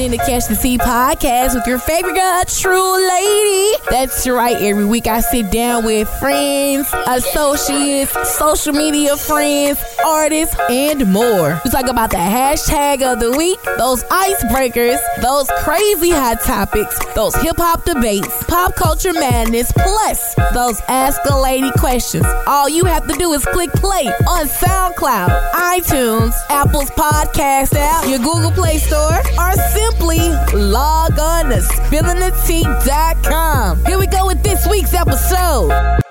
in to Catch the Tea podcast with your favorite girl, True Lady. That's right. Every week I sit down with friends, associates, social media friends, artists, and more. We talk about the hashtag of the week, those icebreakers, those crazy hot topics, those hip hop debates, pop culture madness, plus those Ask a Lady questions. All you have to do is click play on SoundCloud, iTunes, Apple's podcast app, your Google Play Store, or simply log on to spillinthetea.com. Here we go with this week's episode.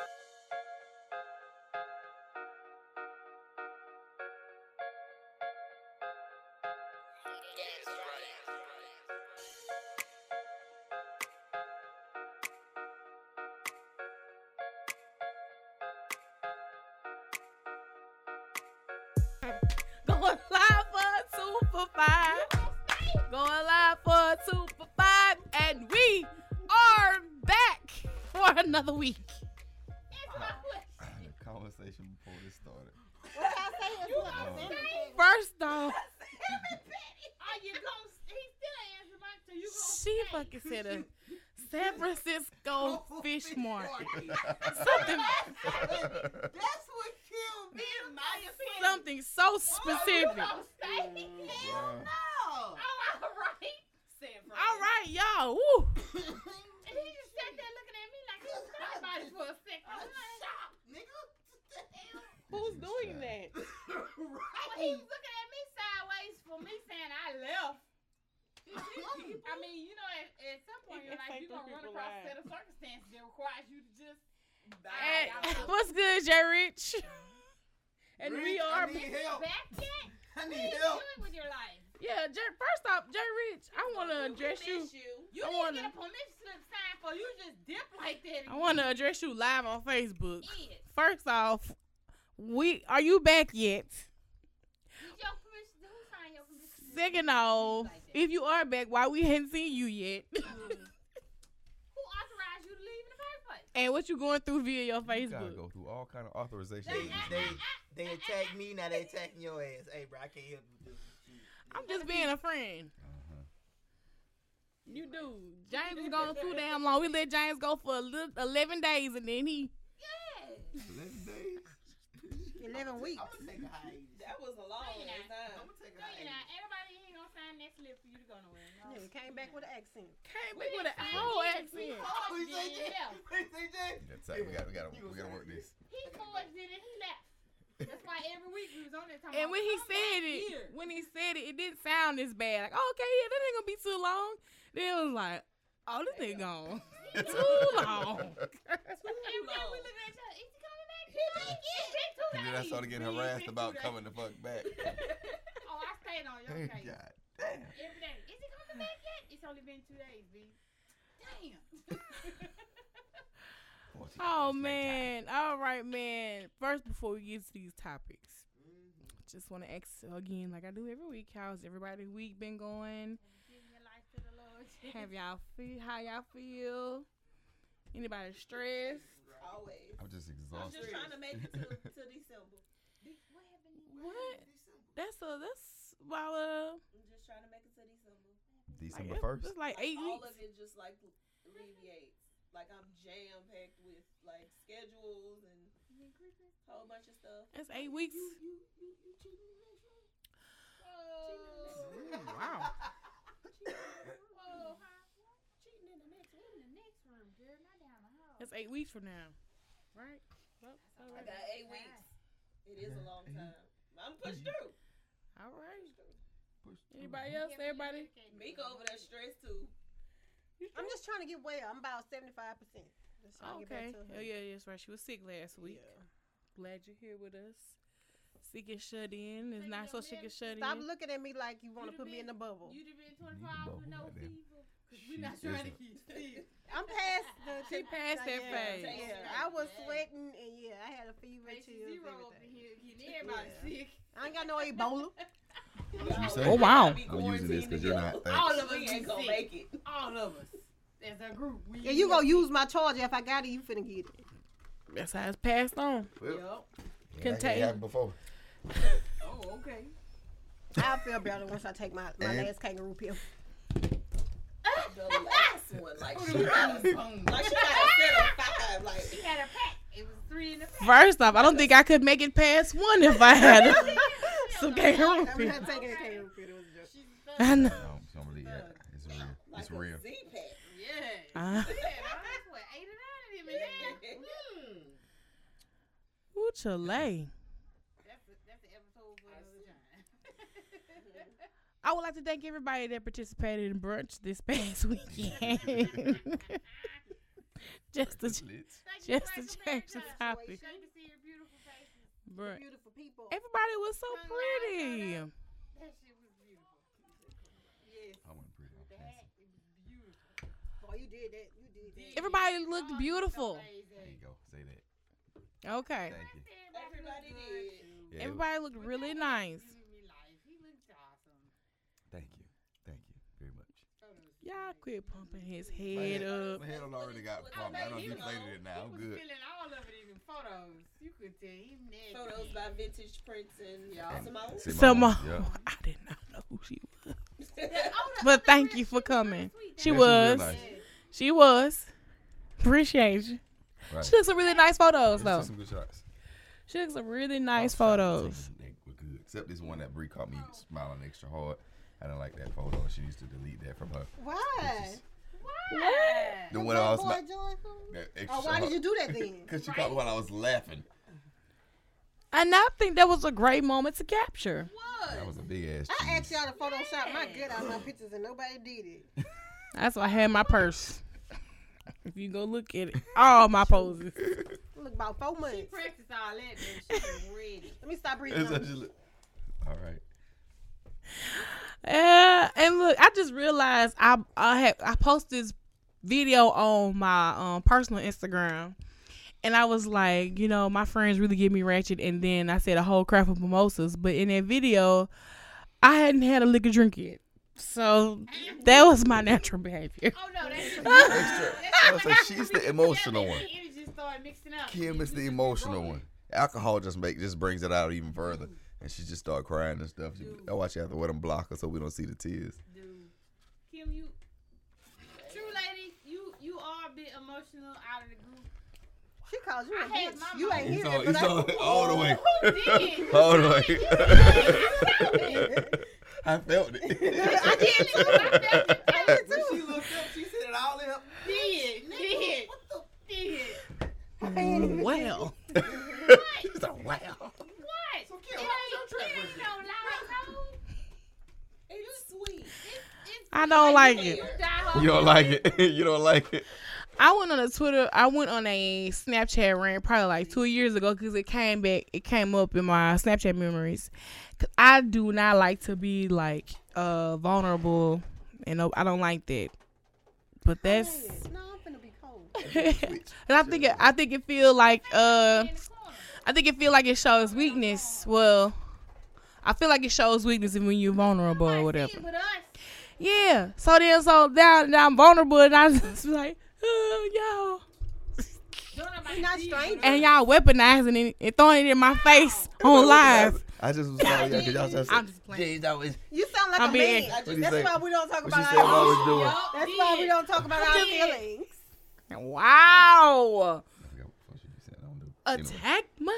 On Facebook. Yes. First off, we are you back yet? Did your permission? Who signed your permission? slip? Second off, Like if you are back, why we hadn't seen you yet? Mm. Who authorized you to leave in the first place? and what you going through via your You gotta Facebook? go through all kind of authorization. They, they, they attack me, now they attacking your ass. Hey, bro, I can't help you with this. I'm just being a friend. You do. James was going too damn long. We let James go for a little, 11 days and then he. Yeah. Eleven days. 11 weeks. I'm gonna take a hiatus. That was a long No, you're ass not. time. I'm gonna take a No, you know, hiatus. everybody ain't gonna sign that slip for you to go nowhere. No. Yeah, came back with an accent. Came We back with a didn't sign whole it. accent. Oh, he say Yeah. Jay. He say Jay. That's right. We got. We got. We got to work this. He forged it and he left. That's why every week we was on there talking And about, when he said it, here." when he said it, it didn't sound as bad. Like, oh, okay, yeah, that ain't gonna be too long. Then it was like, oh, this nigga gone. too long. Every day we looking at each other, is he coming back? He ain't getting And then I started getting harassed about coming the fuck back. Oh, I stayed on your case. God damn. Every day. Is he coming back yet? It's only been two days, B. Damn. Oh man. All right, man. First, before we get to these topics, just want to ask again, like I do every week, how's everybody week been going? Giving your life to the Lord. Have y'all feel how y'all feel? Anybody stressed? Always. I'm just exhausted. I'm just trying to make it to, to December. What happened? What? That's a that's while uh I'm just trying to make it to December. December it's- first. It's like Like, eight all weeks. of it just like alleviates. Like I'm jam packed with like schedules and a whole bunch of stuff. That's eight weeks. Oh. Wow. Oh. Cheating in the next room, the next room, girl, not down the hall. That's eight weeks from now, right? Well, all I got eight weeks. It is a long time. I'm pushed through. All right. Push through. Anybody else? Everybody? Mika over there stressed too. I'm just trying to get well. I'm about 75%. Just trying to Okay. get back to Oh yeah, yes, right. She was sick last week. Yeah. Glad you're here with us. Sick and shut in. It's not so sick and shut Stop in. Stop looking at me like you want to You'd put me in the bubble. You'd have been 24 Need hours with no goddamn. fever. Because we're not trying to isn't. keep still. I'm past the. She passed that yeah, phase. Yeah, I was sweating and yeah, I had a fever, too. chills, zero up in here getting everybody Yeah. sick. I ain't got no Ebola. What you say? Oh, wow. I'm using this because you're not- thanks. All of us We ain't gonna sick. make it. All of us. As a group. We And you gonna use my charger if I got it, you finna get it. That's how it's passed on. Well, Yup. yeah, Contain- that before. Oh, okay. I'll feel better once I take my, my And- last kangaroo pill. the last one. Like she got, Boom. like she got a set of five. Like She had a pack. It was three in the pack. First off, I don't think I could make it past one if I had some kangaroo I'm feet. not taking a kangaroo fit. It was a joke. I know. No, don't believe that. It's real. like It's a real. Z pack. Yeah. Uh, Yeah, that's what, eight or nine of them in there. Mm. ooh, Chile. That's a, that's an episode for another time. I would like to thank everybody that participated in brunch this past weekend. just to, It's lit. Thank you, just to change the topic. Good to see your beautiful faces. Brunch. Beautiful people. Everybody was so pretty. That shit was beautiful. Yes. I wasn't pretty. I'm That was beautiful. Boy, you did that. You did that. Everybody looked Oh, beautiful. There you go. Say that. Okay. Thank you. Everybody did. Yeah, Everybody looked really nice. Giving me life. He looked awesome. Thank you. Thank you very much. Y'all quit pumping his My head up. My head already got I pumped. I bet know he you was- played it now. He I'm was good. feeling all of it in the photos. You could tell he nasty. Photos by Vintage Prince and y'all Simone. Simone. Yeah. I did not know who she was. Oh, But thank you for coming. She Yeah, she was was. real nice. She was. Appreciate you. Right. She took some really nice photos Let's though. some good shots. She took some really nice Outside, photos. They were good. Except this one that Bree caught me oh. smiling extra hard. I didn't like that photo. She used to delete that from her. Why? Why? The one I was boy smi- that oh, extra Oh, why did you do that then? Cause she caught me while I was laughing. And I think that was a great moment to capture. What? That was a big ass. I asked y'all to Photoshop my good out of my pictures and nobody did it. That's why I had my purse. If you go look at it, all my poses. Look about four months. She practiced all that, then she was ready. Let me stop breathing. It's on such you. a look. All right. Yeah, and look, I just realized I I had I posted this video on my um personal Instagram, and I was like, you know, my friends really get me ratchet, and then I said a whole crap of mimosas, but in that video, I hadn't had a liquor drink yet, so that was my natural behavior. Oh no, that's Extra. I was like, she's the emotional one. It just started mixing up. Kim is the emotional one. Alcohol just make just brings it out even further, and she just start crying and stuff. She, I watch you have to wear them blockers so we don't see the tears. Dude, Kim, you true lady, you you are a bit emotional out of the group. She calls you a I had bitch. my You ain't moment. He's hear it, he's but all, I, all the way, all the way. I felt it. I did too. I felt it. I did When too. she looked up, she said it all in her. Did did What the did. Well, She's like, wow. I don't like you it. die. You don't like it. you don't like it. I went on a Twitter. I went on a Snapchat rant probably like two years ago because it came back. It came up in my Snapchat memories. 'Cause I do not like to be like uh vulnerable, and no, I don't like that. But that's, no, I'm finna be cold. and I think it, I think it feel like uh, In the corner. I think it feel like it shows weakness. Well, I feel like it shows weakness when you're vulnerable or whatever. see it but us. Yeah. So then, so now, now I'm vulnerable, and I just like, oh, y'all. Don't nobody We not see it strangers. but us. and y'all weaponizing it and throwing it in my face on live. I just was calling you because y'all just I'm just playing. Jay's always. You sound like I'm a being- man. I That's say? why we don't talk What about our said I was doing? Yup, That's why we don't talk about our feelings. Wow. I forgot what the fuck she said. I don't know.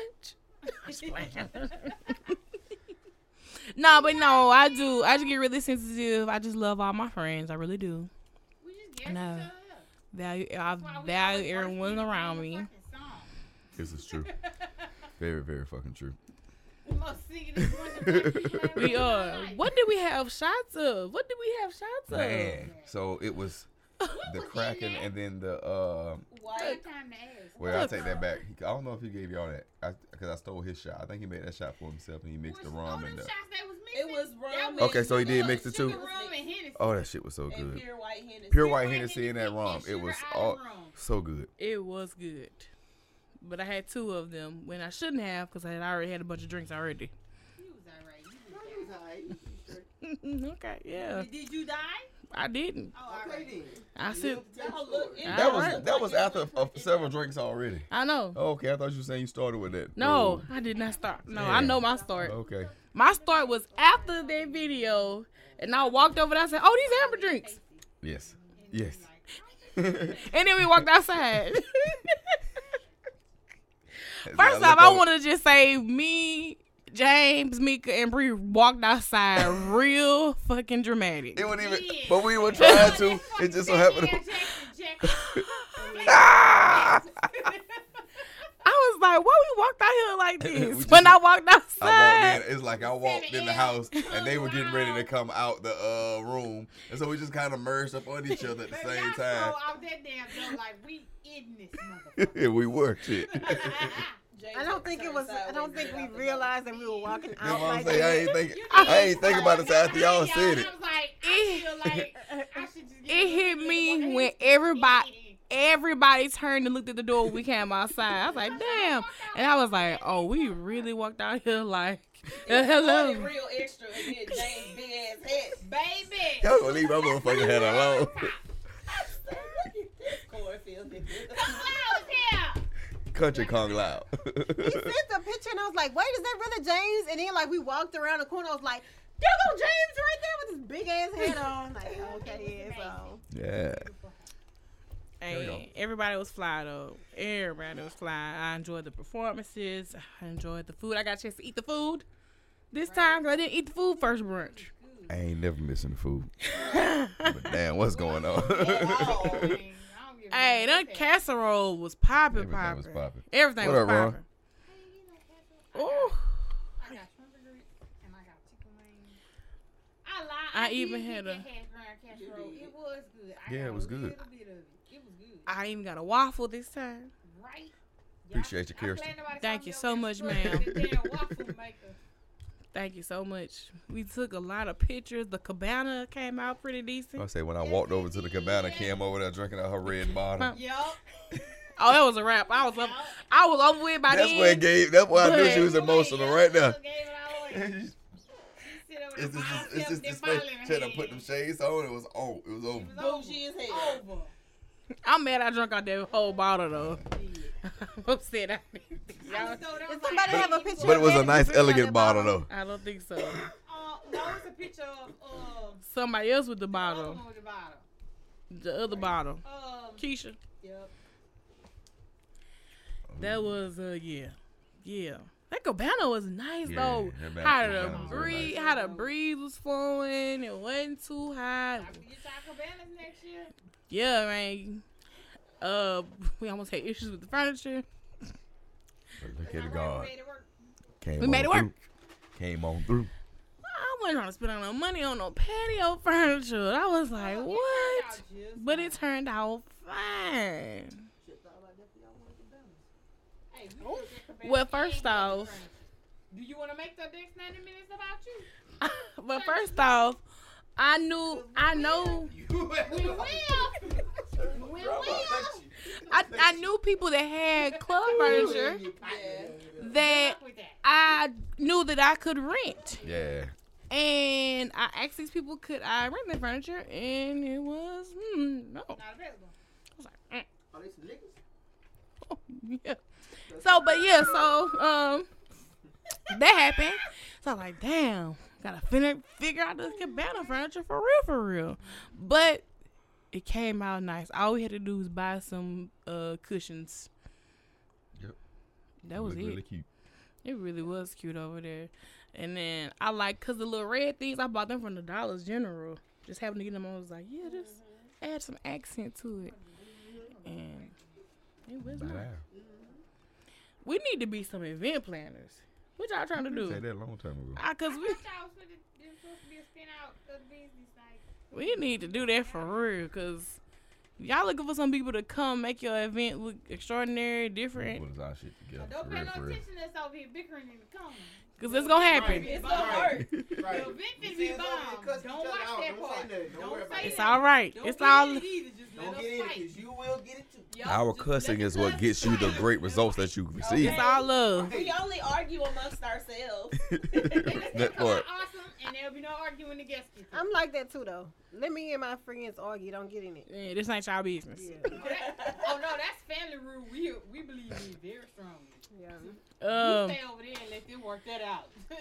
Anyway. Attack much? no, but no, I do. I just get really sensitive. I just love all my friends. I really do. We just get No. each other up. Value. I That's why we value everyone around me. the fucking. This is true. Very, very fucking true. The most singing bunch of people ever We in are. What did we have shots of? What did we have shots of? So it was the was in Kraken there? and then the uh White. Time to ask. well I take that back. I don't know if he gave y'all that because I, stole his shot. I think he made that shot for himself and he mixed the rum and the. shots that was It mixing? was rum. Okay, so he did mix it too? Sugar rum and Hennessy. Oh, that shit was so good. pure white Hennessy. Pure white White Hennessy in that rum. It was all so good. It was good. But I had two of them when I shouldn't have because I had already had a bunch of drinks already. You was alright. You was alright. okay, yeah. Did you die? I didn't. Oh, Okay then. I said, Y'all look. it That That was that was after went uh, several drinks already. I know. Okay, I thought you were saying you started with that. No, Oh, I did not start. No, Yeah. I know my start. Okay. My start was after that video, and I walked over there. I said, "Oh, these amber drinks." Yes. Yes. And then we walked outside. First off, I want to just say me, James, Mika, and Bree walked outside real fucking dramatic. It wasn't even, Yeah. but we were trying to. It just so happened. Jackson, to- Jackson! I was like, why we walked out here like this? just- when I walked I outside. walked in. It's like I walked in the house and they were getting ready to come out the uh, room, and so we just kind of merged up on each other at the Baby, same time. so out that damn door like we in this motherfucker. Yeah, we were shit. James I don't think it was. I don't think we out the door. realized that we were walking You know out what I'm like saying? I ain't think. You I ain't think about it after y'all said it. I was like, I feel like I just It hit me when everybody everybody turned and looked at the door when we came outside. I was like, damn. And I was like, oh, we really walked out here like, hello. Real extra and then James big ass head. baby. Y'all gonna leave my motherfucking head alone. I said, look at this cornfield nigga. Come on here. Country Kong loud. He sent the picture and I was like, wait, is that really James? And then like we walked around the corner, I was like, there go James right there with his big ass head on. Like, okay, yeah, so. yeah. And everybody was fly though. Everybody was fly. I enjoyed the performances. I enjoyed the food. I got a chance to eat the food this time. 'cause I didn't eat the food first brunch. I ain't never missing the food. but damn, what's going on? Hey, that casserole was popping, popping. Everything was popping. popping. Everything What was up, Ron? popping. Ooh. I got shrimp and grits and I got chicken wings. I lied. I did even had that a- hash brown casserole. It was good. I Yeah, it was good. little bit of it. It was good. I even got a waffle this time. Right? Appreciate you, I'm Kirsten. Thank you so much, there ma'am. Thank you so much. We took a lot of pictures. The cabana came out pretty decent. I decent. say when I walked over to the cabana, Kim over there drinking out her red bottle. Yup. Oh, that was a wrap. I was up. I was over with by That's then. what it gave. That's why I knew she was emotional right there. It's It's just, it's just this face. She had to put them shades on. It was oh, it was over. Bougie as hell. Over. I'm mad I drunk out that whole bottle though. I'm upset. I, y'all, Did somebody have a picture? But it of was a nice, elegant that bottle though. I don't think so. Uh, no, it's a picture of uh, Somebody else with the the other bottle. one with the bottle. The other bottle. Um, Keisha. yep. That was uh yeah. Yeah. That cabana was nice Yeah, though. that How the cabana was real breeze nice. how the breeze was flowing. It wasn't too hot. I can get y'all cabanas next year. Yeah, man. Uh we almost had issues with the furniture. But look at Y'all it gone. ready to work? Came We made it work. through. Came on through. I wasn't trying to spend no money on no patio furniture. I was like, Y'all what? just But it turned out fine. Hey, we still get cabanas Well, first off- do you want to make the next 90 minutes about you? but first off, I knew I know We will. We. I, I knew people that had club furniture that I knew that I could rent. Yeah. And I asked these people, could I rent their furniture? And it was, hmm, no. Not available. I was like, mm, Are they some niggas? oh, yeah. So, but yeah, so, um, that happened. So I'm like, damn, gotta fin- figure out this cabana furniture for real, for real. But it came out nice. All we had to do was buy some uh cushions. Yep. That was it. Really cute. It really was cute over there. And then I like, cause the little red things, I bought them from the Dollar General. Just happened to get them. I was like, yeah, just add some accent to it. And it was nice. We need to be some event planners. What y'all trying to do? Say do? that a long time ago. Ah, cause I we thought y'all was finna- it supposed to be a spin out of business. Like, we need to do that for real. Cause y'all looking for some people to come make your event look extraordinary, different. Put our shit together. don't For pay real, no for real. attention to us over here bickering in the corner. Cause it's gonna happen. It's gonna work. The event finna be bomb. Don't watch that part. Don't say It's that. all right. Don't It's get all. in it either. Just let Don't us get in it because you will get it too. Yup, Our just let cussing the is what cuss gets you the great results that you receive. It's all love. We only argue amongst ourselves. That part. Be there'll be no arguing the guest kitchen. I'm like that too, though. Let me and my friends argue. Don't get in it. Yeah, this ain't y'all business. Yeah. Oh, that- oh no, that's family rule. We we believe in very strongly. yeah. Um, you stay over there and let them work that out.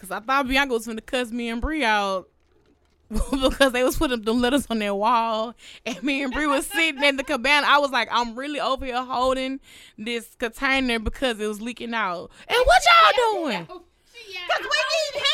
cause I thought Bianca was gonna cuss me and Bree out because they was putting them letters on their wall, and me and Bree was sitting in the cabana. I was like, I'm really over here holding this container because it was leaking out. And what y'all doing? Because we need hands.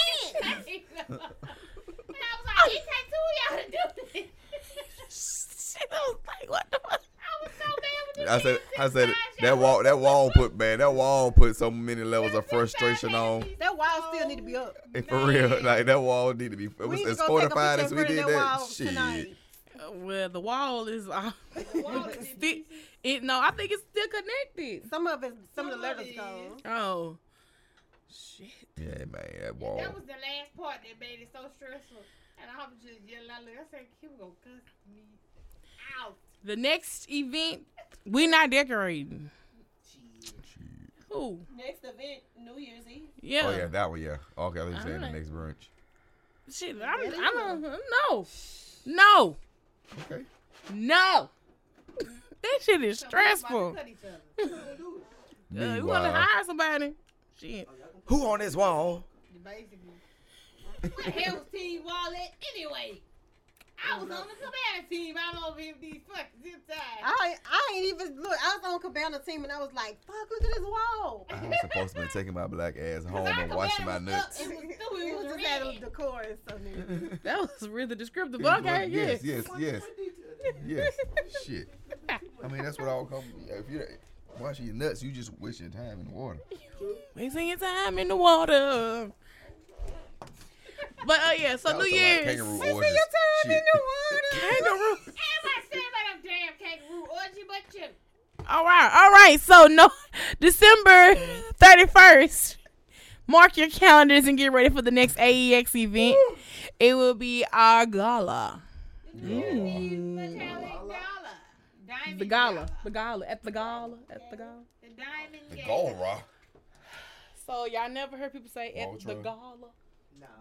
And I was like, it takes two of y'all to do this. Shit, I was like, what the fuck? I was so mad with I said, I said that wall, that wall put man, that wall put so many levels of frustration on. That wall still need to be up. And for real, like that wall need to be. It We was need to as go take a fortified as we put in did that that. wall Shit. tonight. Uh, Well, the wall is. Uh, wall is it no, I think it's still connected. Some of it, some of the letters it gone. Oh, shit. Yeah, man, that. That was the last part that made it so stressful. And I was just yelling out, I said, Kim gonna cuss me out. The next event, we're not decorating. Who? Next event, New Year's Eve. Yeah. Oh yeah, that one. Yeah. Okay, let's saying the next brunch. Shit, I'm, I don't no, no, Okay. no. that shit is So we about to stressful. cut each other. Uh, we want to hire somebody. Shit. Oh, who on this wall? Basically. What the hell was Team Wallet anyway? I was on the Cabana team. I don't here with these fucking zip ties. I I ain't even look. I was on Cabana team and I was like, "Fuck, look at this wall." I was supposed to be taking my black ass home and washing my cabana was nuts. up. It was through. It It was was just had a red. decor and stuff. in it. That was really descriptive. Yes, Okay, yes, yes. yes, yes, yes. Shit. I mean, that's what all come. If you're washing your nuts, you just waste your time in the water. Wasting your time in the water. But uh, yeah, so That New was a lot of Year's. kangaroo Wasting your time in the water. Kangaroo. Everybody said about them damn kangaroo orgy, but you. All right, all right. So no, December thirty first. Mark your calendars and get ready for the next AEX event. It will be our gala. Metallic gala. Diamond The gala, the gala, at the gala, at the gala. The diamond The gala. gold. So y'all never heard people say at the Voltron. gala.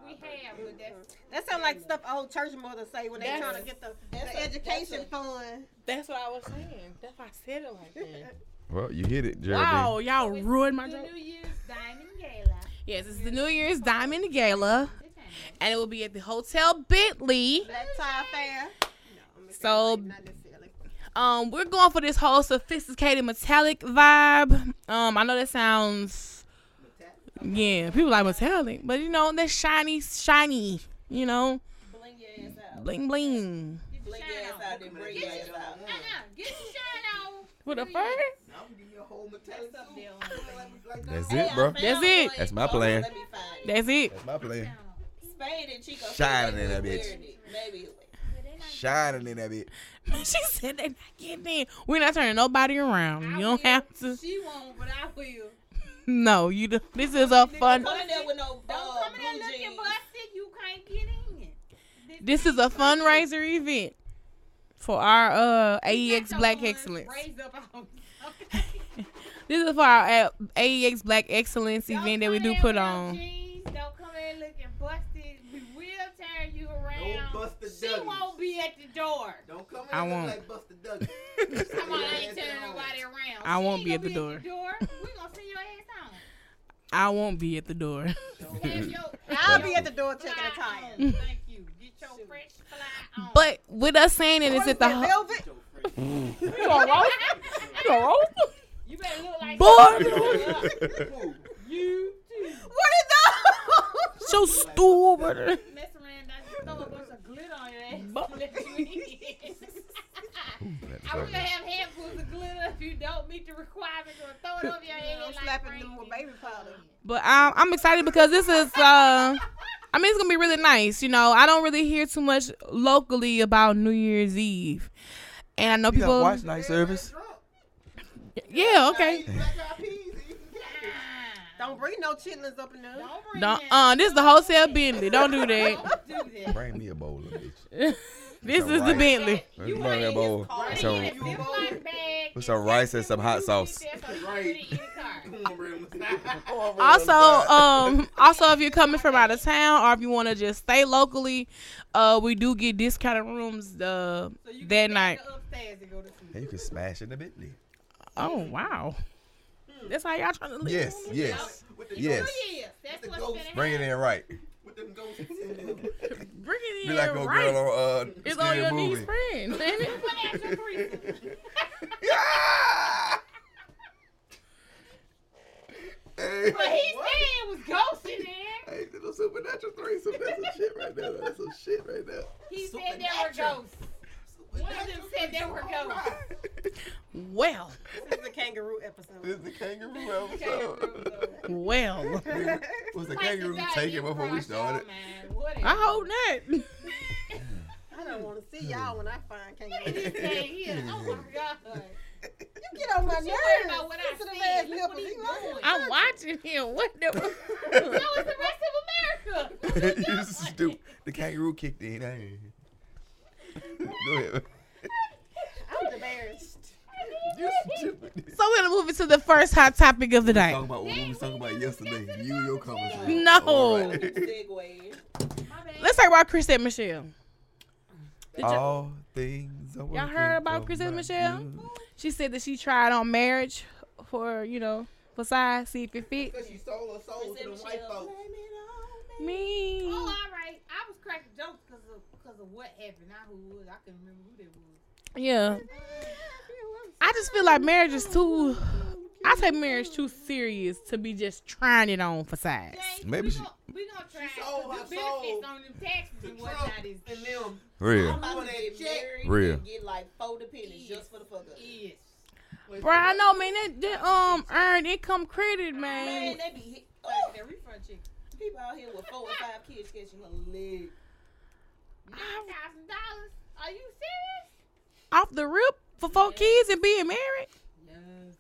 We have, but that's That sounds like stuff old church mothers say when they That's- trying to get the, the education that's fund. That's what I was saying. That's why I said it like that. Well, you hit it, Geraldine. wow, y'all ruined my the joke. New Year's diamond gala. Yes, it's the New Year's Diamond Gala, and it will be at the Hotel Bentley. Black tie fair. No, So- not necessarily. Um, we're going for this whole sophisticated metallic vibe. Um, I know that sounds, yeah, people like metallic, but you know that shiny, shiny. You know, Bling your ass out. bling bling. Bling your ass out, then bring your ass out. Uh-uh. Get your shine on. With a New fur? Year's. I'm gonna give you a whole metallic That's up suit. there on the thing. That's it, bro. That's it. That's my plan. Let me find it. That's it. That's my plan. Spade and Chico. Shining in Maybe that wearing bitch. it. Maybe. Shining in that bit. she said they not getting in. We're not turning nobody around. I You don't will. have to. She won't, but I will. No, you. Do. This is a fun. Come in there with no Don't uh, come in there blue looking jeans. busted. You can't get in. This is a fundraiser event for our uh AEX your Black Excellence. raised up on- Okay. This is for our uh, AEX Black Excellence Don't event that we do put on. jeans. Don't come in looking busted. We will turn you around. Buster she Douglas. won't be at the door. Don't come in I won't. like Buster Douglas. Come on, I ain't ass turning nobody around. I She won't be at gonna the door. we gonna send your ass home. I won't be at the door. Your- I'll be at the door fly checking the tire. Thank you. Get your fresh fly on. But with us saying it's at the. That velvet. You gonna roast? You gonna roast? you better look like Boy. you too. What is that? So stupid. Mess around, I throw a bunch of glitter on your ass. to let you in. I will have handfuls of glitter if you don't meet the requirements or throw it over your head. I'm like slapping them with baby powder. But um, I'm excited because this is. uh I mean, it's gonna be really nice. You know, I don't really hear too much locally about New Year's Eve, and I know You got people. watch night service. Yeah, okay. Black eyed peas, and you can catch it. Ah, Don't bring no chitlins up in there. Don't bring Don't. that. Uh, this is the wholesale Bentley. Don't do that. Don't do that. Bring me a bowl of bitch. This is the rice. Bentley. Let's You bring want that it, bowl. Put it Some, in a Ziploc bag with some rice and some hot sauce. Right. Also, um, also if you're coming from out of town or if you want to just stay locally, uh, we do get discounted rooms uh that night. Upstairs and go to sleep. and you can smash in the Bentley. Oh wow, that's how y'all trying to live. Yes, yes, yes. Yes, that's The what's ghost. Bring it in right. With with them ghosts in them. Bring it Be in like a right. girl on uh, it's on Scary your movie. knees, friend. ain't it? Supernatural threesome. Yeah! Hey, But he said it was ghosts in there. hey, little supernatural threesome. That's some shit right now. That's some shit right now. He said there were Supernatural. ghosts. One of them said there were ghosts. Well, This is a kangaroo episode. This is the kangaroo episode. well. Was the Like kangaroo guy taken before we started? man. Whatever. I hope not. I don't want to see y'all when I find He kangaroo. said here. Oh my god. You get on my What you about nerves. what I Sensitive said? ass Look what nipples. he's You doing. I'm watching him. What the? So is the rest of America. you stupid. The kangaroo kicked in. Hey. Go ahead. I'm embarrassed. You stupid. so we're gonna move into the first hot topic of the Talk night. about what we was talking about yesterday. You and your conversation. No. All right. Segue. My bad. Let's talk about Chris and Michelle. Did y'all, All things y'all heard about for Chris and Michelle? good. She said that she tried on marriage for you know for size, see if it fit. Because she sold her soul to them white folks. Me. Oh, all right. I was cracking jokes because of what happened. Not who it was. I couldn't remember who that was. Yeah. I just feel like marriage is too. I take marriage too serious to be just trying it on for size. Maybe we she- Gonna, we gonna try She sold to her do soul benefits on them taxes To and Trump whatnot is and them. Real. I'm about to get married Real. and get like four dependents just for the fuck up. is. Bro, I know, man. That, that um earned income credit, Man, man. they be hit. Like Oh, that refund check. people out here with four or five kids catching a leg. Nine thousand dollars. Are you serious? Off the rip for four kids and being married. Yes.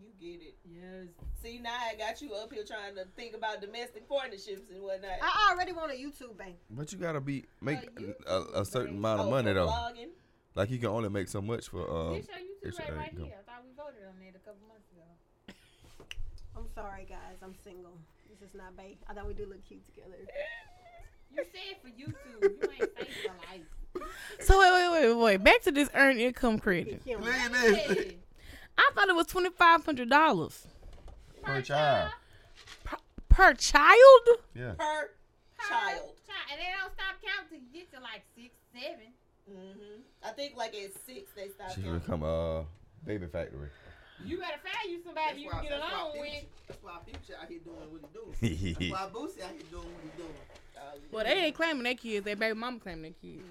You get it. Yes. See, now I got you up here trying to think about domestic partnerships and whatnot. I already want a YouTube bank. But you gotta be make Uh, you- a, a certain amount of Oh, money though. Blogging. Like you can only make so much for um. this your YouTube right, right here. I thought we voted on it a couple months ago. I'm sorry, guys. I'm single. This is not bae. I thought we do look cute together. You said for YouTube. You ain't say for life. So wait, wait, wait, wait. Back to this earned income credit. Look at this I thought it was twenty five hundred dollars per child. per child. Yeah. Per child. And they don't stop counting till you get to like six, seven. Mm-hmm. I think like at six they stop. She counting. become a baby factory. You better find you somebody you can get along Future- with. That's why Future out here doing what he doing. That's why Boosie out here doing what he doing. Well, they ain't claiming their kids. Their baby mama claiming their kids.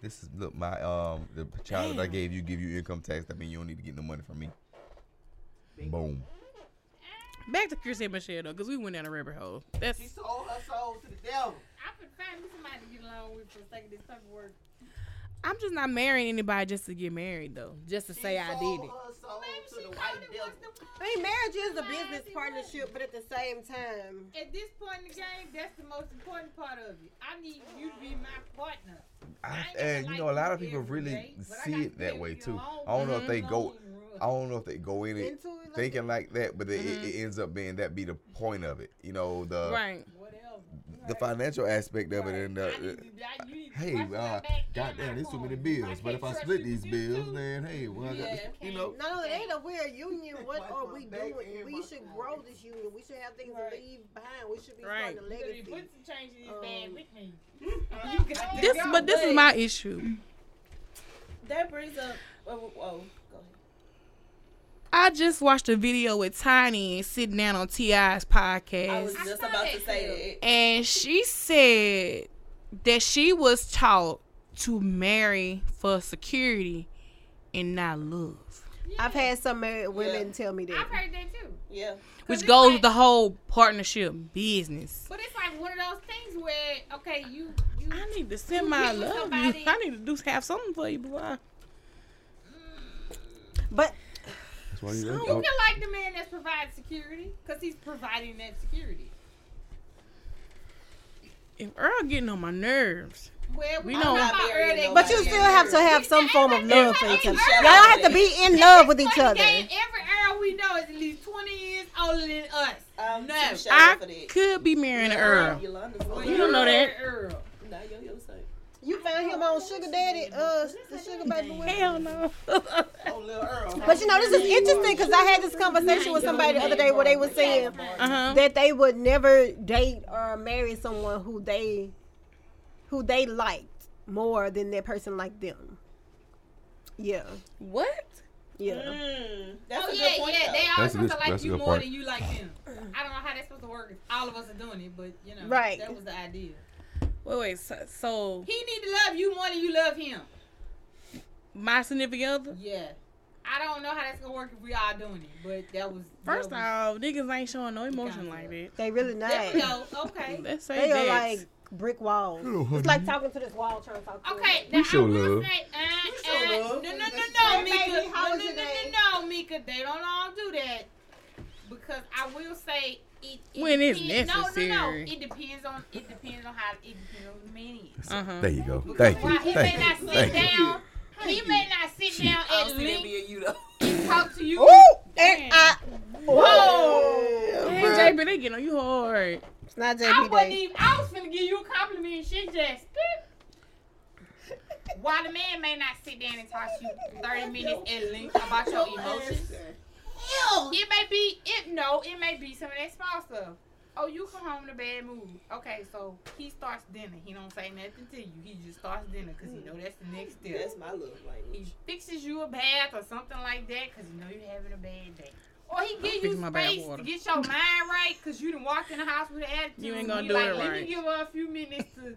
This is look my um the child that I gave you give you income tax. That mean you don't need to get no money from me. Boom. Back to Chris and Michelle though, because we went down a rabbit hole. That's She sold her soul to the devil. I could find me somebody to get along with for the sake of this paperwork. I'm just not marrying anybody just to get married though, just to She say I did it. her soul Maybe to she the thought white it devil. was the I mean, marriage is a business partnership, but at the same time, At this point in the game, that's the most important part of it. I need you to be my partner. I, ain't and gonna you know, a lot of people really day, see it that way too. I don't know if they go. I don't know if they go in it into it. Like thinking like that, but it, it, it mm-hmm. ends up being that be the point of it. You know, the Right. What else? The financial aspect of it, and uh, need to- I- you need to hey, watch my uh, back and goddamn, there's too many bills. But if I split these bills, too. then hey, well, I got Yeah, to, you know. No, only ain't if we're a union, what are we doing? We should phone. grow this union. We should have things Right. to leave behind. We should be Right. starting a You better legacy. put some change in this bag Um, with me. You got to This, but this is my issue. That brings up. Oh, oh, go ahead. I just watched a video with Tiny sitting down on T.I.'s I was podcast, just saw about to say that. and she said that she was taught to marry for security and not love, Yeah. I've had some married women Yeah. tell me that. I've heard that too. Yeah. which goes like- with the whole partnership business. But it's like one of those things where, okay, you, you I need to send my love. You. somebody- I need to do have something for you before. I, mm. But That's why you You can like the man that's providing security because he's providing that security. if Earl getting on my nerves, Well, We I'm don't- not I'm not about marrying early, but you still have to have some form of love for each other. Y'all have to be in love with each other. in the game, every Earl we know is at least 20 years older than us. I'm No. I could be marrying an Earl. Yolanda's Well, like, You don't know that. Earl. You found him on Sugar Daddy, uh, the Sugar Baby. Hell no. Oh, Lil Earl. But you know, this is interesting because I had this conversation with somebody the other day where they were saying Uh huh. that they would never date or marry someone who they who they liked more than that person liked them. Yeah, What? yeah. Mm, that's Oh a yeah, good point. yeah. though. They always supposed to like you more point. than you like them. I don't know how that's supposed to work. All of us are doing it, but you know, Right. That was the idea. Wait, wait. So, so He need to love you more than you love him. my significant other. Yeah. I don't know how that's gonna work if we all doing it, but that was First that was, off, niggas ain't showing no emotion like that. They really There we not. go. Okay. Let's say They are like brick walls. It's like talking to this wall trying to talk to Okay, it. now show I will love. say, uh, show uh, love. no, no, no, no. Mika, Baby, no, no, no, no, no, Mika, they don't all do that because I will say it. it When it's depends- No, no, necessary. no. It depends on. It depends on how. It depends on the man is. Uh huh. There you go. Because Thank you. he Thank may not sit Thank you. down. He may not sit down at don't see that length being you though. and talk to you. Ooh, and I, Whoa! Hey, JB, they get on you hard. it's not I JB wasn't Day. even. I was finna give you a compliment and shit just. While the man may not sit down and talk to you 30 minutes at length about your emotions, it may be it no, it may be some of that small stuff. Oh, you come home in a bad mood. Okay, so he starts dinner. He don't say nothing to you. He just starts dinner because he know that's the next mm-hmm. step. That's my love He fixes you a bath or something like that because you know you're having a bad day. Or he give you space to get your mind right because you done walked in the house with an attitude. You ain't gonna be do like, it Let right." me give her a few minutes to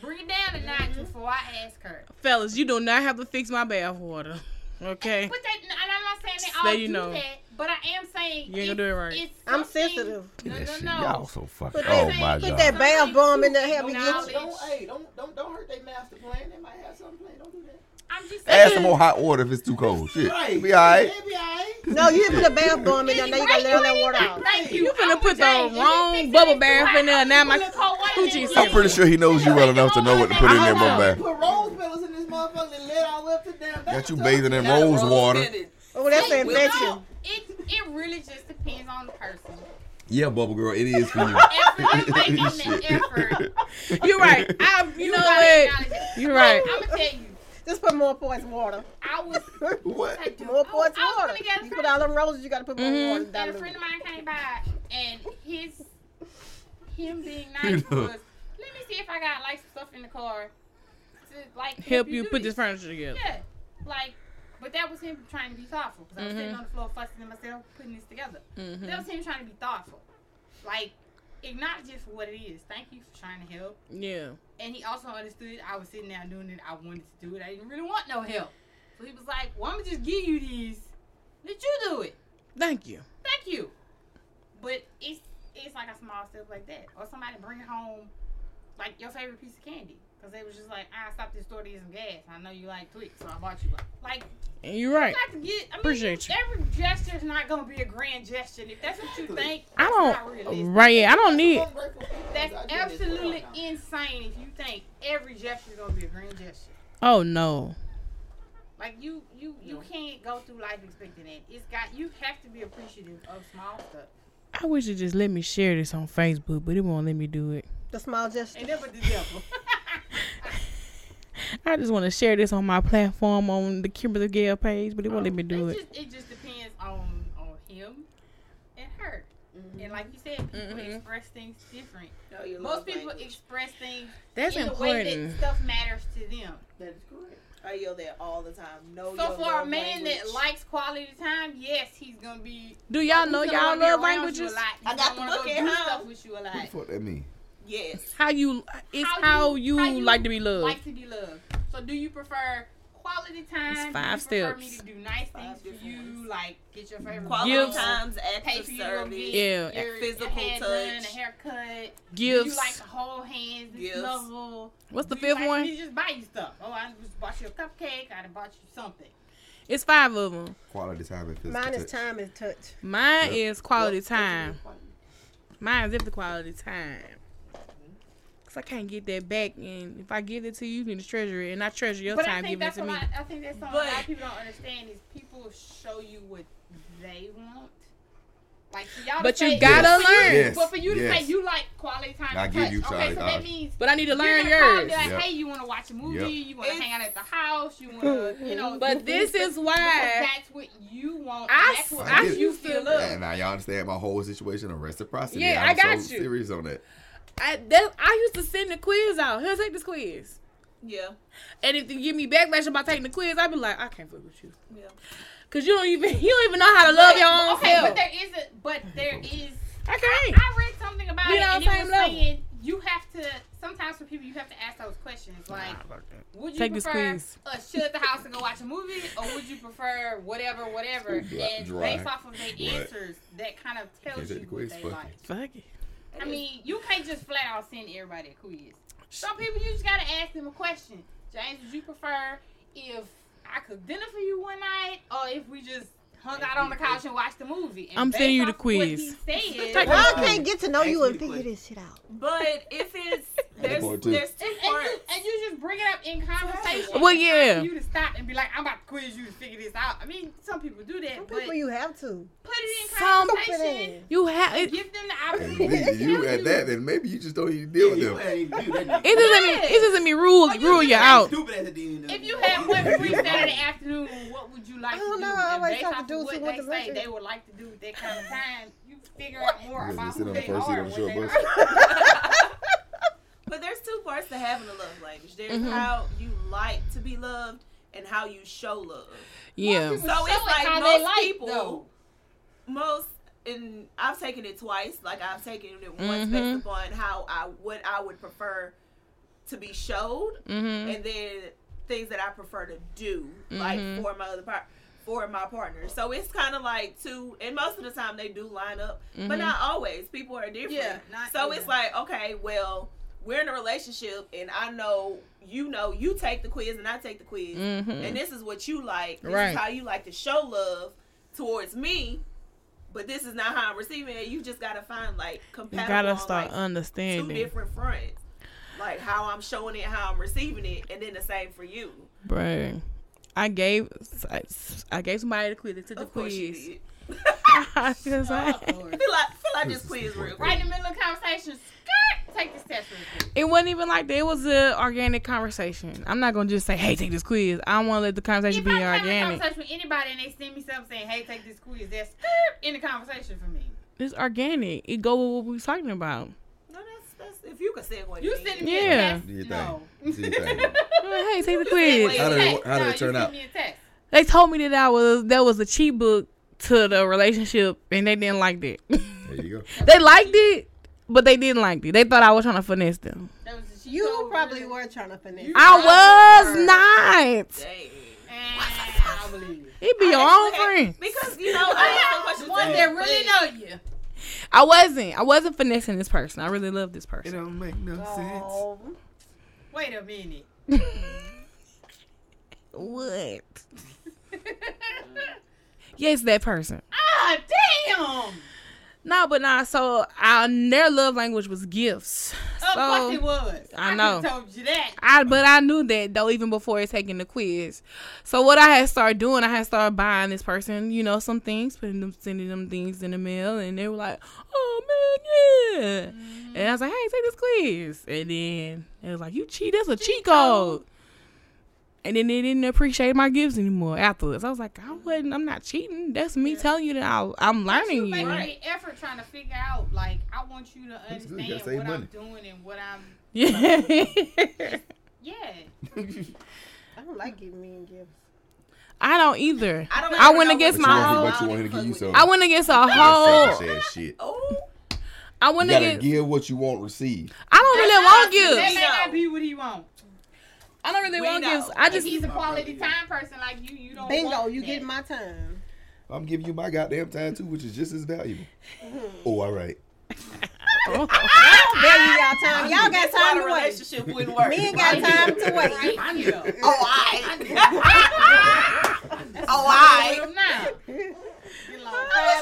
bring it down a notch mm-hmm. before I ask her. Fellas, you do not have to fix my bath water. Okay. But that, and I'm not saying they Just all let you do know. that, but I am saying You ain't gonna do it right. I'm sensitive. No, That no, no. y'all so fucking. Put Oh that- my put god. that bath bomb in there, help me Knowledge. get Don't, hey, don't, don't, don't hurt their master plan. They might have something planned. Don't do that. I'm just Add some saying. more hot water if it's too cold. Shit, Right. be alright. They be alright. No, you didn't put a bath bomb in there. Now you gotta let all that water out. Thank you. You finna I'm put the saying, if you wrong bubble bath too in there. Now my Put a cold water coochie in is there. I'm pretty sure he knows you well enough to know what to put in that bubble bath. Put rose petals in this motherfucker and let all up to damn Got you bathtub. bathing in Not rose water. Oh, that's an No, infection. It it really just depends on the person. Yeah, bubble girl, it is for you. Effort, making the effort. You're right. I, You know what? You're right. I'm gonna tell you. Just put more poison water. I was what? I More I was- poison I was water. gonna get a You put all them roses, you gotta put more Mhm. water and down a friend of mine came by, and his him being nice was, let me see if I got like some stuff in the car to like Help you do put this furniture together. Yeah, like, but that was him trying to be thoughtful because I was sitting Mhm. on the floor fussing at myself, putting this together. Mhm. That was him trying to be thoughtful, like acknowledge it for what it is. Thank you for trying to help. Yeah. And he also understood I was sitting there doing it. I wanted to do it. I didn't really want no help. So he was like, "Well, I'm gonna just give you these. Let you do it. Thank you. Thank you." But it's it's like a small step like that, or somebody bring home like your favorite piece of candy because they was just like, ah, "I stopped this store to get some gas. I know you like Twix, so I bought you one." Like, And you're right. not to get. I mean, Appreciate you. Every gesture is not gonna be a grand gesture. If that's what you think, I that's not don't. Right. Yeah, I don't need. That's I do this absolutely all the time. insane if you think every gesture is gonna be a grand gesture. Oh no. Like you, you, you can't go through life expecting that. It's got you have to be appreciative of small stuff. I wish it just let me share this on Facebook, but it won't let me do it. The small gesture. And never the devil. I just want to share this on my platform on the Kimberly Gale page, but it won't let me do it. it. Just, it just depends on on him and her. And like you said, people Mhm. express things different. Know your Most people language. express things That's in the way important. that stuff matters to them. That is correct. I yell that all the time. Know So for a man language. that likes quality time, yes, he's gonna be. Do y'all know y'all wanna be love around you languages? a lot. I got gonna the wanna book at do home. stuff with you a What lot. the fuck that mean? Yes, How you? It's How how, you- you, how you like to be loved. like to be loved. So do you prefer quality time? It's five you prefer steps. me to do nice Five things for you, ones. like get your favorite quality Gifts. times, pay acts for of you to go service. get Yeah. your, Physical your hair done, touch. a haircut. Gifts. Do you like to hold hands, and Gifts. snuggle? What's the Do you fifth like one? Me just buy you stuff. Oh, I just bought you a cupcake. I done bought you something. It's five of them. Quality time and physical Mine is touch. time and touch. Mine Yep. is quality Yep. time. Mine is the quality time. Cause I can't get that back, and if I give it to you, you need to treasure it, and I treasure your but I time think giving it that's to me. lot. I think that's something a lot of people don't understand is people show you what they want. Like for y'all to But you say- gotta for learn. Yes, But for you to say you like quality time, I and give touch, you okay, quality so that means But I need to you're learn call and yours. be Like, Yep. hey, you want to watch a movie? Yep. You want to hang out at the house? You want to, you know. But this is why that's what you want. I that's what I get it. you feel to- love. And now y'all understand my whole situation of reciprocity. Yeah, I'm I got so you. serious on that. I that, I used to send the quiz out. Here, take this quiz. Yeah. And if you give me backlash about taking the quiz, I'd be like, I can't fuck with you. Yeah. Cause you don't even you don't even know how to love your own okay, self. but there is a, but there is. I can't. I read something about We it, on and the it same was level. saying you have to. Sometimes for people, you have to ask those questions like. Would you Take this prefer quiz. us shut the house and go watch a movie, or would you prefer whatever, whatever? And dry. based off of their Right. answers, that kind of tells you the what quiz, they fuck like. Fuck it. I mean, you can't just flat out send everybody a quiz. Some people you just gotta ask them a question. James, would you prefer if I cooked dinner for you one night, or if we just hung out on the couch and watched the movie? And I'm sending you the quiz. he said, Take Well, I can't get to know you and figure this shit out. But if it's there's there's two And, and, you, parts. and you just bring it up in conversation. Well, yeah. for You to stop and be like, I'm about to quiz you to figure this out. I mean, some people do that, Some but people you have to. put it in Some- conversation. You have it. Give them the opportunity. to you at that, then maybe you just don't even deal with them. ain't even do that. It doesn't mean it doesn't mean rule you rule you out. Stupid at the end. of If you had one free Saturday afternoon, what would you like I to don't do? know, I always have to do of what some they the say they would like to do with that kind of time, you figure out more Yeah, about just sit who on the they first seat are. on the what they bus. But there's two parts to having a love language. There's Mhm. how you like to be loved and how you show love. Yeah. People So it's like how most like, people, though. most, and I've taken it twice. Like I've taken it once Mhm. based upon how I what I would prefer to be showed, Mhm. and then things that I prefer to do, like Mhm. for my other part. For my partner, so it's kind of like two, and most of the time they do line up, Mhm. but not always. People are different. Yeah, not- so yeah. it's like, okay, well, we're in a relationship, and I know you know you take the quiz and I take the quiz, Mhm. and this is what you like. This Right. is how you like to show love towards me. But this is not how I'm receiving it. You just gotta find like You compatible. gotta on, start understanding two different fronts, like how I'm showing it, how I'm receiving it, and then the same for you. Bruh. I gave I, I gave somebody the quiz. They took the Of course you quiz. did. I- Of course. I feel like, I feel like this quiz real quick. Right in the middle of the conversation, skirt, take this test real it wasn't even like that. It was an organic conversation. I'm not gonna just say, "Hey, take this quiz." I don't want to let the conversation If be I'm having a organic. conversation with anybody and they send me something saying, "Hey, take this quiz," that's in the conversation for me. It's organic. It go with what we was talking about. No, that's, that's if you could segue. You to send me. me Yeah. a text. Do No. thing. Do your thing. Hey, take the Wait, quiz. How did it- how did No, it turn you out? me a text. They told me that I was that was a cheat book to the relationship, and they didn't like that. There you go. they liked it, but they didn't like it. They thought I was trying to finesse them. That was the- You told probably me. were trying to finesse. You- I was not. Dang. And I believe it. It be your I own actually friend. Because you know, I have so much One to that really know you. I wasn't. I wasn't finessing this person. I really love this person. It don't make no sense. Oh, Wait a minute. What? Yes, that person. ah, damn. No, but nah. So our their love language was gifts. Of So course it was. I know. could've told you that. I but I knew that though even before taking the quiz. So what I had started doing, I had started buying this person, you know, some things, putting them, sending them things in the mail, and they were like, "Oh man, yeah." And I was like, "Hey, take this quiz," and then it was like, "You cheat? That's a cheat code." And then they didn't appreciate my gifts anymore afterwards. I was like, I wasn't. I'm not cheating. That's me telling you that I, I'm But you learning make effort trying to figure out, like, I want you to That's. You understand what money. I'm doing and what I'm. Yeah. Yeah. I don't like giving me gifts. I don't either. I don't I ever went know against what But you my you want, whole. you want to give you. I went against a whole. selfish shit. Oh, I You went gotta against. give what you won't receive. I don't really want That gifts. may not be what he wants. I don't really We want know. gifts. I If just. he's a quality time person like you, you don't. Bingo, want you that. get my time. I'm giving you my goddamn time too, which is just as valuable. Hmm. Oh, all right. I don't value y'all time. Y'all got time to wait. relationship wouldn't work. Me ain't got time to wait. I know. Oh, I. That's Oh, I- I'm with him now. Get along I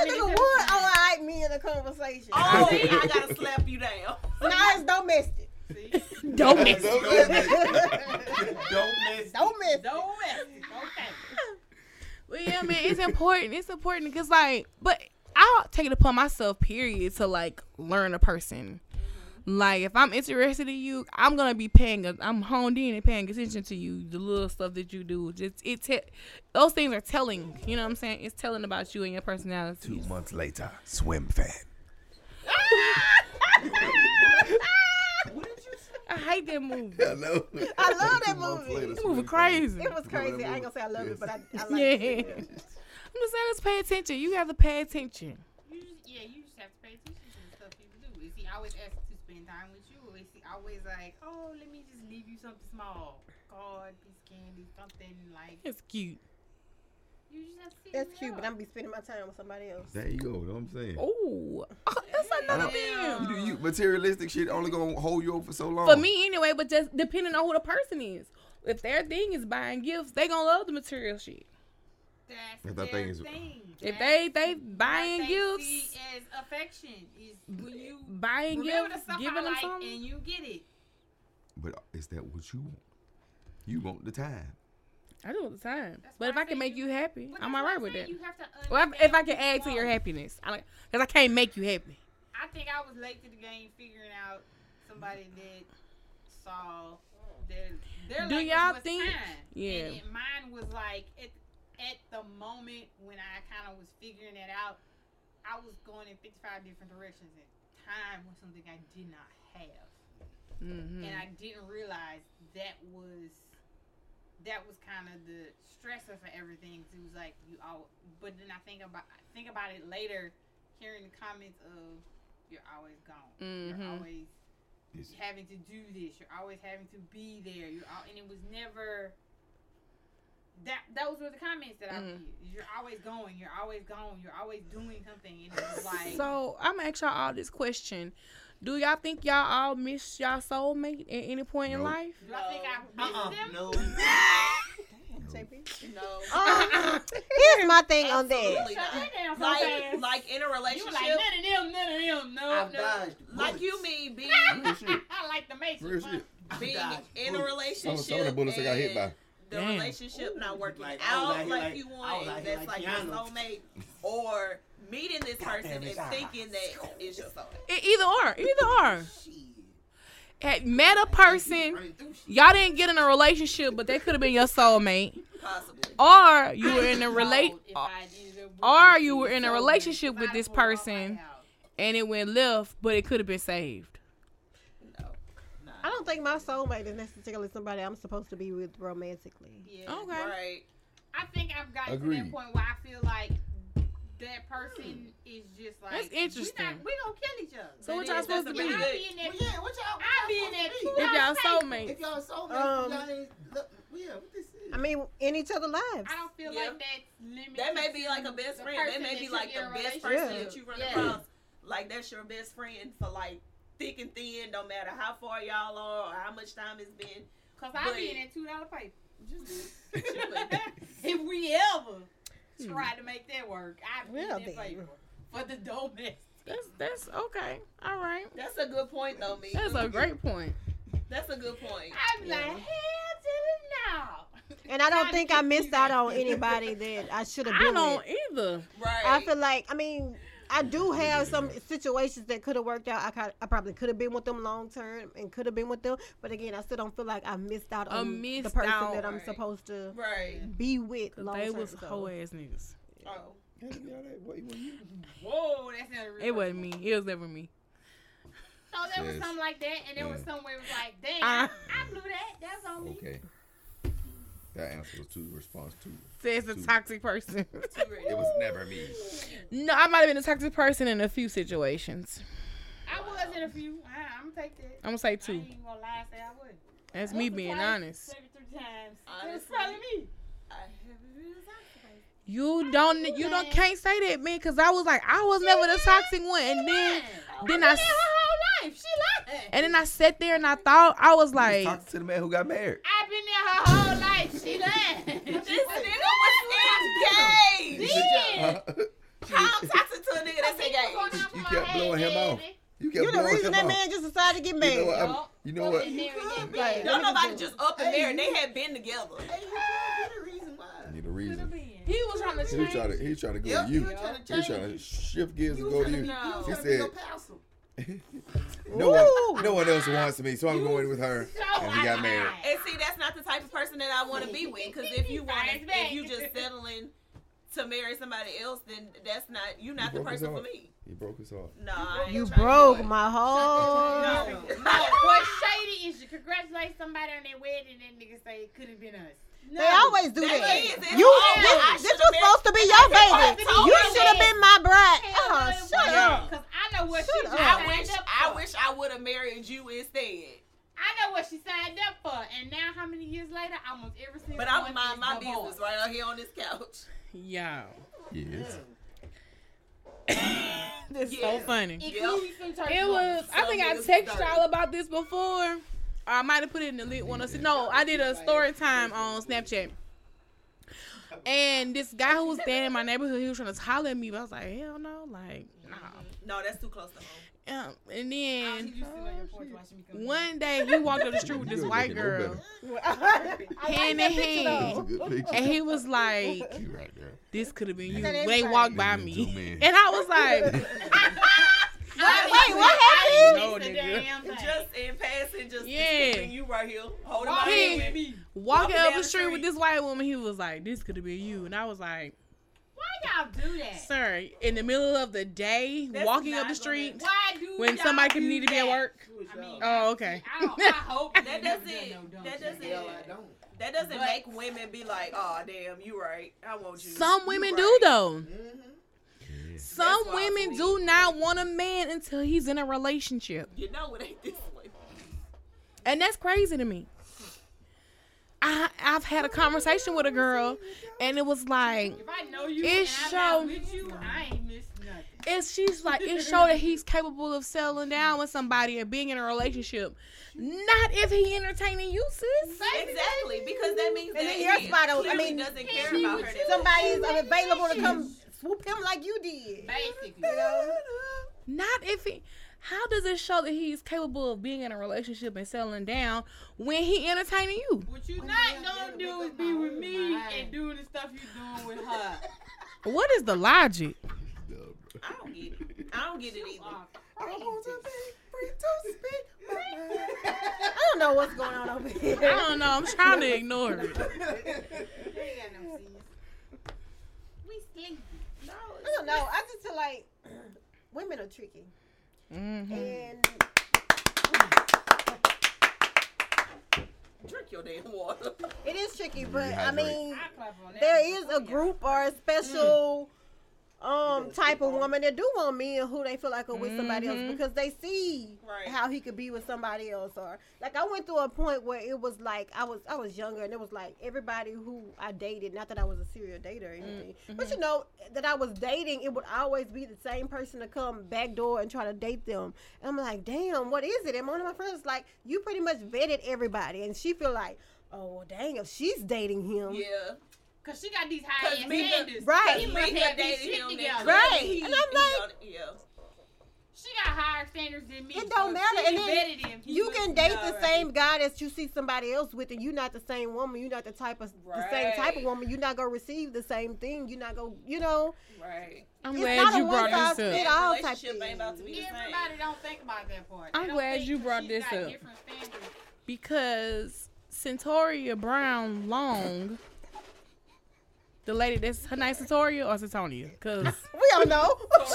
wish a nigga would at oh, a all right me in a conversation. Oh, I gotta slap you down. Now it's domestic. Time. See? Don't miss. Don't miss. Don't mess. Domestic. Don't mess it. Okay. Well, yeah, man, it's important. It's important because, like, but I'll take it upon myself, period, to like learn a person. Mm-hmm. Like if I'm interested in you, I'm gonna be paying. I'm honed in and paying attention to you. The little stuff that you do, just it. Te- those things are telling. You know what I'm saying? It's telling about you and your personality. Two months later, Swimfan. I hate that movie. I know. I love that movie. later, That movie crazy. It was crazy. I ain't gonna say I love it, but I, I like Yeah. it. I'm just saying, let's pay attention. You have to pay attention. You just, yeah, you just have to pay attention to the stuff people do. Is he always asking to spend time with you, or is he always like, oh, let me just leave you something small, card, piece of candy, something like? It's cute. You just have to see That's it cute, but. I'm be spending my time with somebody else. There you go. Know what I'm saying? Oh, that's another Damn. You do you materialistic shit only gonna hold you over for so long. For me, anyway, but just depending on who the person is. If their thing is buying gifts, they gonna love the material shit. That's If their that thing is- thing. If they they buying they gifts, see as affection is when you buying remember the gifts, giving them like something. and you get it. but is that what you want? You want the time. I do all the time. That's But if I I can make you- you happy, I'm alright with I'm that. saying, You have to Well, if, if I can add to your happiness, I because I can't make you happy. I think I was late to the game figuring out somebody that saw their their Do y'all think- time. Yeah. And mine was like at at the moment when I kind of was figuring it out, I was going in 55 different directions and time was something I did not have. hmm And I didn't realize that was that was kind of the stressor for everything. 'cause It was like you all, but then I think about think about it later, hearing the comments of you're always gone, Mhm. you're always It's- having to do this, you're always having to be there. You're all, and it was never. That those were the comments that I Mhm. read. You're always going. You're always gone. You're always doing something. And it was like So I'm gonna ask y'all all this question: Do y'all think y'all all miss y'all soulmate at any point in life? do I think I missed Uh-uh. them? No. JP? No. Um, here's my thing on that. Not. that down so Like, fast. like in a You relationship, like none of them, none of them. No, I've no. dodged. like you mean being I like the Matrix. Real huh? shit. I've being in a relationship. Some, some of the bullets I got hit by. and The Damn. relationship not working Like, out out here like, like- you want, out here that's like like your Keanu. soulmate, or meeting this God person and thinking that is your soulmate. Either or, either or. Shit. Had met a person, Running through shit. y'all didn't get in a relationship, but they could have been your soulmate, Possibly. or you were in a relate, uh, I ended up with or you were in a relationship with this I pulled off my person. and it went left, but it could have been saved. No. I don't think my soulmate is necessarily somebody I'm supposed to be with romantically. Yeah. Okay. Right. I think I've gotten to Agreed. that point where I feel like that person is just like That's interesting. We, not, we gonna kill each other. So what y'all supposed to be? a I good- be in Well, yeah, what y'all? I what be in that supposed two to If y'all house soulmates. If y'all soulmates, Um, y'all ain't. Look, yeah, what this is? I mean, in each other's lives. I don't feel Yeah. like that's limited. That may be like a best friend. That may be like the best relationship person Yeah. that you run Yeah. across. Like that's your best friend for like thick and thin, no matter how far y'all are or how much time it's been. Cause I be But- in that two dollar paper. Just if we ever Hmm. try to make that work, I be Well, in that then. paper for the domestic. That's that's okay. All right. That's a good point though, me. That's a great point. That's a good point. I be like, hell to the no. And I don't think I missed out on anybody that I should have I been don't with. either. Right. I feel like, I mean, I do have some situations that could have worked out. I, kind I probably could have been with them long term and could have been with them. But again, I still don't feel like I missed out I on the missed person out. that I'm Right. supposed to right. be with Cause long they was so. hoe ass niggas. Oh. Whoa, that's not a real It wasn't me. It was never me. So there was something like that, and there was somewhere it was like, damn, Uh. I, I blew that. That's on me. Okay. That answer was two response two. Says a toxic person. It was never me. no, I might have been a toxic person in a few situations. I was in a few. I, I'm gonna take that. I'm gonna say I two. ain't gonna lie and say I would. That's me being honest. Seventy-three times. It was probably me. I haven't been toxic. You don't. You don't. Can't say that, man. Cause I was like, I was never the toxic one, and then, then I, life. She lied. and then I sat there and I thought I was like, Talk to the man who got married. I've been there her whole life. She lied. This nigga was engaged. Yeah. Uh, How I'm toxic to a nigga that's Going engaged? You kept blowing him off. You You the reason that off. man just decided to get You know married. what? I'm- you know what? And then we get Don't nobody just- just up and Hey, married. They had been together. Hey, you could be the reason why. I need a reason. He was trying to He was change. trying to he was trying to go Yep, to he you. was trying to He was trying to shift gears and go to you. be- he was to said your pastor. no one no one else wants me, so I'm going with her. And he got married. And see, that's not the type of person that I want to be with. Because if you want, Right, if you just settling to marry somebody else, then that's not you're Not the person for me. You broke his heart. Nah, I ain't You broke my whole. No. No, what's shady is you congratulate somebody on their wedding and then niggas say it could have been us. They always do That that. is, You, this, this was supposed to be your baby. supposed to be You should have been my bride. Hell Oh, no, it shut wasn't. up. Cause I know what Shut she up. just I wish up I wish I would have married you instead. I know what she signed up for, and now how many years later, I almost every single But I one would mind is my divorced. business right out here on this couch. Yo, Yes. this is Yeah. so funny. Including some church It was. I think I niggas texted y'all about this before. Or I might have put it in the lit one. Or no, I did a story time on Snapchat. And this guy who was staying in my neighborhood, he was trying to holler at me, but I was like, hell no, like, nah. No, that's too close to home. Um, and then used on porch me one day he walked up the street with this white girl, hand in hand, and he was like, right "This could have been you." That When is they right. walked by me, and I was like, Wait, what happened? No, nigga. Just in passing, just Yeah. yeah. you right here holding Why my He- hand with me. walking Walking up the the street with this white woman. He was like, "This could have been you," and I was like, Why y'all do that? "Sir, in the middle of the day, That's walking up the street Why do when y'all somebody can need to be at work." I mean, Oh, okay. I, I hope That doesn't- no that doesn't- Hell, I don't. That doesn't But- make women be like, "Oh, damn, you right. I want you." Some You women right." do though. Mm-hmm. Some That's women do not want a man until he's in a relationship, You know it ain't this way. and that's crazy to me. I I've had a conversation with a girl, and it was like, If I know you It and show- not you, I ain't missed nothing. it's she's like it showed that he's capable of settling down with somebody and being in a relationship. Not if he entertaining you, sis. Exactly, because that means And that then he your spot, I mean, doesn't care about her. you. that Somebody is available to come swoop him like you did. Basically. You know? Not if he. How does it show that he's capable of being in a relationship and settling down when he entertaining you? What you not gonna do is be with me and do the stuff you doing with her. What is the logic? I don't get it. I don't get it either. I want to be to speak. I don't know what's going on over here. I don't know. I'm trying to ignore it. You ain't no sense. We sleepy. I don't know. I just feel like women are tricky. Hmm And Drink your damn water. it is tricky, but I mean, I clap on that. there is a group or a special um type of woman that do want men who they feel like are with somebody else Mhm. because they see Right. how he could be with somebody else or like I went through a point where it was like I was I was younger and it was like everybody who I dated not that I was a serial dater or anything but you know that I was dating it would always be the same person to come back door and try to date them and I'm like damn what is it and one of my friends was like you pretty much vetted everybody and she feel like oh well, dang if she's dating him Yeah. Cause she got these high Cause ass Mika- standards. Right. He Me must had have these dated shit him. together. Right. He, And I'm like- on- yeah. She got higher standards than me. It don't so matter. And then him. He you can date the alright. same guy that you see somebody else with, and you're not the same woman. You're not the type of the same type of woman. You're not gonna receive the same thing. You're not gonna, you know. Right. I'm It's glad not a you brought one-size this fit up. all type relationship thing. ain't about to be the same. Everybody don't think about that part. I'm glad you brought this up. because Centauria Brown Long, the lady that's her name Centauria or Centonia, cause We don't know.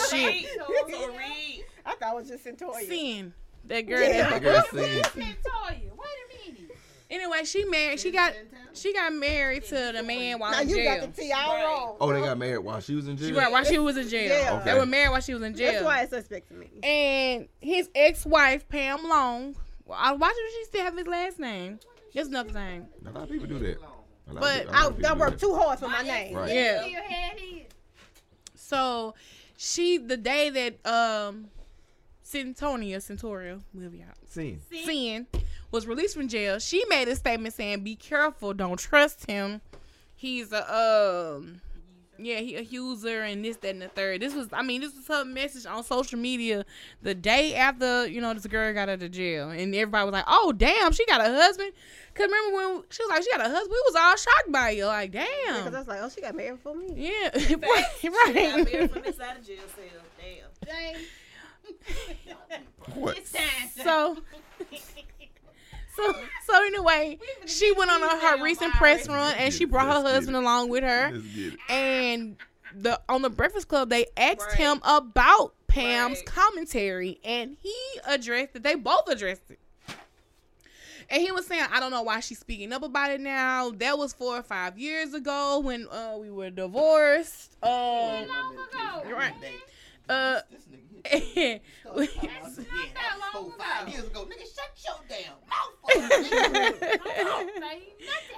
Shit. So read. I thought it was just Centoria. Sin that girl. Yeah. That, That girl seen Centoria, wait a minute. anyway, she married. She got she got married to the man while Now in you got the T all Right. wrong. Oh, they got married while she was in jail. She right while she was in jail. Yeah. They were married while she was in jail. That's why it's suspect to me. And his ex-wife Pam Long. Well, I- why does she still have his last name? That's another thing. A lot of people do that. A lot of But people- I, of I worked too hard for my name. Right. Yeah. Still had his. So she the day that um Centonia, Centauria, wherever y'all Seen. Sin was released from jail, she made a statement saying, "Be careful, don't trust him. He's a um yeah, he accused her and this, that, and the third. This was, I mean, this was her message on social media the day after, you know, this girl got out of jail. And everybody was like, oh, damn, she got a husband. Because remember when she was like, she got a husband? We was all shocked by it. Like, damn. Because I was like, oh, she got married for me. Yeah, Facts. She got right. married from inside a jail cell. Damn. Dang. What? It's time. So, so, so anyway, she went on a, her recent press run and she brought her husband it. along with her. Let's get it. and the on the Breakfast Club they asked Right. him about Pam's Right. commentary, and he addressed it. They both addressed it. And he was saying, I don't know why she's speaking up about it now. That was four or five years ago when uh, we were divorced. Um, Long ago. You're right. uh, This we- Talking about, that was four, five years ago. Nigga, shut your damn mouth. Don't say nothing.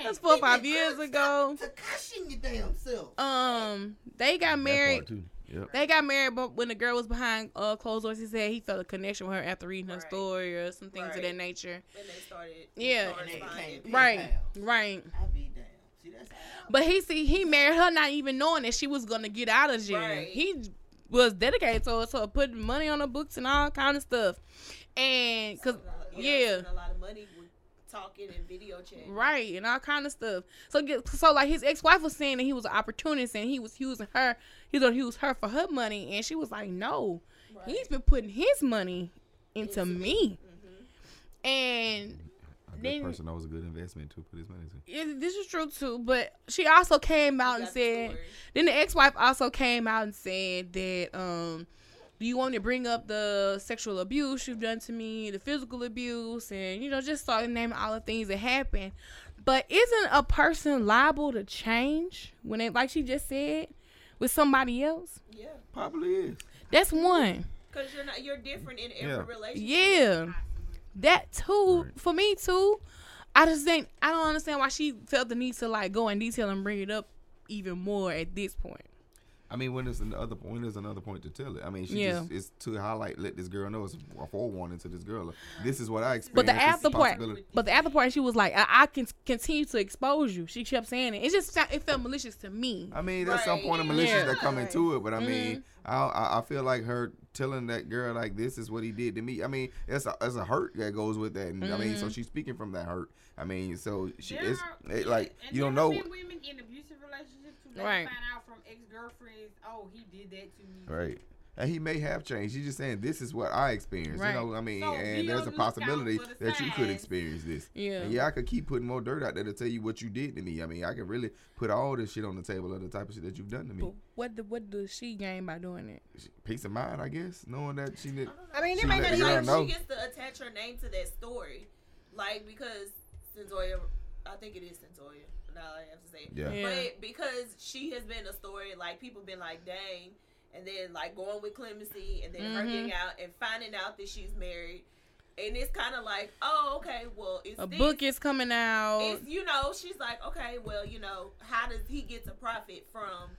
that's four or five years ago. To cussing your damn self. Um, they got married. Yep. They got married, but when the girl was behind uh, closed doors, he said he felt a connection with her after reading her Right. story or some things of that nature. When they started. Yeah. corresponding. Pen Right, right. I be damn. See, that's. But he see he married her not even knowing that she was gonna get out of jail. Right. He was dedicated to her, so putting money on her books and all kind of stuff. And cause yeah, a lot of money talking and video chatting. right, and all kind of stuff. So get- so like his ex wife was saying that he was an opportunist and he was using her. He was gonna use her for her money, and she was like, no, Right. he's been putting his money into Into me. Mhm. And Then- person that was a good investment to put his money to. it, this is true too, but she also came out and got the said. Then the ex-wife also came out and said that um do you want to bring up the sexual abuse you've done to me, the physical abuse, and you know, just started naming all the things that happened. But isn't a person liable to change when they like she just said with somebody else? Yeah, Probably is. That's one. because you're not. You're different in every Yeah. relationship. Yeah. That too, Right. for me too. I just think I don't understand why she felt the need to like go in detail and bring it up even more at this point. I mean, when there's another when there's another point to tell it. I mean, she Yeah. just it's to highlight, let this girl know it's a forewarning to this girl. This is what I experienced. But the This after part, but the after part, she was like, I, "I can continue to expose you." She kept saying it. It just it felt malicious to me. I mean, there's some point of malicious Yeah. that come into it, but I Mhm. mean, I, I I feel like her telling that girl like this is what he did to me. I mean, it's a it's a hurt that goes with that, and I mean, so Mhm. she's speaking from that hurt. I mean, so she There it's are- it, like and you don't know. have been women in abusive relationships who Right. find out from ex girlfriends, oh, he did that to me. Right. And he may have changed. He's just saying this is what I experienced. Right. You know, I mean, So and there's a possibility the that you could experience this. Yeah. And yeah, I could keep putting more dirt out there to tell you what you did to me. I mean, I could really put all this shit on the table of the type of shit that you've done to me. But what the, what does she gain by doing it? Peace of mind, I guess, knowing that she did. I mean, it may not even. know. Like she gets to attach her name to that story, like because Cyntoia, I think it is Cyntoia. Now I have to say, it. Yeah. Yeah. but because she has been a story, like people been like, dang, and then like going with clemency, and then her Mhm. getting out and finding out that she's married, and it's kind of like, oh, okay, well, it's A this, book is coming out. it's you know she's like okay well you know how does he get to profit from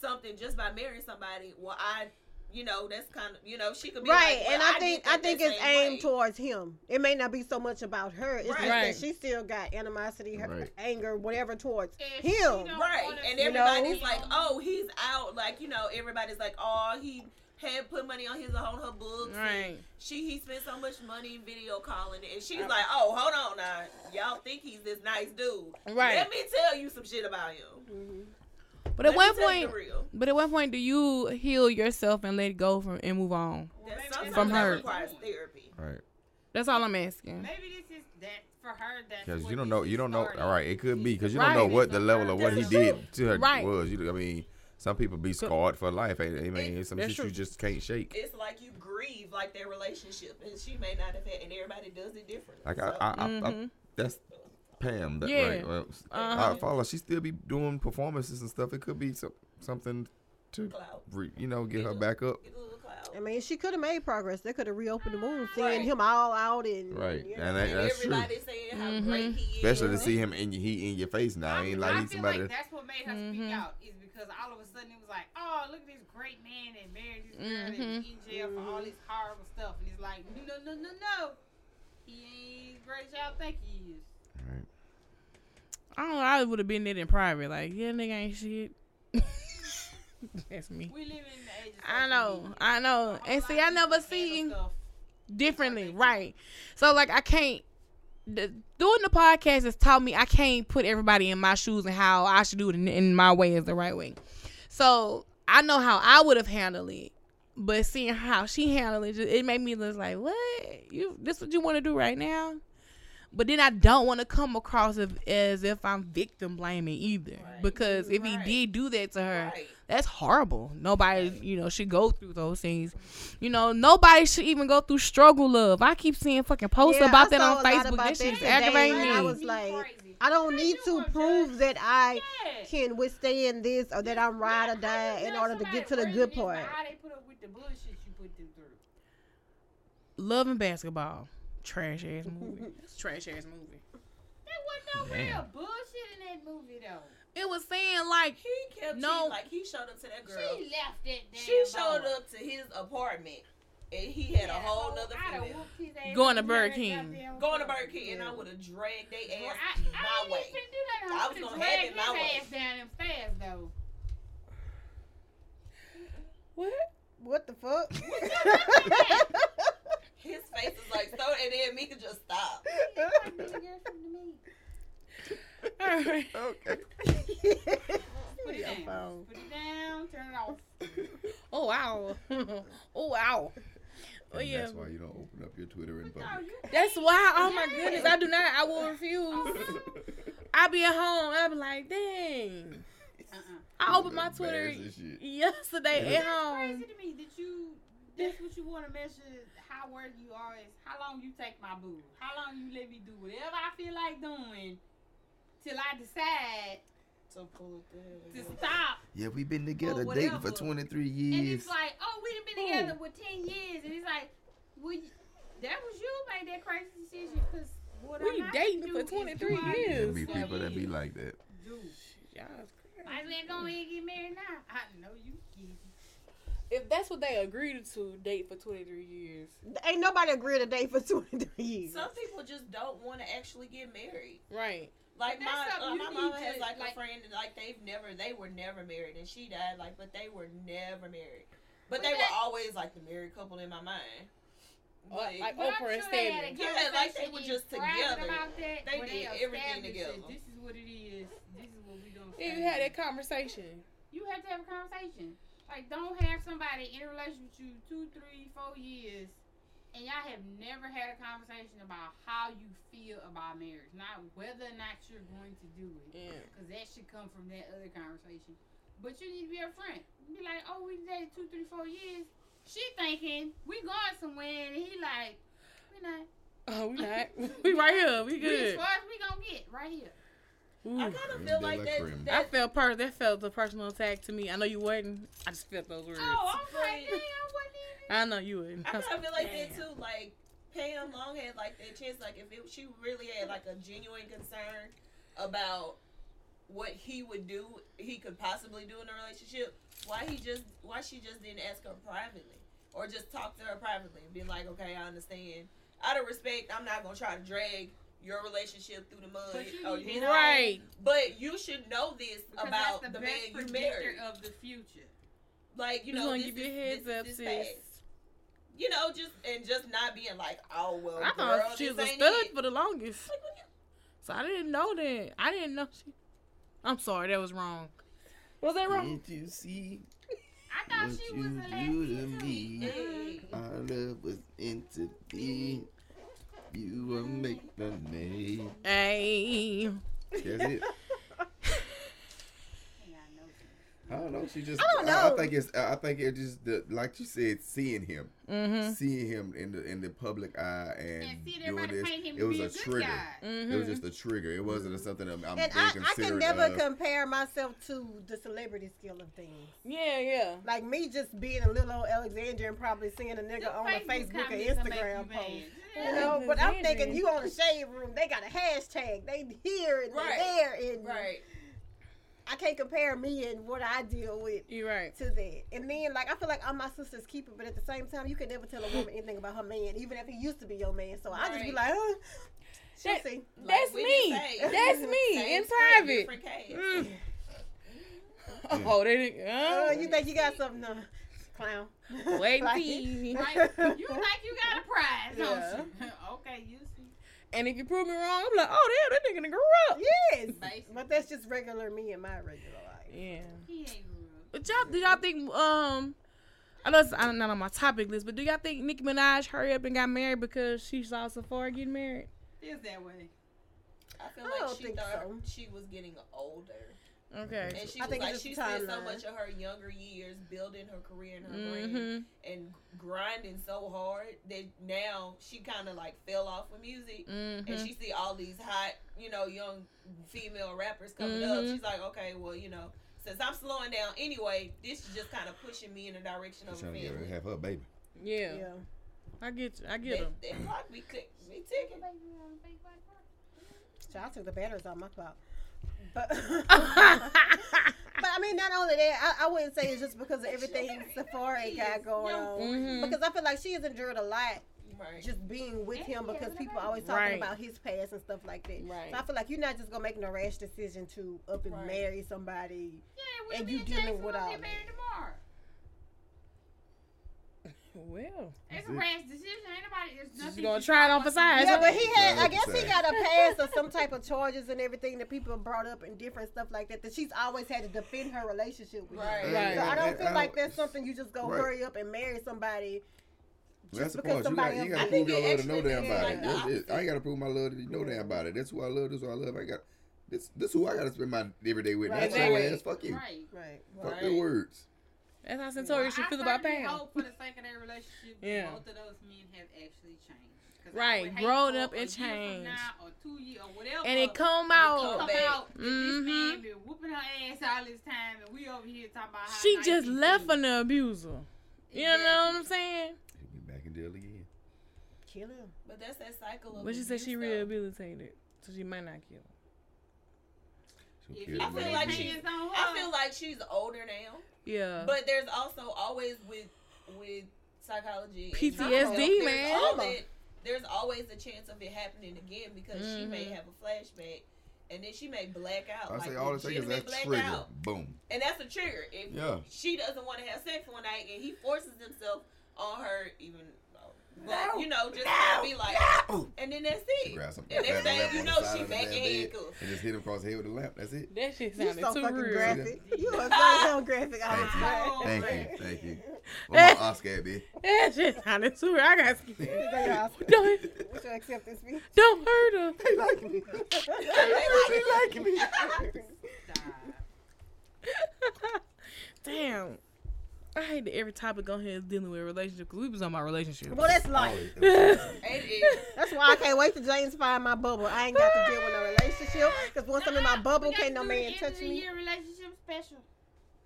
something just by marrying somebody well i you know that's kind of you know she could be Right, like, well, and I did think I think it's aimed way. towards him. It may not be so much about her. It's just Right. Right. that she still got animosity, her Right. anger, whatever towards If she him. right wanna and everybody's him, like oh he's out like you know everybody's like oh he had put money on his on her books Right. she he spent so much money video calling and she's like oh hold on now y'all think he's this nice dude Right. let me tell you some shit about him Mm-hmm. But at Let me one point, but at one point, do you heal yourself and let go from and move on? Well, That maybe sometimes From her. requires therapy Right. That's all I'm asking. Maybe this is that for her. That's Because you don't know, you don't know. All right, it could be because you Right. don't know what the level of what he did to her Right. was. You, I mean, some people be scarred for life. I I mean, it's some shit true. you just can't shake. it's like you grieve like their relationship, and she may not have had, and everybody does it differently. Like I, So, I, I, I Mhm. that's Pam. That, Yeah. Right. Well, Uh-huh. I follow. She still be doing performances and stuff. It could be some, something to, re, you know, get her back up. Get a little clout. I mean, she could have made progress. They could have reopened the wound, seeing Right. him all out and Right. you know. And that, And that's true. everybody saying how Mhm. great he is. Especially to see him in your, he in your face now. I, Ain't like I he's feel somebody. like that's what made her Mhm. speak out is because all of a sudden it was like, oh, look at this great man and married this girl and Mhm. in jail for all this horrible stuff, and it's like, no, no, no, no, he ain't as great as y'all think he is. Right. I don't know. I would have been there in private. Like, yeah, nigga ain't shit. That's me. We live in the age I know. I know. And see, I never people see differently, Differently. right? So like, I can't. The, doing the podcast has taught me I can't put everybody in my shoes and how I should do it in, in my way is the right way. So I know how I would have handled it, but seeing how she handled it, just, it made me just like, what you? This what you want to do right now? But then I don't want to come across as, as if I'm victim blaming either, Right. because if he did do that to her, Right. that's horrible. Nobody, you know, should go through those things. You know, nobody should even go through struggle love. I keep seeing fucking posts Yeah, about I that on Facebook. about That shit's aggravating and I was like. I don't They need to prove judge. that I Yeah. can withstand this or that I'm ride or die in order to get to the good part. How they put up with the bullshit you put them through. Love and basketball, trash ass movie. It's trash ass movie. There wasn't no Damn. real bullshit in that movie though. It was saying like, He kept No. cheating, like he showed up to that girl. She left that damn She showed boy. up to his apartment, and he had a whole oh, nother female. whooped his ass Going to Burger King. Going to. Burger King, and I would have dragged Well, their ass I, I my way. even do that. I I was was gonna gonna have drag it my his way. ass down them stairs though. what? What the fuck? His face is like so, and then Mika just stop. All right. Okay. Put it down. phone. Put it down. Turn it off. Oh wow. oh wow. Oh yeah. That's why you don't open up your Twitter in No, public. That's why. Oh my goodness, I do not. I will refuse. Oh, I be at home. I be like, dang. Uh-uh. I opened my Twitter yesterday at home. crazy to me that you. That's what you want to measure how worthy you are is how long you take my boo. How long you let me do whatever I feel like doing till I decide To pull it. to the stop. Yeah, we've been together dating for whatever. 23 And years. it's like, oh, we've been Who? together for 10 years. And it's like, well, that was you made that crazy decision because what We I'm not dating for 23 years. There this be people that be like that. Dude, Y'all is crazy. might as well go ahead and get married now. I know you kidding. If that's what they agreed to, date for 23 years. Ain't nobody agreed to date for 23 years. Some people just don't want to actually get married. Right. Like my uh, my you mama need has like, like- a friend and like they've never they were never married and she died like but they were never married. But, But they that- were always like the married couple in my mind. But, like But Oprah and sure they had. Yeah, like they were just together. About that, They where did everything established that together. This is what it is. This is what we gonna. You had that conversation. You have to have a conversation. Like, don't have somebody in a relationship with you two, three, four years, and y'all have never had a conversation about how you feel about marriage, not whether or not you're going to do it, Yeah. because that should come from that other conversation. But you need to be upfront. Be like, oh, we dated two, three, four years. She thinking we going somewhere, and he like, we not. Oh, we not. we right here. We We as far as we gonna get right here. Mm. I kind of feel like that. Creme. I felt per that felt a personal attack to me. I know you wasn't. I just felt those words. Oh, I was like, damn, I wasn't even. I know you wouldn't. I kind of feel like that too. Like Pam Long had like that chance. Like if it, she really had like a genuine concern about what he would do, he could possibly do in a relationship. Why he just why she just didn't ask her privately or just talk to her privately and be like, okay, I understand. Out of respect, I'm not gonna try to drag your relationship through the mud. But you or need his to- own. Right. But you should know this Because about the, the, man you predictor married. of the future. Like you know, wanna this give your is- heads this up, is sis. past you know, just and just not being like, oh well, I girl, thought she was a stud it. for the longest. So I didn't know that. I didn't know she. I'm sorry, that was wrong. Was that wrong? Did you see I thought what she you was a do to me? Hey. Our love was into be. You will make the name. Hey. That's it. Yeah, I know. I don't know. She just. I don't know. I, know. think it's. I think it just the, like you said, seeing him, Mm-hmm. seeing him in the in the public eye and, And see doing this. him It was a a trigger. Mm-hmm. It was just a trigger. It wasn't something I'm, I'm and I, I can never of. compare myself to the celebrity skill of things. Yeah, yeah. Like me just being a little old Alexandria and probably seeing a nigga The on a Facebook or comments will make Instagram post. You know, but I'm thinking you on the shade room, they got a hashtag. They here and Right. they there and Right. I can't compare me and what I deal with You're right. to that. And then like I feel like I'm my sister's keeper, but at the same time you can never tell a woman anything about her man, even if he used to be your man. So I just be like, huh? She'll That- see. That's we me. say, That's me in private. different cast. Mm. Oh, they didn't. Oh, Oh, you think you got something, uh, clown? Wait, Like- see. Right? you like you got a prize, don't Yeah. you? okay, you see. And if you prove me wrong, I'm like, oh damn, that nigga done grew up. Yes, Basically. but that's just regular me in my regular life. Yeah. He ain't real. But y'all, do y'all think? Um, I know it's I'm not on my topic list, but do y'all think Nicki Minaj hurry up and got married because she saw Safaree getting married? Feels that way. I feel I like don't she think thought so. she was getting older. Okay. And she I was think like she spent so much of her younger years building her career and her Mm-hmm. brand and grinding so hard that now she kind of like fell off with music Mm-hmm. and she see all these hot you know young female rappers coming up Mhm. she's like okay well you know since i'm slowing down anyway this is just kind of pushing me in the direction of a Trying to get her to have her baby. Yeah, Yeah. I get you. I get that, him. that clock be, be ticking So I took the batteries out my clock. But, but I mean, not only that, I, I wouldn't say it's just because of everything Safaree got going on. Mhm. Because I feel like she has endured a lot right just being with him because people always talking Right. about his past and stuff like that. Right. So I feel like you're not just gonna make a rash decision to up and Right. marry somebody. Yeah, And we you and dealing Jackson with gonna all get married tomorrow. Well, It's a rash decision. Ain't nobody. It's she's gonna try it on for fucking- size. Yeah, but he had, I guess he got a pass of some type of charges and everything that people brought up and different stuff like that. That she's always had to defend her relationship with. him. Right. Right. So I don't feel and like that's something you just go Right. hurry up and marry somebody. That's the because part. You got, you gotta prove your love to think no damn actually about it. it That's like it. I ain't got to prove my love to no damn about it. That's who I love. That's who I love. I got this. This who I got to spend my everyday with. Right. That's Exactly. your ass. Fuck you. Right. Right. Fuck Right. your words. That's how Centauri should I feel about certainly Pam. hope for the sake of their relationship, Yeah. both of those men have actually changed. Right, grown up and changed. now or two years or whatever. And it come come out. back. out. that This mm-hmm. man been whooping her ass all this time, and we over here talking about how She just left is. from the abuser. You know what I'm saying? He'll be back in jail again. Kill him. but that's that cycle of But she said she though. rehabilitated, so she might not kill. She'll If kill I feel like put she- I feel like she's older now Yeah. But there's also always with with psychology, and PTSD, mental there's man. always- There's always a chance of it happening again because she may Mhm. have a flashback, and then she may black out. I like say all it takes is legitimate that trigger. out. Boom. and that's a trigger. If Yeah. she doesn't want to have sex one night and he forces himself on her, even, but you know, just to be like, No. and then that's She it. grabs some And next grab thing you know, side she of the back in damn bed handcuffs. And just hit him across the head with a lamp. That's it. that shit You sounded so too fucking real. graphic. You are so damn graphic. I was Thank you. like, Thank you. Thank you. Where my Oscar at, bitch? That shit sounded too real. I got scared. They asked- Don't, What's your acceptance speech? don't hurt her. They like me. They like me. Damn. I hate that every topic on here is dealing with a relationship because we was on my relationship. Well, that's life. That's why I can't wait till James find my bubble. I ain't got to deal with no relationship because once I'm in my bubble, can't no to do man end touch of the me. year relationship special.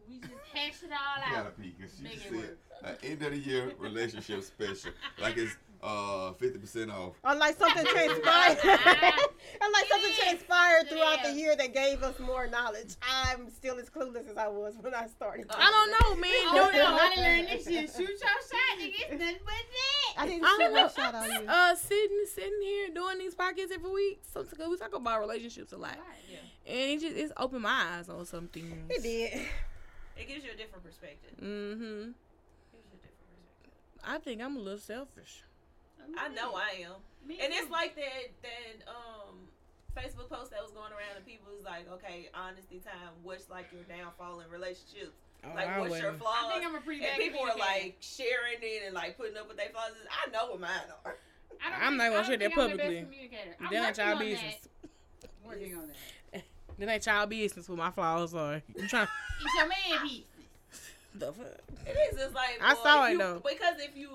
We just hash it all I got a out. peek because she Make just said work. uh, end of the year relationship special. Like it's uh fifty percent off. Unlike something transpired. Unlike something transpired throughout the year that gave us more knowledge. I'm still as clueless as I was when I started. I don't know, man. Oh Don't- no, I done learned this shit. Shoot your shot, nigga. It's nothing but that. I didn't shoot my know. shot on you. Uh, sitting, sitting here doing these podcasts every week. Sometimes we talk about relationships a lot, yeah, and it just it's opened my eyes on something. It did. it gives you a different perspective. Mm-hmm. Gives you a different perspective. I think I'm a little selfish. I know I am. Me And it's like that that um Facebook post that was going around and people was like, okay, honesty time. What's like your downfall in relationships? Oh, like, I what's your wouldn't. flaws? I think I'm a pretty and people are like sharing it and like putting up with their flaws. I know what mine are. I don't I'm think- not gonna I don't share that think the best publicly. communicator. I'm That ain't working y'all on business. that. Working on that. That ain't y'all business what my flaws are. You trying It's your man piece. the fuck? It is. It's like I well, saw it, you- though. Because if you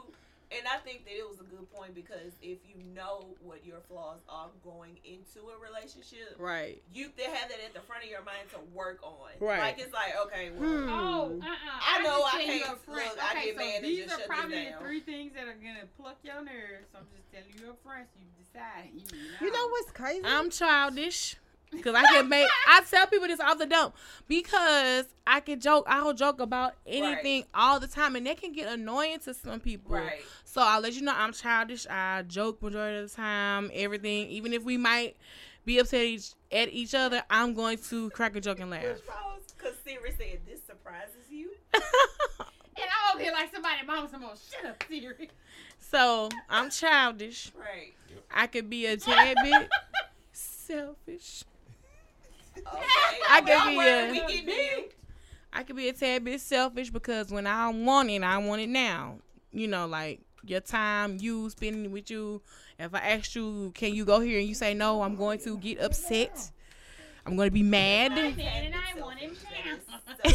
and I think that it was a good point because if you know what your flaws are going into a relationship, Right. you they have that at the front of your mind to work on. Right. Like it's like okay, well, Hmm. Oh, uh-uh. I know I tell you can't- up front. look, I okay, get so mad and these just are shut this probably down. the three things that are gonna pluck your nerves. So I'm just telling you up front. So you decide. You know, You know what's crazy? I'm childish. Cause I can make I tell people this off the dump because I can joke I'll joke about anything all the time and that can get annoying to some people. right. So I'll let you know I'm childish. I joke majority of the time. Everything, even if we might be upset each, at each other, I'm going to crack a joke and laugh. Because Siri said this surprises you. And I'm over here like somebody, mama, some more shut up, Siri. so I'm childish. Right. I could be a tad bit selfish. Okay. I could Don't be worry, a- we get you. I could be a tad bit selfish because when I want it, I want it now. You know, like your time, you spending with you. If I ask you, can you go here, and you say no, I'm going to get upset. I'm going to be mad. I said, and I want him now.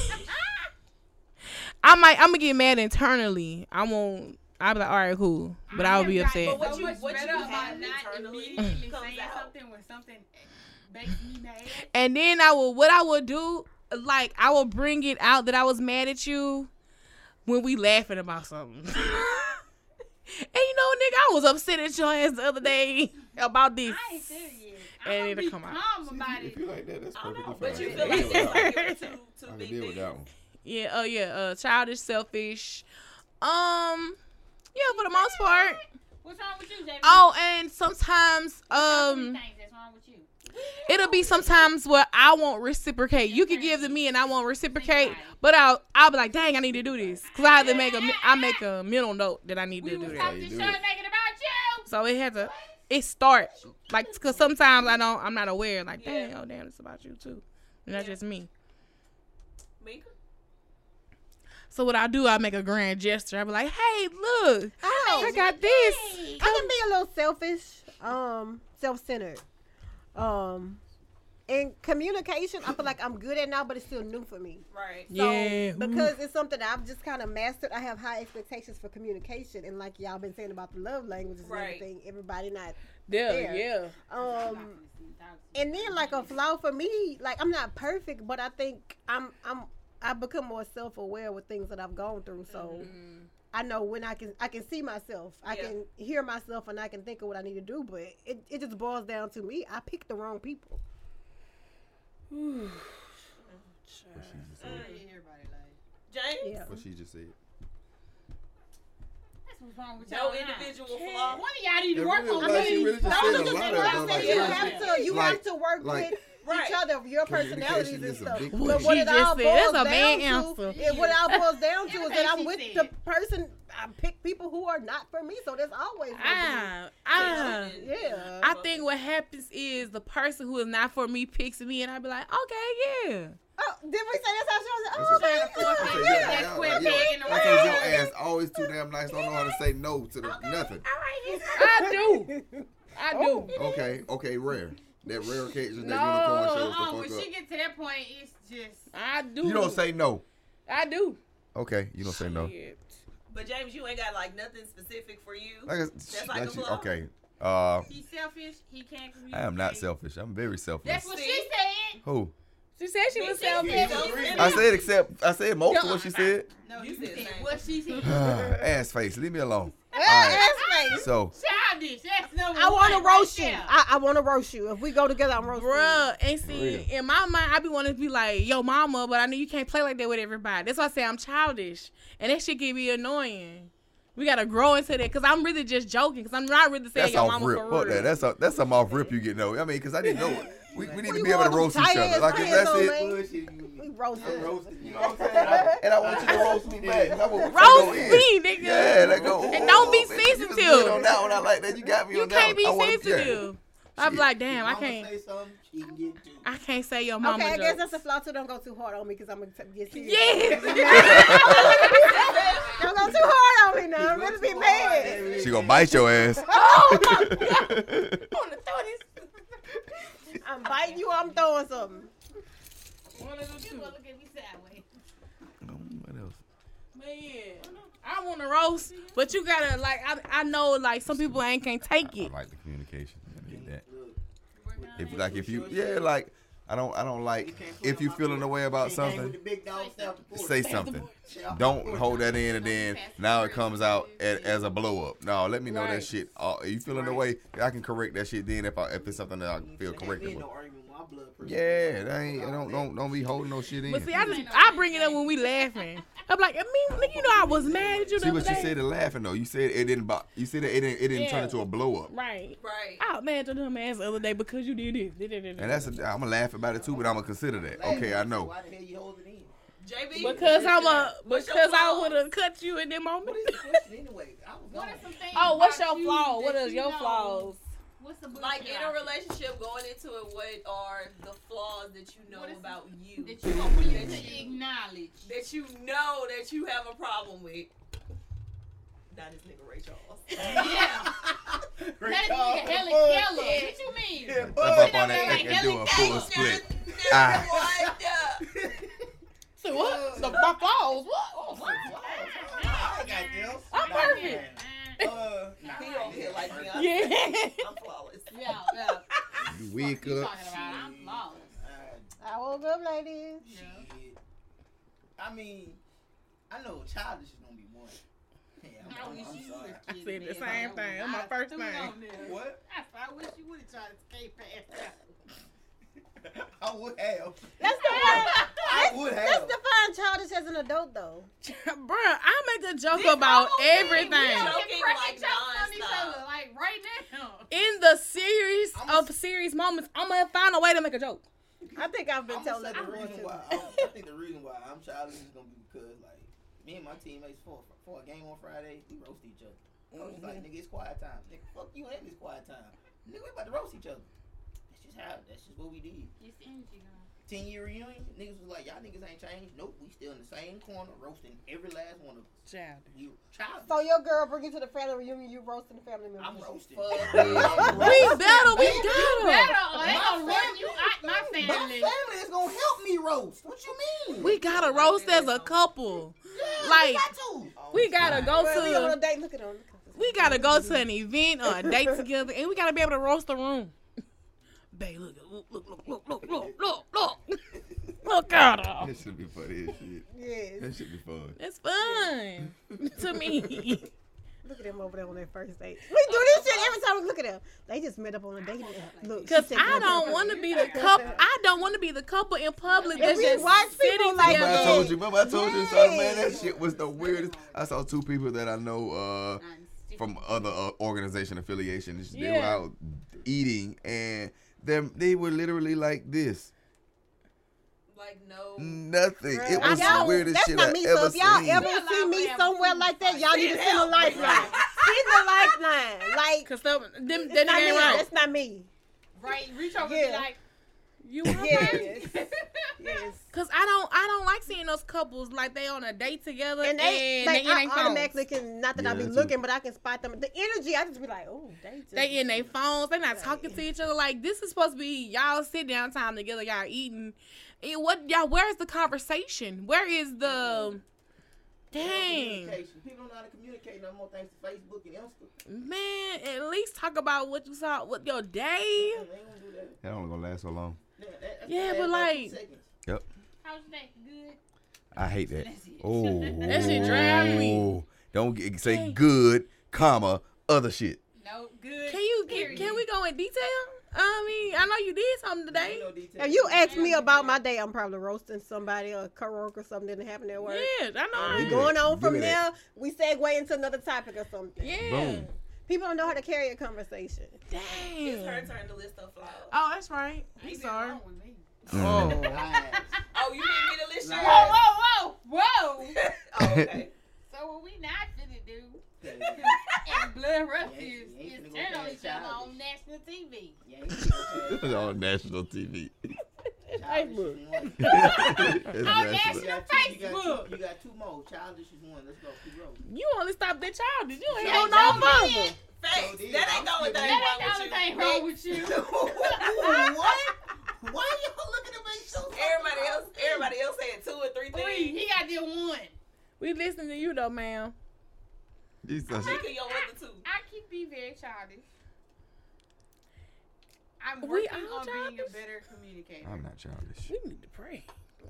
I might, I'm gonna get mad internally. I won't. I'll be like, all right, cool, but I'll be upset. But what you- what you better have about not immediately comes saying something when something makes me mad. And then I will, what I will do, like I will bring it out that I was mad at you when we laughing about something. and you know, nigga, I was upset at your ass the other day about this. I ain't serious. And I'm it'll be come out. calm about If it. you like that, that's I don't perfectly know, but you I feel can like deal with that. like it was two, two I can big deal with that one. Yeah, oh yeah, uh, childish, selfish. Um, yeah, for the most part. What's wrong with you, Jamie? Oh, and sometimes, um, things that's wrong with you. It'll be sometimes where I won't reciprocate. You can give to me and I won't reciprocate, but I'll I'll be like, dang, I need to do this because I have to make a I make a mental note that I need to do stop that. you the do show it. and make it about you. So it had to it start like because sometimes I don't I'm not aware like dang oh damn it's about you too, and that's Yeah. just me. So what I do, I make a grand gesture. I be like, hey, look, Oh, I got this. I can be a little selfish, um, self-centered. Um, in communication, I feel like I'm good at now, but it's still new for me. Right. So, Yeah. because it's something that I've just kind of mastered. I have high expectations for communication, and like y'all been saying about the love languages Right. and everything, everybody not. Yeah, There. yeah. Um, and then like a flaw for me, like I'm not perfect, but I think I'm I'm I become more self aware with things that I've gone through. So I know when I can I can see myself, I Yeah. can hear myself, and I can think of what I need to do. But it, it just boils down to me. I picked the wrong people. What she just said. Uh, James? Yeah. What she just said. That's what's wrong with No y'all. now. individual flaw. One of y'all need to It work really- on like, she me. really just No, said I'm a lot of what like, you have to you Like- have to work like- with Right. each other, your personalities Communication and is a stuff. big But question. what She it just all boils a down bad to, answer. what it all boils down to is that I'm with said. the person. I pick people who are not for me, so that's always gonna Ah, ah. yeah. I think what happens is the person who is not for me picks me, and I'd be like, okay, yeah. Oh, did we say that's how she was? Oh, what- okay. Trying to force I that- said, that yeah, yeah, square yeah. peg in the your ass always too damn nice. Don't know how to say no to the nothing. I do. I do. Okay, okay, rare. That rare occasion that No. unicorn shows Uh-uh, the when fuck she up. get to that point, it's just. I do. You don't say no. I do. Okay, you don't say no. Shit. But James, you ain't got like nothing specific for you. Like, I- That's like like a she- flaw? okay. Uh, He's selfish. He can't communicate. I am not selfish. I'm very selfish. That's what she See? said. Who? She said she was She selfish. said Don't she say said- I said except I said most of what she said. No, You you, said said what she said. Ass face, leave me alone. Alright. So Childish. That's number I want to one roast you. I, I want to roast you. If we go together, I'm roasting you. Bruh, and see, in my mind, I be wanting to be like, yo, mama, but I know you can't play like that with everybody. That's why I say I'm childish. And that shit can be annoying. We gotta grow into that, because I'm really just joking, because I'm not really saying that's your off mama rip. for Fuck real. that. That's a, that's some off rip you get no. I mean, because I didn't know it. We, we need to be able to roast each other. Like if that's it. on, man. Bullshit, We you- roasting. I'm. You know what I'm saying? And I- want you to roast me back. That's what we finna Roast go in. me, nigga. Yeah, let go. And don't be Ooh, bitch, you was sensitive. On that one, I like that. You got me You on that can't be one. I wanna- sensitive. I'm Shit. like, damn, I can't. Say something, she can get to. I can't say your mama Okay, I guess jokes. that's a flaw too. Don't go too hard on me because I'm gonna t- get serious. Yes. Don't go too hard on me now. I'm gonna be mad. She gonna bite your ass. oh my god. I wanna throw this. I'm biting you. or I'm throwing something. One of the two. Look at me sideways. What else? Man, I want to roast, but you gotta like. I, I know like some people ain't can't take I it. like the communication. I need that. If like if you yeah like I don't I don't like if you're feeling the way about can't hang with something, the big dog, stay off the porch. say something. Stay off the Don't hold that in and then now it comes out as, as a blow up. No, let me know that shit. Uh, you feeling the way I can correct that shit then if I, if it's something that I feel correctable. No argument with my blood pressure. Yeah, that ain't don't don't don't be holding no shit in. But see, I just I bring it up when we laughing. I'm like, I mean, nigga, you know, I was mad at you. the See what other you said it laughing though. You said it didn't. bo- You said it, it didn't. It didn't turn into a blow up. Right. Right. I was mad at them ass the other day because you did this. And that's a, I'm gonna laugh about it too, but I'm gonna consider that. Okay, I know. Why the hell you hold it in? JB. Because I'm a What's because I would have cut you in that moment. is the question anyway? I was What gone. are some things? Oh, what's your you flaw? What that is you your know? flaws? What's the Like in a relationship, going into it, what are the flaws that you know What is- about you that you want me that to you, acknowledge? that you know that you have a problem with? Not this nigga Ray Charles. Yeah. Ray That Charles, nigga Helen fuck. Keller. What you mean? Yeah, Jump up on that Like and, and do a full split. Ah. So what? The, my flaws? What? Oh, What? I got them. I'm perfect. Uh, nah, He don't feel like me. I'm, Yeah. I'm flawless. Yeah, yeah. You weak You up. talking about? I'm flawless. Uh, I woke up, ladies. Shit. I mean, I know childish is gonna be one. Yeah, I I'm, wish I'm, I'm you sorry. would I said the same thing. That's my first thing. What? I wish you would have tried to escape past that. I would have. Let's define, I would let's define childish as an adult, though. Bruh, I make a joke This about everything. we We Joking don't like jokes on each nonstop. other, like right now. In the series I'm- of serious moments, I'm gonna find a way to make a joke. I think I've been telling gonna that say the reason too. why. I, I think the reason why I'm childish is gonna be because like me and my teammates for for a game on Friday, we roast each other. I was like, mm-hmm. nigga, it's quiet time. Nigga, fuck you and it's quiet time. Nigga, we about to roast each other. That's just how. That's just what we did. It's energy gone. Ten year reunion, niggas was like, y'all niggas ain't changed. Nope, we still in the same corner roasting every last one of us. Child. We childish. So your girl bring you to the family reunion, you roasting the family members. I'm roasting. Fuck. We roasting, better, we gotta. Better, they My gonna run family- you out my My family. family is gonna help me roast. What you mean? We gotta roast as a couple. Yeah, like, we got to. We gotta go Well, we on a to date. Look at them. we gotta go to an event or a date together, and we gotta be able to roast the room. Babe, look, look, look, look, look, look, look, look, look. Look at her. That should be funny as shit. Yes. That should be fun. It's fun to me. Look at them over there on their first date. We do this shit every time we look at them. They just met up on a date. Look, she Cause said- I don't want to be the couple. I don't want to be the couple in public If that's we just watch people sitting like Remember I together. told you. Remember I told you, son, man. That Yes. shit was the weirdest. I saw two people that I know uh, from other uh, organization affiliations. They were Yeah. out eating, and them they were literally like this. Like no. Nothing. It was the weirdest that's shit not I me. So ever if y'all seen. ever Yeah, see me somewhere like that, y'all need to Send send a lifeline. Send a lifeline. Like Cause them, them, it's that not me. right. That's not me. Right, reach over Yeah. and be like, You want Yes. that? Yes. Cause I don't, I don't like seeing those couples like they on a date together And they, and like, they I their automatically phones. can, not that Yeah, I be that too. looking, but I can spot them. The energy, I just be like, oh, they just. They in their phones. They not talking to each other. Like this is supposed to be y'all sit down time together. Y'all eating. And what y'all? Where's the conversation? Where is the? Dang, People don't know how to communicate no more thanks to Facebook and Instagram. man. At least talk about what you saw with your day. They ain't gonna do that. That only gonna last so long. That- that- Yeah, but like- two seconds. how's that? Good. I hate that. That's it. Oh, That shit drive me. Don't get, say Hey. good, comma, other shit. No, good. Can you? Can, can we go in detail? I mean, I know you did something today. No details. If you ask me about my day, I'm probably roasting somebody or a coworker or something didn't happen at work. Yeah, I know. Yeah. I- Going on Give from there, that. we segue into another topic or something. Yeah. Boom. People don't know how to carry a conversation. Dang. It's her Damn. turn to list her flaws. Oh, that's right. I'm sorry. nothing wrong with me. Mm. Lies. Oh, you need me to list Lies. Whoa, whoa, whoa, whoa. oh, okay. so what we not finna do Yeah, and blood rush You is, ain't- you ain't is turn on each other on national TV. yeah, This is on national TV. Childish is one. It's Oh, national. national- You got two- you got two- Facebook. You got two more. Childish is one. Let's go. Keep rolling. You only stopped at childish. You ain't Hey, go no jump further. in. Facts. So that ain't the only I'm thing That wrong ain't the with only you. thing wrong with you. what? Why y'all looking at me so? Everybody else, everybody else saying two or three Three. things. He got did one. We listening to you though, ma'am. These are- Mika, your other two. I keep being very childish. I'm We working all on being a childish? better communicator. I'm not childish. We need to pray.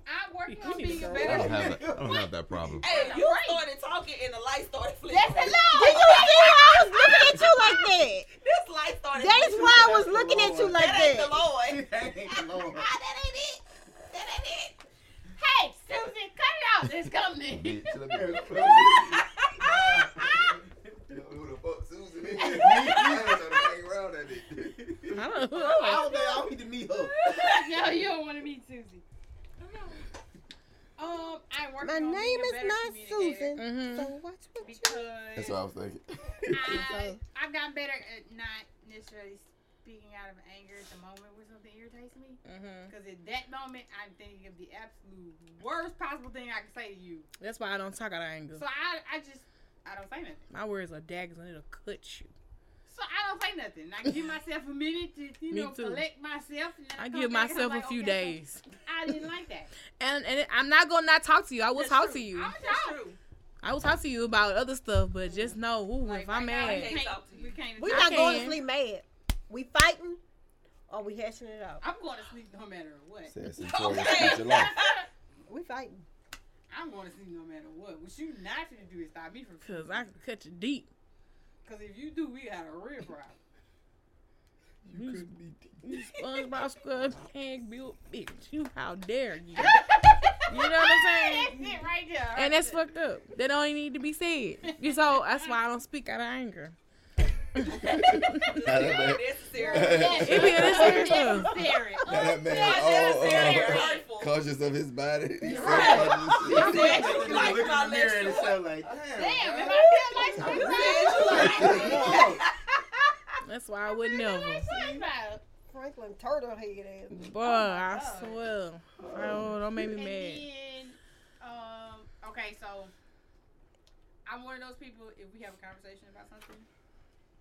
I'm working You on to being a go. I better don't have that. I don't have that problem. Hey, you right. started talking and the light started flickering. That's Did enough. you see why I was looking at you like that? This light started. That is why I was looking at you like That ain't the that. Lord. That ain't the Lord. Ah, that ain't it. That ain't it. Hey, Susan, cut it out. It's coming. Bitch, let Who the fuck Susan is? I ain't trying to hang around that bitch. I don't know. I don't think I don't need to meet her. no, you don't want to meet Susie. Um, I'm working My on name being a is not communicator Susan. Mhm. So what's with you? That's what I was thinking. I, I've gotten better at not necessarily speaking out of anger at the moment when something irritates me. Mhm. Because at that moment, I'm thinking of the absolute worst possible thing I can say to you. That's why I don't talk out of anger. So I, I just, I don't say nothing. My words are daggers and it'll cut you. So I don't say nothing. I give myself a minute to, you Me know, too. collect myself. And then I give myself I'm a few okay, days. I didn't like that. And and I'm not gonna not talk to you. I will That's talk true. to you. I'm That's talk. true. I will talk to you about other stuff, but mm-hmm. just know, ooh, Like, if I'm mad, we Can't can't, talk to you. we can't We I not going to sleep mad. We fighting or we hashing it out. I'm going to sleep no matter what. Said Centurion speech of life. We fighting. I'm going to sleep no matter what. What you not finna do is stop me from cause I can cut you deep. Because if you do, we got a real problem. You couldn't be You SpongeBob SquarePants built bitch. You how dare you? You know what I'm saying? That's it right there. And that's fucked up. That don't even need to be said. So that's why I don't speak out of anger. That man, Necessary. It be this serious stuff. That man, Unnecessary. oh, Hurtful. uh, conscious of his body. He's so Right. conscious. You said Look in the mirror and lecture. itself like, Damn, damn. if I feel like You SpongeBob. said you like That's why I would never. SpongeBob. Franklin turtle head ass. Boy, I God. swear. Oh, don't make me And mad. then, um, okay, so I'm one of those people. If we have a conversation about something,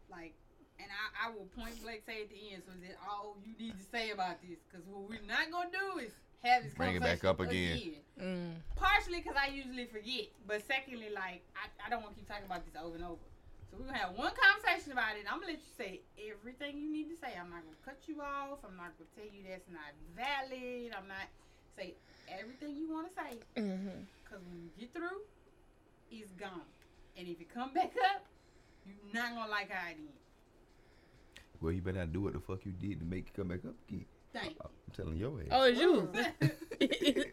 like, and I, I will point blank say at the end, so that all you need to say about this, because what we're not gonna do is have this Bring it back conversation up again. Mm. Partially because I usually forget, but secondly, like, I, I don't want to keep talking about this over and over. So we're gonna have one conversation about it. I'm gonna let you say everything you need to say. I'm not gonna cut you off. I'm not gonna tell you that's not valid. I'm not say everything you want to say. hmm Cause when you get through, it's gone. And if it come back up, you're not gonna like how it ends. Well, you better not do what the fuck you did to make it come back up again. Thank I'm telling your ass. Oh, it's you. you.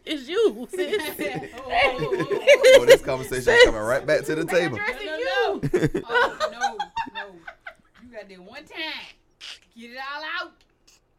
it's you, sis. Oh, oh, oh, oh, oh. This conversation is coming right back to the table. Addressing No, you. no, Oh no, no. You got that one time. Get it all out.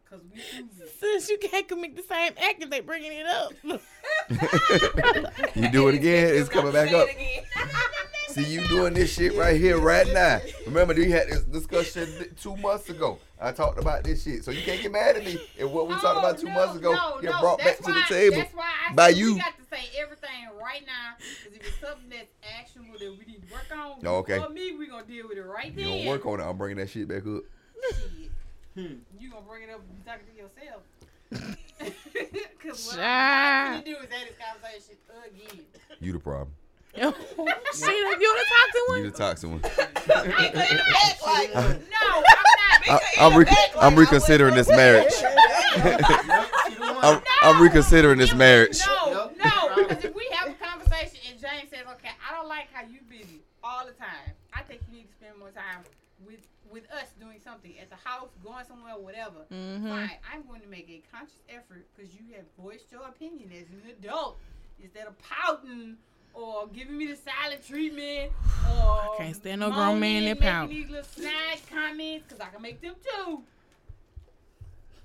Cause we choosing. Since you can't commit the same act if they bringing it up. you do it again, it's coming back up. See, you doing this shit right here, right now. Remember, we had this discussion two months ago. I talked about this shit, so you can't get mad at me. And what we talked oh, about two no, months ago no, get no, brought back that's to the table That's why I by said you. We got to say everything right now. Because if it's something that's actionable that we need to work on, Oh, okay. for me, we gonna deal with it right You then. don't work on it. I'm bringing that shit back up. Shit. Hmm. You gonna bring it up and be talking to yourself. Cause what Child. I'm gonna do is have this conversation again. You the problem. Shit, if you want to talk to You the toxic one. I ain't in the back like No, I'm not. I, I'm, re- I'm reconsidering this marriage. I'm, I'm reconsidering this marriage. No, no, because if we have a conversation and James says, "Okay, I don't like how you busy all the time. I think you need to spend more time with with us doing something at the house, going somewhere, whatever." Mhm. Fine, I'm going to make a conscious effort because you have voiced your opinion as an adult instead of pouting. Or giving me the silent treatment, or can't stand no grown man moaning, that pout. Making these little snide comments, because I can make them too.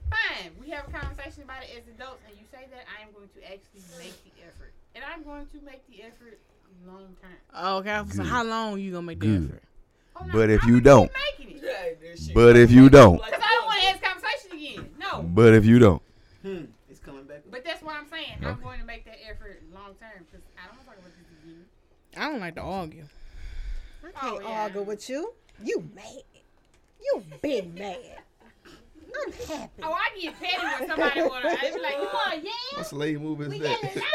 Fine, we have a conversation about it as adults, and you say that I am going to actually make the effort, and I'm going to make the effort long time. okay. So Good. how long are you gonna make the Good. effort? Oh, no, But if you don't. keep making it, Hey, this shit. But if you don't, because I don't want to have conversation again. No, but if you don't, Hmm. It's coming back. but that's what I'm saying. I'm going to make that effort long term because I don't want to talk about this again. I don't like to argue. I can't Oh, yeah. argue with you. You mad. You big mad. I'm. Oh, I get petty when somebody want to. I be like, you want yeah? what slave move is We that? getting So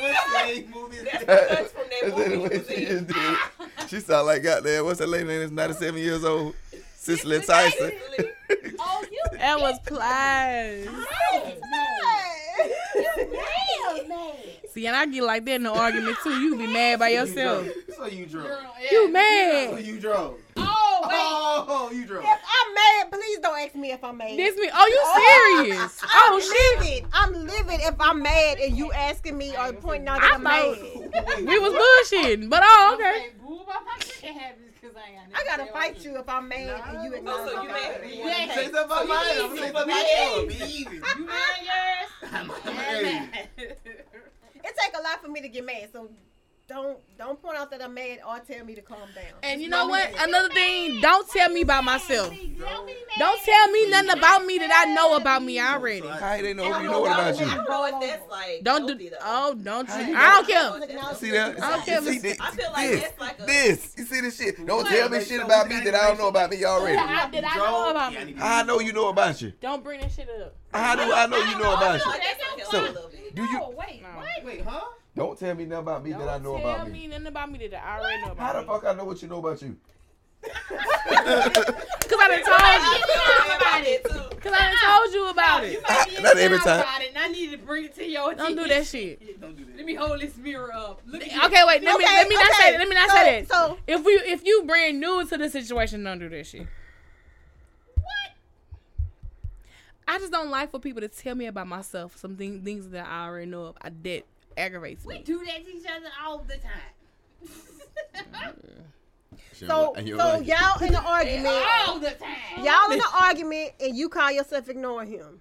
what slave movie is That's that? that's from that That's movie. the he way was she in. just did. She sound like goddamn. What's that lady name? Is 97 years old. Cicely Tyson. Oh, you That was plies. real man. See, and I get like that in the argument too. You be mad by yourself. So you drove. You yeah. So mad? you drove. Oh, wait. Oh, you drove. If I'm mad, please don't ask me if I'm mad. This me? Oh, you oh, serious? I'm Oh shit! livid. I'm livid if I'm mad and you asking me or pointing out that I I'm thought- mad. We was bullshitting, but oh okay. say boo about my chicken habits 'cause I got I nothing gotta fight you if I'm mad and you Oh, acknowledge so I'm you mad. mad? Yeah. Say something about mine. you I'm easy. saying about We my easy. Be easy. You mad, yes? I'm mad. It take a lot for me to get mad, so don't don't point out that I'm mad or tell me to calm down. And you know what? Another thing, don't tell me about myself. Don't be mad. Don't tell me nothing about me that I know about me already. How they know you know what about you? don't know if that's like Don't healthy, do. though. Oh, don't you? you I don't care. See that? I don't care See this? I feel like this, like a- this. You see this shit? Don't tell me shit about me that I don't know about me already. How did I know about me? How I know you know about you? Don't bring that shit up. How do I know you know about you? like that's unhealthy So, a little bit. Do you? Wait, Wait, huh? Don't tell me nothing about me that I Don't know tell about me me. nothing about me that I already know How the about. fuck I know what you know about you? Because I done told you. about it. Because I done told you about You it. might be Not every time. About it, and I need to bring it to your Don't do that shit. Don't do that. Let me hold this mirror up. Look at Okay, wait. Let me let me not say that. Let me not So- say that. so- if we if you brand new to the situation, don't do that shit. What? I just don't like for people to tell me about myself some thing, things that I already know of. I that aggravates We me. do that to each other all the time. So, so y'all in the argument, all the time. y'all in the argument, and you call yourself ignoring him,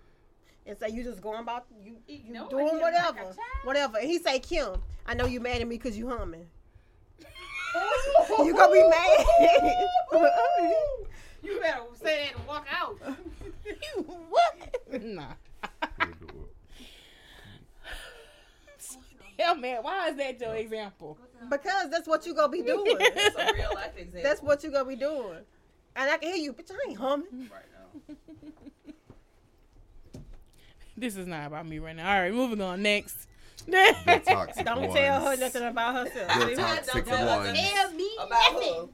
and say you just going about you, you Ignore doing whatever, like whatever. And he say, Kim, I know you mad at me because you humming. you gonna be mad? You better say that and walk out. You what? Nah. Hell man, why is that your example? because that's what you gonna be doing. That's a real life example. that's what you gonna be doing. And I can hear you, bitch. I ain't humming. Right now. This is not about me right now. All right, moving on. Next. Don't ones. tell her nothing about herself. The See? toxic tell her ones. Tell me about nothing.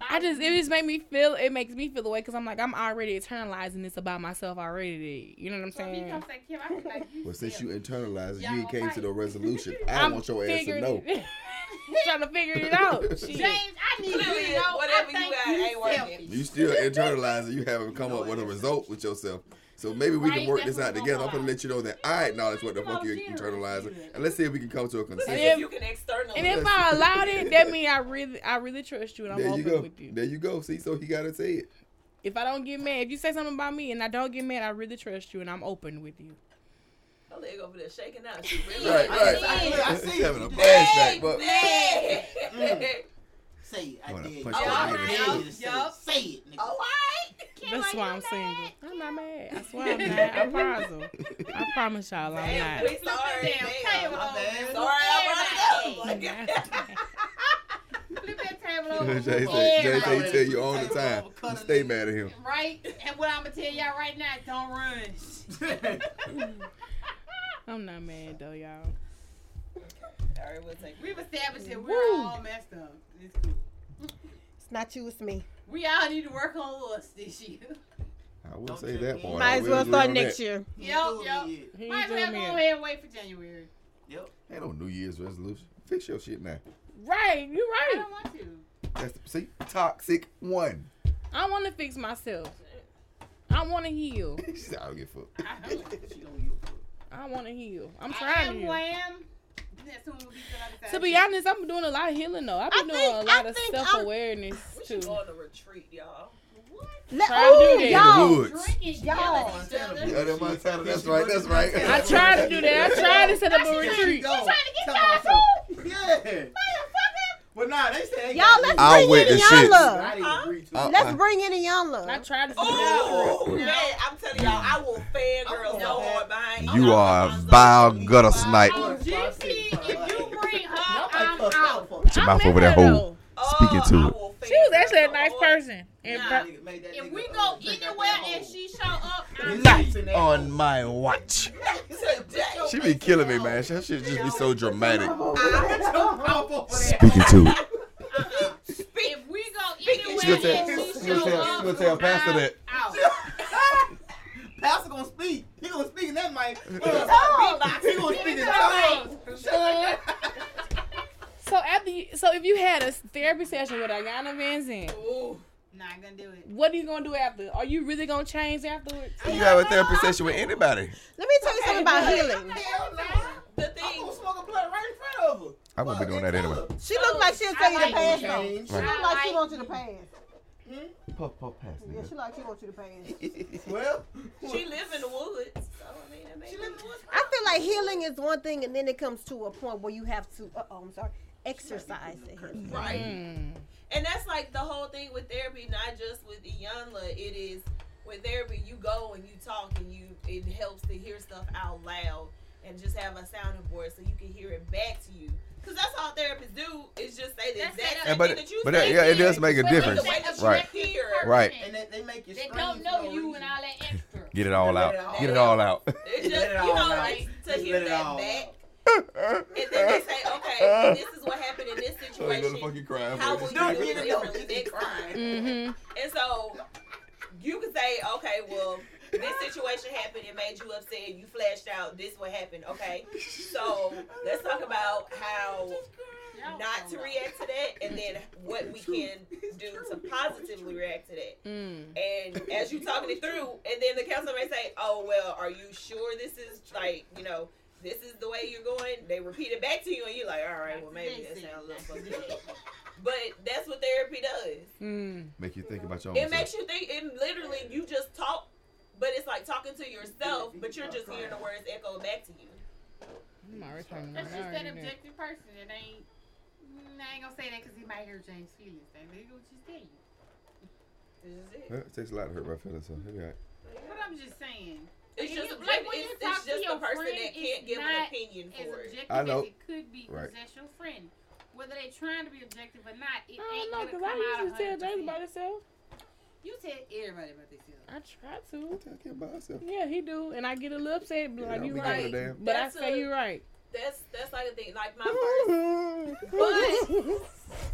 Her. I just it just made me feel it makes me feel the way because I'm like I'm already internalizing this about myself already. You know what I'm So if you saying? come say, Kim, I like Well, since you still- internalize it, Y'all you ain't came to the resolution. I don't I'm want your ass to know. it- trying to figure it out. Shit. James, I need you to know whatever you got ain't working. You still internalizing. You haven't come up with a result with yourself. So maybe we can work this out together. I'm gonna gonna let you know that I acknowledge what the fuck you're internalizing, and let's see if we can come to a Listen, consensus. if- if you can externally. And if I allowed it, that means I really, I really trust you, and I'm There you open go. with you. There you go. See, so he gotta say it. If I don't get mad, if you say something about me and I don't get mad, I really trust you, and I'm open with you. Her leg over there shaking out. She really Right, right. I I He's see. having a Hey, flashback, but Hey, hey. Mm. Say it. I Wanna dare you. punch I that dare nigga in you the to say Yup. it. Say it, nigga. Oh, I. That's why I'm single. I'm not mad. I swear I'm not. I promise. I promise y'all I'm not. we sorry. Damn Damn, table my over bad. there. Sorry, I brought it Yeah. up. Flip that table over. Jay for say, Jay say he tell you all the time. You stay mad at him. Right? And what I'm going to tell y'all right now, don't run. I'm not mad though, y'all. All right, we'll take. We've established that we're Woo. all messed up. It's cool. It's not you, it's me. We all need to work on us this year. I will Don't say that me. part. Might as well start next that. year. Yep, Yep, yep. He Might as well go ahead and wait for January. Yep. Ain't no New Year's resolution. Fix your shit now. Right, you right. I don't want to. That's the, see, toxic one. I want to fix myself. I want to heal. She said, I don't give a fuck. I don't. She don't give a fuck. I want to heal. I'm I trying am to who I heal. am. That soon will be till I decide To be honest, I'm doing a lot of healing though. I've been I doing think- a I lot of I'm- self awareness We too. should go on a retreat, y'all. Let, Try to do ooh, that. y'all. In the woods. Drinking, Y'all. yelling at each other. Yeah, that's Montana. That's right. That's right. I tried to do that. I tried to set up a retreat. Go. trying to get y'all myself. Yeah. But nah, they say they Y'all, let's. I'll bring in the the young shit. love. I didn't agree to Uh. Let's bring in the. I tried to set up a Oh man, I'm telling y'all, I will fangirl so hard behind You I'm are a vile gutter snipe. Oh, if you bring her, I'm out. out Put your mouth over that hole. Though. Oh, Speaking to it. She was actually a nice person. And Nah. pro- Nigga made that If we go anywhere and she show up, I'm Night in that on my watch. He said, "Dang." She be killing me, man. That shit just be so dramatic. Speaking Speaking to it. if we go anywhere tell, and she she show tell, she up, gonna tell Pastor I'm that. out. Pastor gonna speak. He gonna speak in that mic. He gonna speak in tongues. so after, you, so if you had a therapy session with Iyanla Vanzant, Ooh, not gonna do it. what are you gonna do after? Are you really gonna change afterwards? You have a therapy session with anybody. Let me tell you something about healing. Hell no. The I'm thing, gonna smoke a blunt right in front of her. I'm gonna be doing that anyway. She look like she'll tell you to I like pass you. though. Change. She look like she wants you to pass. Puff, puff, pass. Yeah, she like she wants you to pay it. Well, She live in the woods, so I mean, that she makes live in the woods. I feel like healing is one thing, and then it comes to a point where you have to. Uh oh, I'm sorry. Exercise the healing. right. Mm. And that's like the whole thing with therapy, not just with Iyanla. It is with therapy, you go and you talk and you it helps to hear stuff out loud and just have a sounding board so you can hear it back to you. Cause that's all therapists do is just say the That's exact same but thing that you but say. that, yeah, it does make a difference. The way that Right. hear. Right. And they, they make you They don't know no you reason. and all that extra. Get it all Let out. it all Get it all out. It's just Let it you know out. like to Just hear that back. Out. And then they say, okay, this is what happened in this situation. crying. How for would it. you Don't do get it it out. differently next time? Mm-hmm. And so you can say, okay, well, this situation happened, it made you upset, you flashed out, this what happened, okay? So let's talk about how not to react to that and then what we can do to positively react to that. Mm. And as you're talking it through, and then the counselor may say, "Oh well, are you sure this is like you know this is the way you're going?" They repeat it back to you, and you're like, "All right, well maybe that sounds a little fucked up." But that's what therapy does. Mm. Make you think about your own It self. makes you think. It literally you just talk, but it's like talking to yourself, but you're just hearing the words echo back to you. I'm already talking That's about just that that. objective person. It ain't. I ain't gonna say that because he might hear James' feelings. That nigga what you tell you. This is it. Yeah, it takes a lot to hurt my feelings, so he'll be all right. But I'm just saying. It's just you- like when it's, you it's talk to just your the person friend, that can't it's give an not opinion As for it. objective I know. as it could be, because Right. that's your friend. Whether they're trying to be objective or not, it I ain't don't know, gonna because I come out usually tell James 100%. about himself. You tell everybody about themselves. I try to. I tell Kim about herself. Yeah, he do, and I get a little upset, Yeah, like you don't be giving right, but That's I say a- you right. That's that's like a thing. Like my first, but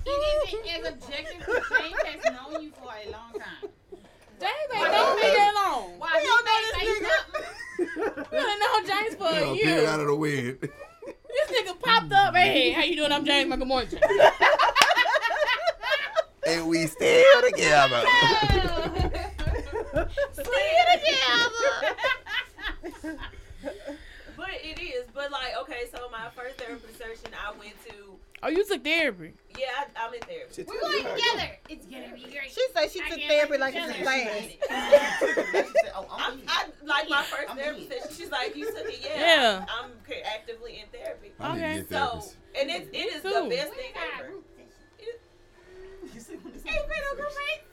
It isn't as objective because James has known you for a long time. James Why ain't known me that long. Why he may say something? You ain't known James for a Get out of the wind. This nigga popped up. Hey, how you doing? I'm James. Good morning. James. and we still together. but it is. But like, okay, so my first therapy session, I went to. Oh, you took therapy. Yeah, I, I'm in therapy. We're going how it go. together. It's gonna be great. She said she I took therapy like it's a tell class. said, oh, I'm I'm. I like my I'm first in. therapy session. She's like, you took it, yeah. Yeah. I'm ca- actively in therapy. I need Okay. to So, therapists. and it's, it is the best thing ever. group session. You see when this Hey, Fredo, group eight.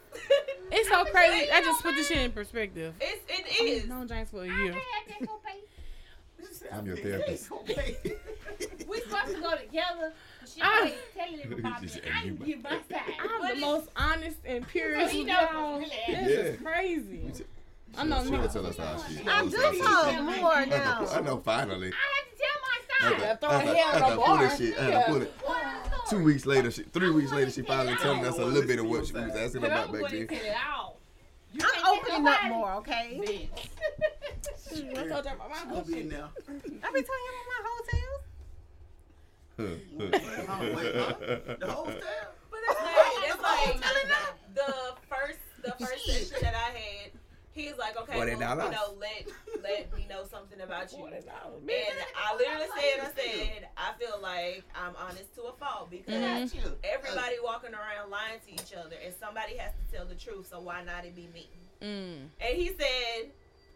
It's so crazy. I just put this shit in perspective. It's, it I've known James for a I year. had that copay. I'm your therapist. Okay. We supposed to go together. But she Ah. always telling him about me. Just I you can give my side. I'm But the it's- most honest and purest So he with knows y'all. what's This really is Yeah. crazy. You t- I know She'll niggas. tell us how she. I she'll do tell us talk how more she- I know, now. I know, finally. I had to tell my After, side. Yeah, throw her after, hair on the I pull bar. this shit, after I Yeah. pull it. What is the Two weeks later, she, three weeks later, she finally telling us a little bit of what she was asking But about back then. to tell it all. You I'm can't opening up more, okay? Bitch. I told you about my I'll be in there. I be telling you about my hotels. Oh, wait, huh? The whole time. But it's like, it's like the first the first session that I had, he's like, okay, well, you know, let let me know something about you. And I literally said, I said, I feel like I'm honest to a fault because Mhm. everybody walking around lying to each other, and somebody has to tell the truth. So why not it be me? Mm. And he said,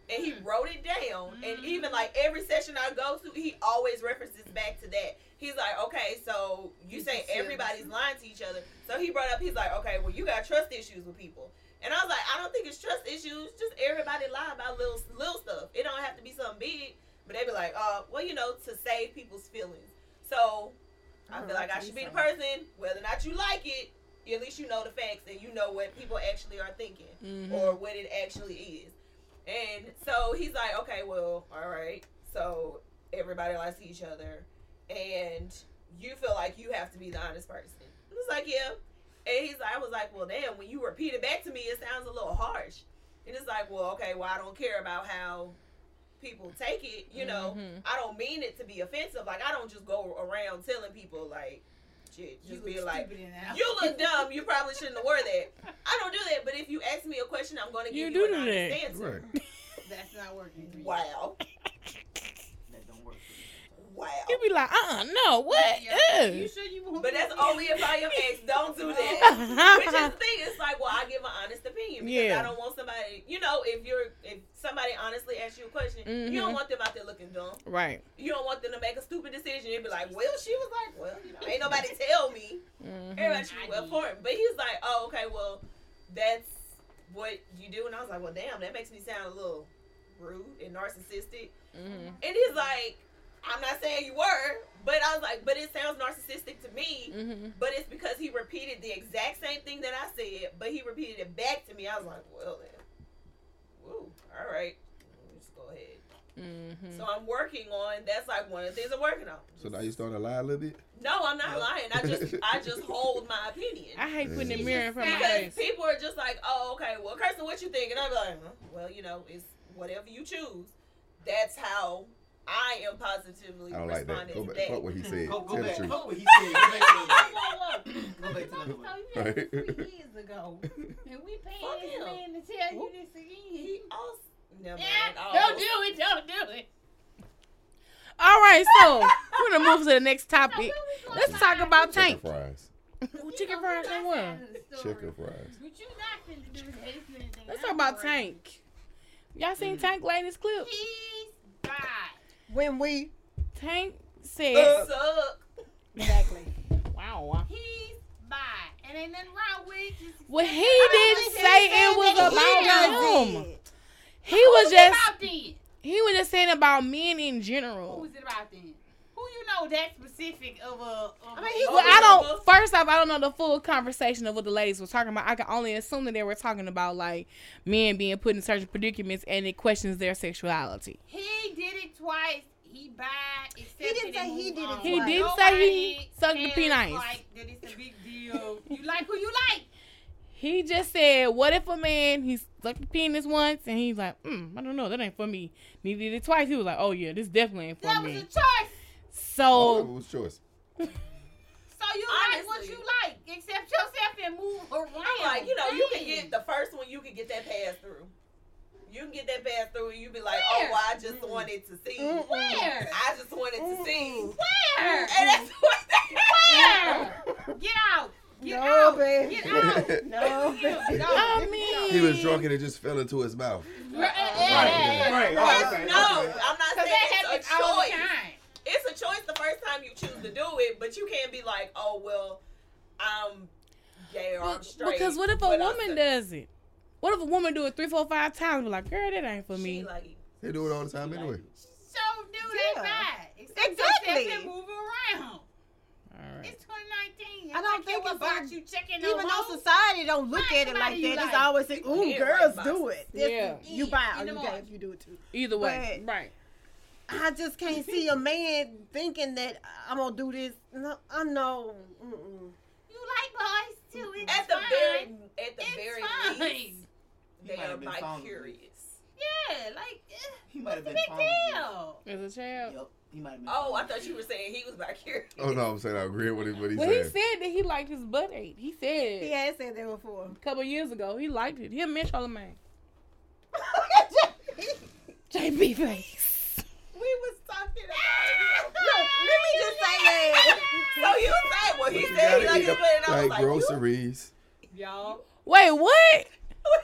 and he wrote it down. And even like every session I go to, he always references back to that. He's like, okay, so you say everybody's lying to each other. So he brought up, he's like, okay, well, you got trust issues with people. And I was like, I don't think it's trust issues. Just everybody lie about little little stuff. It don't have to be something big. But they be like, uh, well, you know, to save people's feelings. So I feel like I should be the person, whether or not you like it, at least you know the facts and you know what people actually are thinking Mhm. or what it actually is. And so he's like, okay, well, all right. So everybody lies to each other, and you feel like you have to be the honest person. I was like, yeah. And he's like, I was like, well, damn. When you repeat it back to me, it sounds a little harsh. And it's like, well, okay, well, I don't care about how people take it. You know, Mhm. I don't mean it to be offensive. Like I don't just go around telling people like, shit, just be like. You look dumb. You probably shouldn't have wore that. I don't do that. But if you ask me a question, I'm going to You give do you, do an that. answer. Right. That's not working. Wow. That don't work for me. wow. You be like, uh, uh no, what? Yeah. Ugh. You sure you want But that's only if I am ex. Don't do that. Which is the thing. It's like, well, I give an honest opinion because Yeah. I don't want somebody. You know, if you're if somebody honestly asks you a question, Mhm. you don't want them out there looking dumb. Right. You don't want them to make a stupid decision You'd be like, well, she was like, well, you know, ain't nobody tell me. Mhm. Everybody should be well for him. But he's like, oh, okay, well, that's what you do. And I was like, well, damn, that makes me sound a little rude and narcissistic. Mhm. And he's like, I'm not saying you were, but I was like, but it sounds narcissistic to me. Mhm. But it's because he repeated the exact same thing that I said, but he repeated it back to me. I was like, well then, woo, all right, ahead. Mhm. So I'm working on. That's like one of the things I'm working on. So now you starting to lie a little bit? No, I'm not lying. I just I just hold my opinion. I hate putting the mirror in front of my Because face. people are just like, oh, okay, well, Kirsten, what you think? And I'm like, huh? well, you know, it's whatever you choose. That's how I am positively I don't like that. responding Go to back. that. Fuck what he said. Go, go Tell the truth. Fuck what he said. Go back to the Go back to the So you Right. three years ago, and we Fuck paying this him. man to tell you this again. He also, never Yeah, mind. don't Oh. do it. Don't do it. All right, so we're gonna move to the next topic. So where we going Let's talk now? about Chicken Tank. fries. Chicken fries and what? Chicken fries. But you not finna do this anything. Let's talk about Tank. Y'all seen Tank latest clip? He's bad. When we Tank said, Uh, Suck. exactly. "Wow." He's bad. And ain't nothing wrong with. Just Well, he didn't say it was about does him. It. He was just about then? he was just saying about men in general. Who was it about then? Who you know that specific of a? Of I mean, he's- Well, I don't. First off, I don't know the full conversation of what the ladies were talking about. I can only assume that they were talking about like men being put in certain predicaments and it questions their sexuality. He did it twice. He bad. He didn't say he did it Twice. He twice. did say he sucked the penis. Like that it's a big deal. You like who you like. He just said, "What if a man he sucked the penis once and he's like, mm, I don't know, that ain't for me." And he did it twice. He was like, "Oh yeah, this definitely ain't for me. That was a choice. Oh, it So was choice. So you like what you like. except yourself and move around. I'm like, you know, you can get the first one, you can get that pass through. You can get that pass through, and you be like, Where? oh, well, I just wanted to see. Where? I just wanted to see. Where? And that's what Where? Get out. Get No, out. baby. Get out. No, Leave him. baby. I mean, He was drunk and it just fell into his mouth. Right. Right, right. It's- Okay, no, okay. I'm not saying it's a choice. It's a choice the first time you choose to do it, but you can't be like, oh well, I'm gay or I'm straight. because what if a but I woman does it? What if a woman do it three, four, five times? And be like, girl, that ain't for She me. like. They do it all the time anyway. So do that Yeah. bad. Accept Exactly. yourself and move around. All right. It's 2019. I don't think it's about a- you checking no Even though hoes. society don't look Find at it like somebody you that, it's always say, "Ooh, girls right do it." This Yeah. is- you buy In or you morning. gay if you do it too. Either way, But- right? I just can't see a man thinking that I'm gonna do this. No, I know. Mm-mm. You like boys too. It's At the fine. very, at the It's very fine. least, they are have curious. Yeah, like eh, He might what's have the been big found. deal? As a child. Yep. He might have been. Oh, I thought you were saying he was back here. Oh no, I'm saying I agree with what he, Well, he said. said that he liked his butt ate. He said He had said that before. a couple years ago he liked it. Him and Charlamagne. JB face. We was talking about. Look, let me just say that. So you say, well, he You said he gotta liked his butt, and I was like like, groceries. y'all. Wait, what?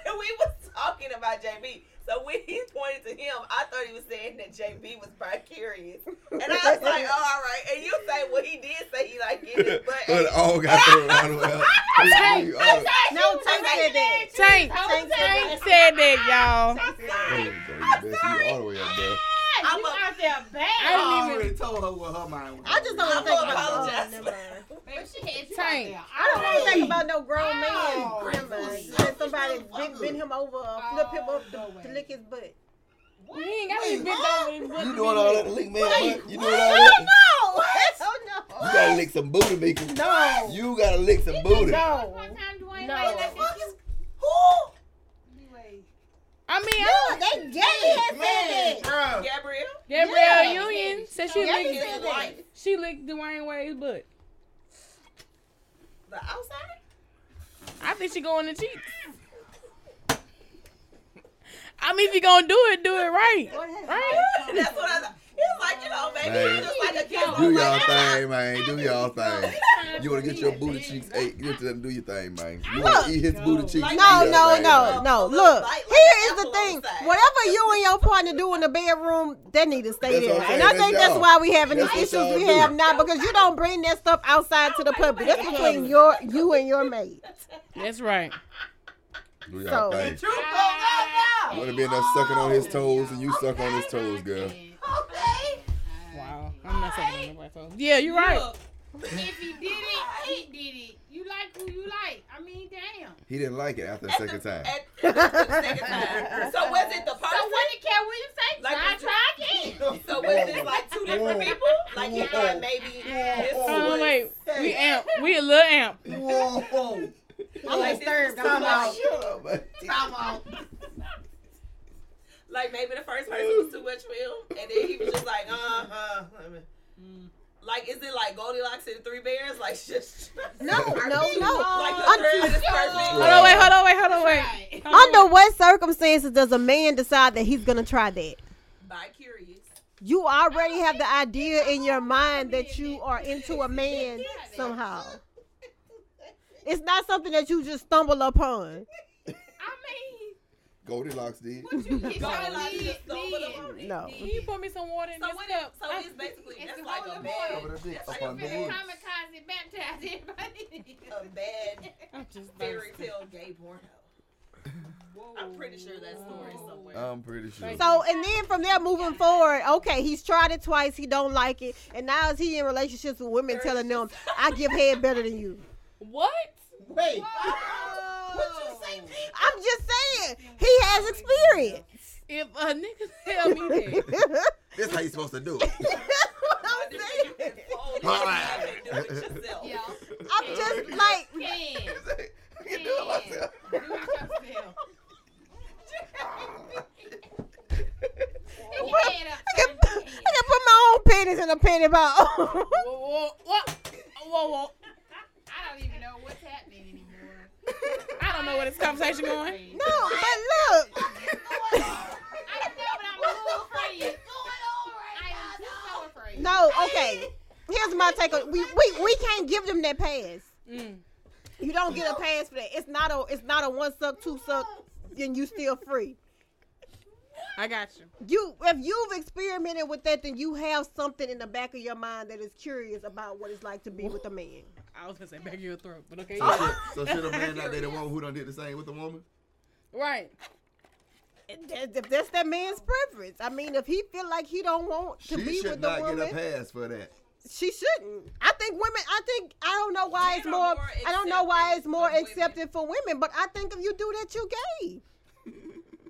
we was talking about JB. So when he pointed to him, I thought he was saying that JB was bi curious. And I was like, oh, all right. And you say, well, he did say he like getting his butt. But ate. all got thrown out of well. Tank, You all- No, Tank said that. Tank, Tank Tank said that, y'all. You best you all the way up there. I'm you a- out there bad. I I didn't even- already told her what her mind was. I just don't I'm want to think gonna about. Oh, apologize. Never. Baby, she had you Tank. out there. I don't want to think about no grown man. Oh, let somebody bend, bend him over, or flip him up Oh, to, to lick his butt. He ain't got his bent over his butt. You doing all that to lick man butt? You doing all Oh that? no! Oh no! You gotta lick some booty, Mika. No. You gotta lick some booty. No. One time Dwyane No. like that bitch. Who? Anyway, I mean, No, I, they Gabby had said that. Gabrielle? Gabrielle Yeah. Union said she Gabby licked, said she licked Dwyane Wade's butt. The outside? I think she going to cheeks. I mean, if you gonna do it, do it right. Right? That's what I thought. He like, you know baby. Man. It's just like a kiss Do y'all thing, man. Do y'all thing. You wanna get your booty cheeks ate? Get to. Do your thing, man. You wanna eat his booty cheeks? Like, No, no, thing, no, man. no. Look, bite like here the thing. side. Whatever you and your partner do in the bedroom, they need to stay there. And. I think That's that's why we having these issues we have now because you don't bring that stuff outside to the public. That's between your you and your mate. That's right. Do y'all So- thing. Truth goes out now. You wanna be in there sucking on his toes and you suck on his toes, girl. Okay. Wow. I'm not saying anything about. Yeah, you're right. Look, If he did it, he did it. You like who you like. I mean, damn. He didn't like it after the at second the- time. At, at the second time. So was it the party? So person? what did Katt Williams say? Like Try, the- try again. So was it like two different people? Like he thought maybe this Oh was wait, we amp. We a little amp. Whoa, whoa. I'm like this was too Time out. much. Shut up, man. Time out. Like maybe the first person was too much for him, and then he was just like, uh huh. Like, is it like Goldilocks and the Three Bears? Like, just No, no, no. like the Un- thread is perfect. Hold on, wait, hold on, wait, hold on, wait. Right. Under what circumstances does a man decide that he's gonna try that? By curious. You already have the idea in your mind that you are into a man somehow. It's not something that you just stumble upon. I mean, Goldilocks did. what you get Goldilocks your just stumbled lead, upon lead, No. lead. Can you pour me some water in So this what? cup? So it's basically It's that's like a holy bad, Over the dick, that's up like a on the Finna wood. kamikaze baptize everybody. a bad I'm fairy tale gay porno. I'm pretty sure that story is somewhere. I'm pretty sure. So and then from there moving forward, okay, he's tried it twice, he don't like it, and now is he in relationships with women telling them, "I give head better than you." What? Wait. What you say, Pete? I'm just saying he has experience. If a nigga tell me that, This how you supposed to do it. I'm saying. can fold it and do it yourself. Yeah. I'm just like, Can. I can do it myself. Do it yourself. Get your head up, I can. I can put my own pennies in a penny box. whoa, whoa, what? Whoa, whoa. I don't even know what's happening anymore. I don't know where this conversation going. no, but look. I don't know, but I'm a little afraid. I am just so afraid. No, okay. Here's my take on we, we we can't give them that pass. Mm. You don't get a pass for that. It's not a it's not a one suck, two suck, and you still free. I got you. You if you've experimented with that, then you have something in the back of your mind that is curious about what it's like to be with a man. I was gonna say back of your throat, but okay. So yeah. should, so should a man not date a woman who done did the same with a woman? Right. If that's that man's preference, I mean, if he feel like he don't want to She be with the woman, she should not woman, get a pass for that. she shouldn't. I think women. I think I don't know why it's Men are more. more I don't know why it's more of women. accepted for women, but I think if you do that, you gay.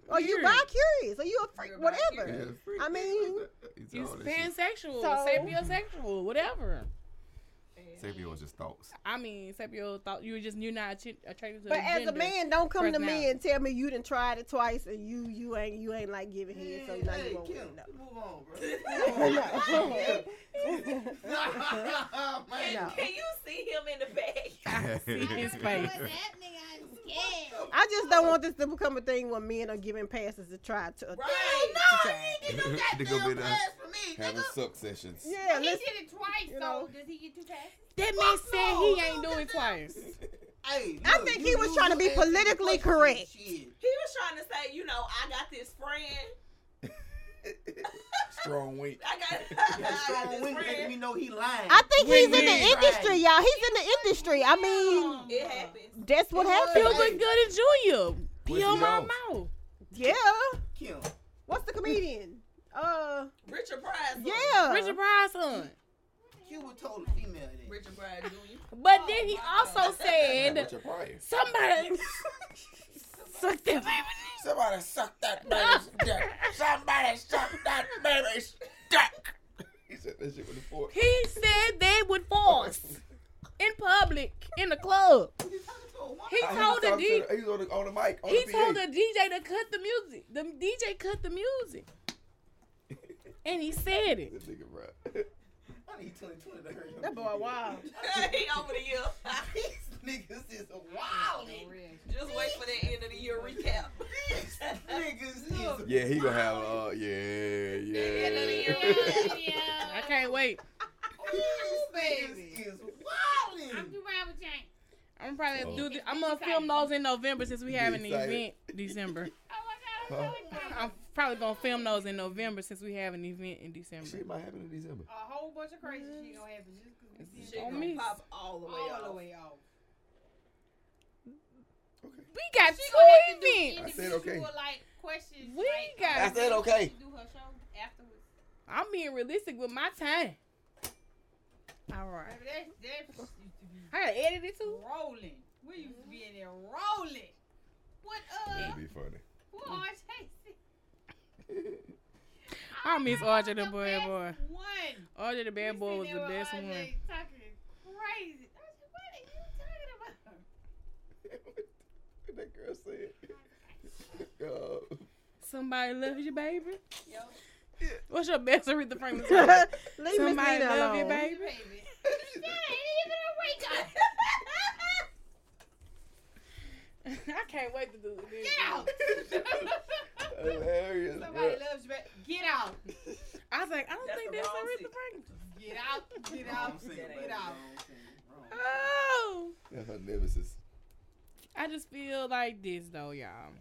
Or you Weird. bi curious, or you a freak, You're whatever. Yeah, freak. I mean, He's You all that shit. pansexual, So- sapiosexual, whatever. Sapio was just thoughts. I mean, sapio thought you were just you're not attracted to but as a man, don't come to me and tell me you didn't try it twice and you you ain't you ain't like giving head, so now Hey, you won't. Kim, No. move on, bro. Can, No. can you see him in the back? I see his face. happening? I'm scared. I just don't want this to become a thing where men are giving passes to try to. Right. to try. Get no They go goddamn be there pass for me, Having nigga. suck sessions. Yeah, He listen. did it twice, you know. so does he get two passes? That man said he ain't doing it twice. Hey, I look, think you he was use trying to be politically correct. He was trying to say, you know, I got this friend. Strong wink. I got, I got strong this wink making me know he lying. I think he's in Win-win. the industry, y'all. He's in the industry. I mean, It happens. that's what Feel happened. good, good in Junior. What's Pee on my on? mouth. Yeah. Kim. What's the comedian? Uh, Richard Pryor. yeah. Richard Pryor's son. You were told a female that. Richard Pryor Jr. But then he oh, also said What's your prior? somebody suck that baby. Somebody suck that baby's dick. Somebody suck that baby's dick. He said that shit with the fork. He said they would force in public in the club. He told the talked to DJ. He was on the, on the mic. On He the told PA. the DJ to cut the music. The DJ cut the music. And he said it. This nigga, bro. I need 2020 to hurt him. That boy, wow. he over the hill. niggas is wilding. Just wait for that end of the year recap. These niggas is Yeah, he gonna have uh yeah, yeah. yeah. I can't wait. These niggas is I'm wilding. too around with Jane. I'm probably Oh. do. The, I'm gonna film those in November since we You having the event December. Oh my god, I'm so excited. I'm probably gonna film those in November since we have an event in December. Shit might happen in December. A whole bunch of crazy shit gonna happen just because we see Shit gonna me. pop all the way all off. the way off. We got She two gonna have to do events. I said okay. like questions. We like, got- I said okay. Do her show afterwards. I'm being realistic with my time. All right. That that used to be I gotta edit it too. rolling. We used to be in there rolling. What uh? That'd be funny. What RJ? I miss RJ the boy best boy. One. RJ the bad boy was the best RJ one. Talking crazy. What are you talking about? what that girl said. Uh, Somebody loves you, baby. Yo, What's your best Aretha Franklin song? Leave Miss Somebody Nina love you, alone. baby. baby. That ain't even a wake. I can't wait to do this. Get out. Hilarious. Somebody bro. loves you. baby. Get out. I was like, I don't That's think the that's wrong Aretha seat. Franklin. Get out. Get out. Get out. Oh. That's her nemesis. I just feel like this though, y'all.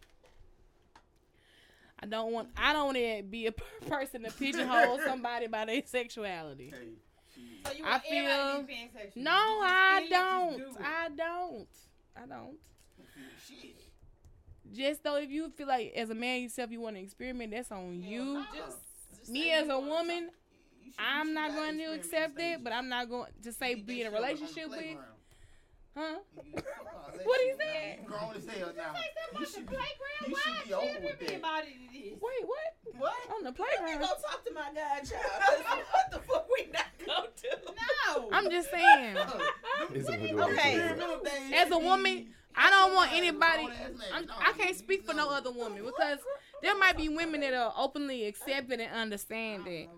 I don't want I don't want to be a person to pigeonhole somebody by their sexuality. Hey, So you I want everybody feel- to be. No, I feel it, don't. do it. I don't. I don't. shit. Just though if you feel like as a man yourself you want to experiment, that's on you. no. Just, just Me as you a woman. You should- I'm not going to accept stages. it, but I'm not going to say be in a that shit on the relationship with. Huh? You- that What he said? You grown as hell now. Say You should the be- playground. you should be over with that. about it? It is. Wait, what? What? On the Let me playground. go talk to my godchild. 'cause what the fuck we not gonna? No. I'm just saying. It's Okay. As a woman, I don't want anybody. I'm, can't speak for no other woman because there might be women that are openly accept it and understand it.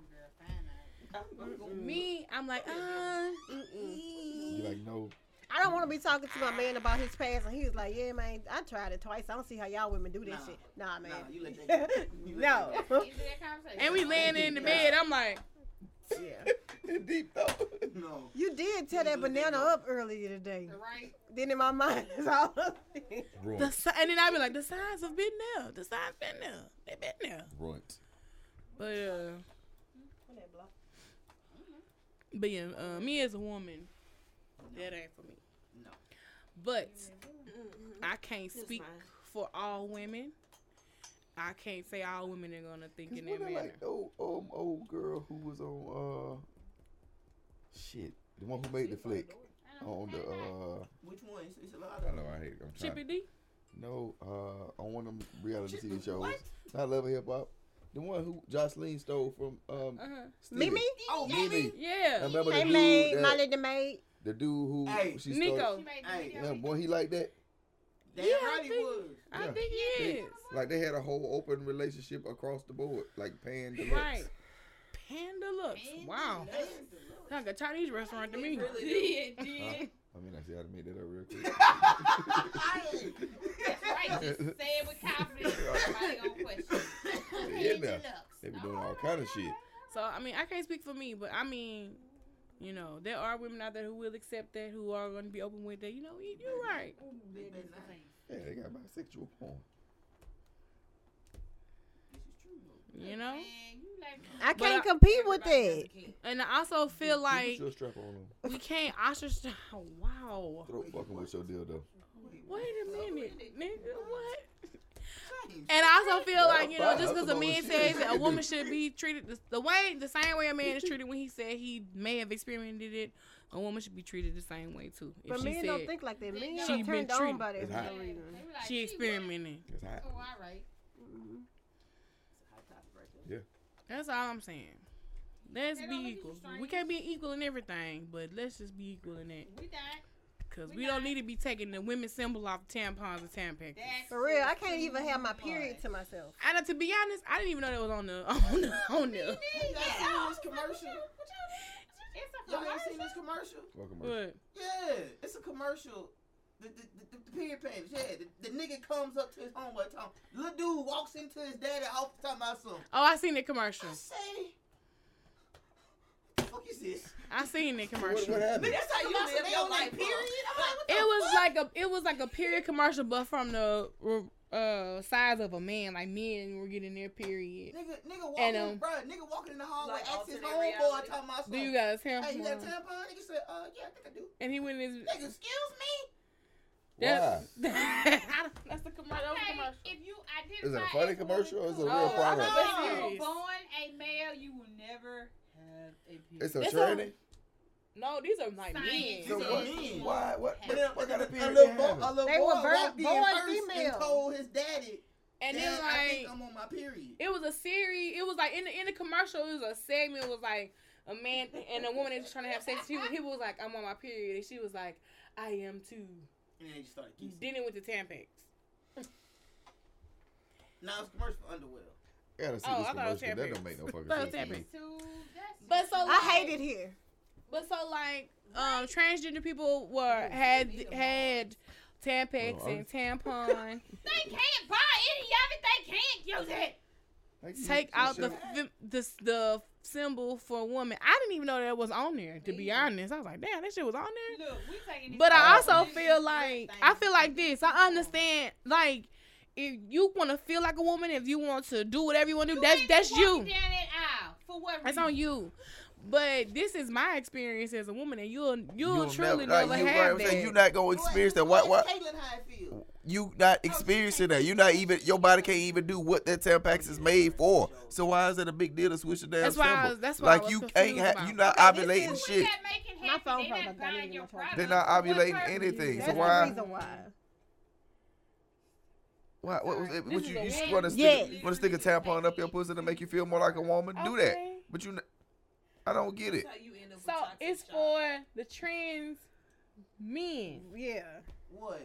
Me, I'm like, uh, You like no. I don't want to be talking to my man about his past, and he was like, "Yeah, man, I tried it twice. I don't see how y'all women do this Nah. shit." Nah, man. Nah, you let that go. You let no. that go. Into that conversation. and we laying in the bed. I'm like, yeah. Deep though. No. You did tear that banana up earlier today. Right? Then in my mind, it's all. The si- and then I be like, the signs have been there. The signs been there. They been there. Runt. But uh, but yeah, uh, me as a woman, that ain't for me. No. But I can't That's speak fine. for all women. I can't say all women are gonna think in that Wasn't that manner. like the old, um, old girl who was on uh shit, the one who made the flick on the uh Which one? It's, it's a lot I know I hate I'm trying Chippy D. no uh on one of them reality Chippy- TV shows. what? Not Love Hip Hop. The one who Jocelyn stole from um Uh huh. Stevie. Mimi? Oh, Mimi. Yeah. Remember the Hey, dude maid, that- Molly the maid. the dude who Hey, she Nikko. stole She made the Hey, video. yeah, boy he like that. Damn Yeah, I right he think- was. I Yeah. think he They- is. Like they had a whole open relationship across the board, like Pan Deluxe. Right. Panda looks. Wow. Like a Chinese restaurant to me. Really do. Did, did. I mean, I see how to make that up real quick. That's right. Just say it with confidence. Nobody gonna question. Yeah, Hey, now. They be doing all kind of shit. So I mean, I can't speak for me, but I mean, you know, there are women out there who will accept that, who are going to be open with that. You know, you're right. Yeah, they got bisexual porn. You know, Man, you like I can't I- compete with Everybody that. has a kink. and I also feel like Put your strap on them. we can't ostracize. Oh, wow. Throat fucking with your dildo. Wait a minute, nigga. What? And I also feel like you know, just because a man says that a woman should be treated the, the way, the same way a man is treated when he said he may have experimented it, a woman should be treated the same way too. If But she men said don't think like that. Men She are been turned on treated. by that It's for hot. no reason. Like, she what? experimenting, It's hot. Oh, all right. Mm-hmm. that's all I'm saying. Let's They be don't look at equal. We can't be equal in everything, but let's just be equal in that. We not. Cause We we don't need to be taking the women's symbol off tampons and tampons. For real, I can't even have my period to myself. And to be honest, I didn't even know that was on the on the on the. You guys seen this commercial? It's a Y'all ain't seen commercial. this commercial? Welcome. But Yeah, it's a commercial The, the, the, the period pains, yeah. The, the nigga comes up to his homeboy, talking. Little dude walks into his daddy off talking about something. Oh, I seen the commercial. I say, the fuck is this? I seen the commercial. what happened? That's how you live your life. period. I'm like, what the It was fuck? like a it was like a period commercial, but from the uh size of a man. Like men were getting their period. Nigga, nigga walking, And, um, bro, nigga walking in the hallway, Like asks his homeboy reality. talking about Do something. you guys hear? Hey, you got a tampon? Nigga said, uh, yeah, I think I do. And he went in his. Nigga, excuse me? That, Why? that's the commercial. That was the Okay, commercial. if you Is it a funny commercial or is it a real Oh, I product? know If you serious. were born a male, you will never have a period. It's a It's a- training. No, these are like Science. men. So It's what? a men. Why? What? But What, what kind of a little, boy, a little They boy were birth- walked in and first female. and told his daddy, And "Dad, then I think I'm on my period. it was a series. It was like in the in the commercial. It was a segment. It was like a man and a woman that was trying to have sex. She was, he was like, "I'm on my period," and she was like, "I am too." And then he started kissing. Then it went to Tampax. Now it's commercial for underwear. I gotta see Oh, this I thought it was commercial. That don't make no fucking sense was to me. So that's But so I hate it here. But so like um transgender people were had had Tampax Oh, and tampon. they can't buy any of it. They can't use it. Like, Take out the should- the the symbol for woman. I didn't even know that was on there. To be honest, I was like, damn, that shit was on there. Look, we taking But I also feel like I feel like this. I understand like if you want to feel like a woman, if you want to do whatever you want to do, that's that's you. Down that aisle for what That's on you. But this is my experience as a woman, and you'll you'll, You'll truly never, never, like, you, have right, that. saying, you not gonna experience that. Why? Why? Caitlyn how. You not experiencing that. You're not even. Your body can't even do what that Tampax is made for. So why is it a big deal to switch the damn That's why I was- that's why I like was you confused ain't. Ha- you it. not Okay, ovulating shit. that My phone they probably not got buying it in your my charger. product. They're not ovulating purpose? anything. So That's why- the reason why. Why? What was it? This What is you, you want to Yeah. stick? Want to stick a tampon up your pussy to make you feel more like a woman? Do that. But you. N- I don't get it. That's how you end up with So it's shock. for the trans men. Yeah. What?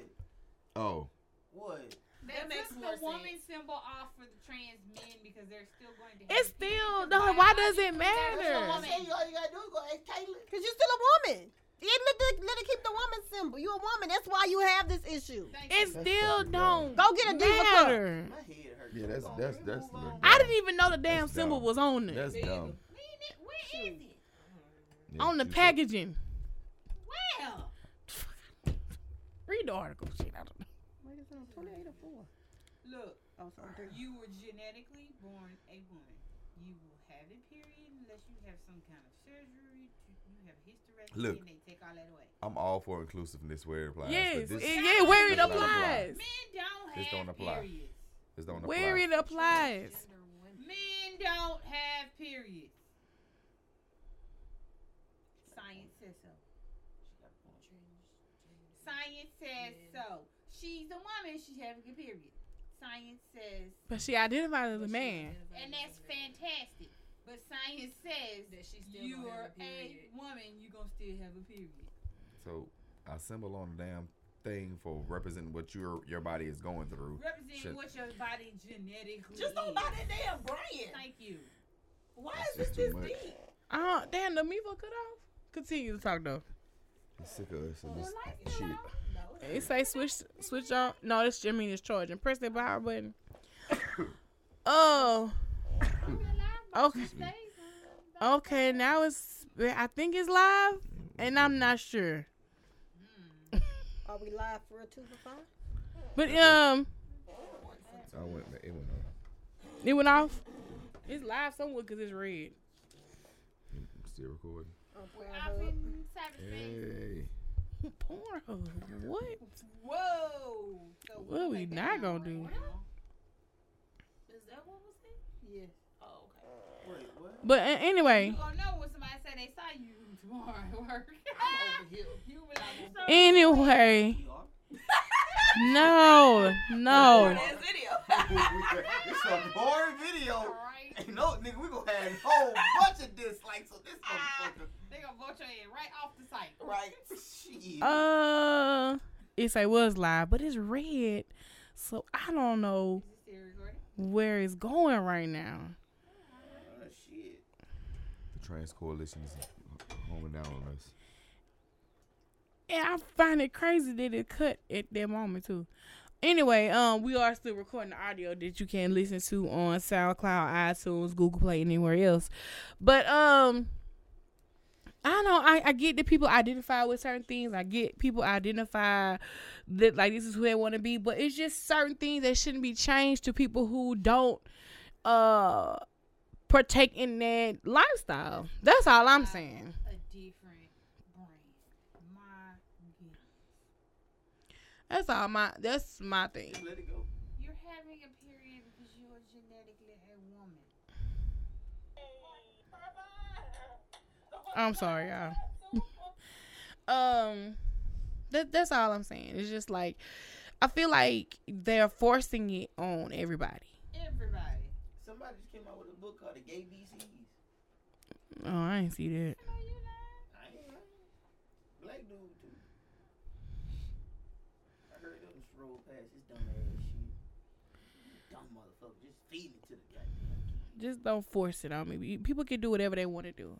Oh. What? They That makes more the woman sense. symbol off for the trans men because they're still going to. It's still because no. Why does it biologically they're That's a what matter? I'm All you gotta do is go ask Caitlyn. Cause you're still a woman. Yeah, let, the, let it keep the woman symbol. You a woman. That's why you have this issue. Thank It still fucking don't Go get a diva cup. My head hurts. Yeah, that's- Come on, that's- that's move the- on. I didn't even know the damn That's symbol dumb. was on there That's dumb. Man, it- Where is it? Yeah, on the packaging. Where? Read the article. Shit, I don't know. Wait, is it on 28 or 4? Look, Oh, sorry. you were genetically born a woman. You will have a period unless you have some kind of surgery. You have hysterectomy Look. and they take all that away. I'm all for inclusiveness where it applies. Yes, but this, it- yeah, where it does apply. applies. Men don't This have don't apply. periods. this don't Where it applies. Men don't have periods. Science says so. Science says so. She's a woman. She's having a period. Science says, But she identified as a man. and that's fantastic. But science says That she still you gonna have are a a woman. You're gonna still have a period. So a symbol on the damn thing for representing what your your body is going through. Representing Should- what your body genetically Just don't buy that damn brand. Thank you. Why That's is this too this deep? Oh, damn, the Mevo cut off. Continue to talk though. I'm sick of this and this lights shit. It say switch switch on. No, this I is charging. Press that power button. Oh, Okay. okay. Now it's. I think it's live, and I'm not sure. Are we live for a two for five? But um, I went. It went on. it went off. It's live somewhere because it's red. I'm still recording. On Off Pornhub. in. Hey. Pornhub. What? Whoa. So What are we not gonna do? right now. Is that what was there? Yes. Oh, okay. Wait, what? But uh, anyway, You gonna know when somebody say they saw you tomorrow at work. I'm over here. you be like, "So anyway, no, no. That video. it's a boring video. Alright. Ain't no nigga, we gonna have a whole bunch of dislikes on this motherfucker. They gonna vote your head right off the site. right. Shit. Uh, it say was live, but it's red, so I don't know Is this still recording? where it's going right now. Oh, shit. The trans coalition is homing down on us. and I find it crazy that it cut at that moment too. Anyway, um, we are still recording the audio that you can listen to on SoundCloud, iTunes, Google Play, anywhere else. But um, I know. I, I get that people identify with certain things. I get people identify that like this is who they want to be. But it's just certain things that shouldn't be changed to people who don't uh partake in that lifestyle. That's all I'm saying. A different brain. My. That's all my. That's my thing. Let it go. You're having a period because you are genetically a woman. I'm sorry, y'all. um, that that's all I'm saying. It's just like I feel like they're forcing it on everybody. Everybody. Somebody just came out with a book called The Gay BCs. Oh, I ain't see that. No, you're not. I ain't lying. Black dude too. I heard them stroll past his dumb ass shit. Dumb motherfucker, just feeding it to the goddamn. Just don't force it on me. People can do whatever they want to do,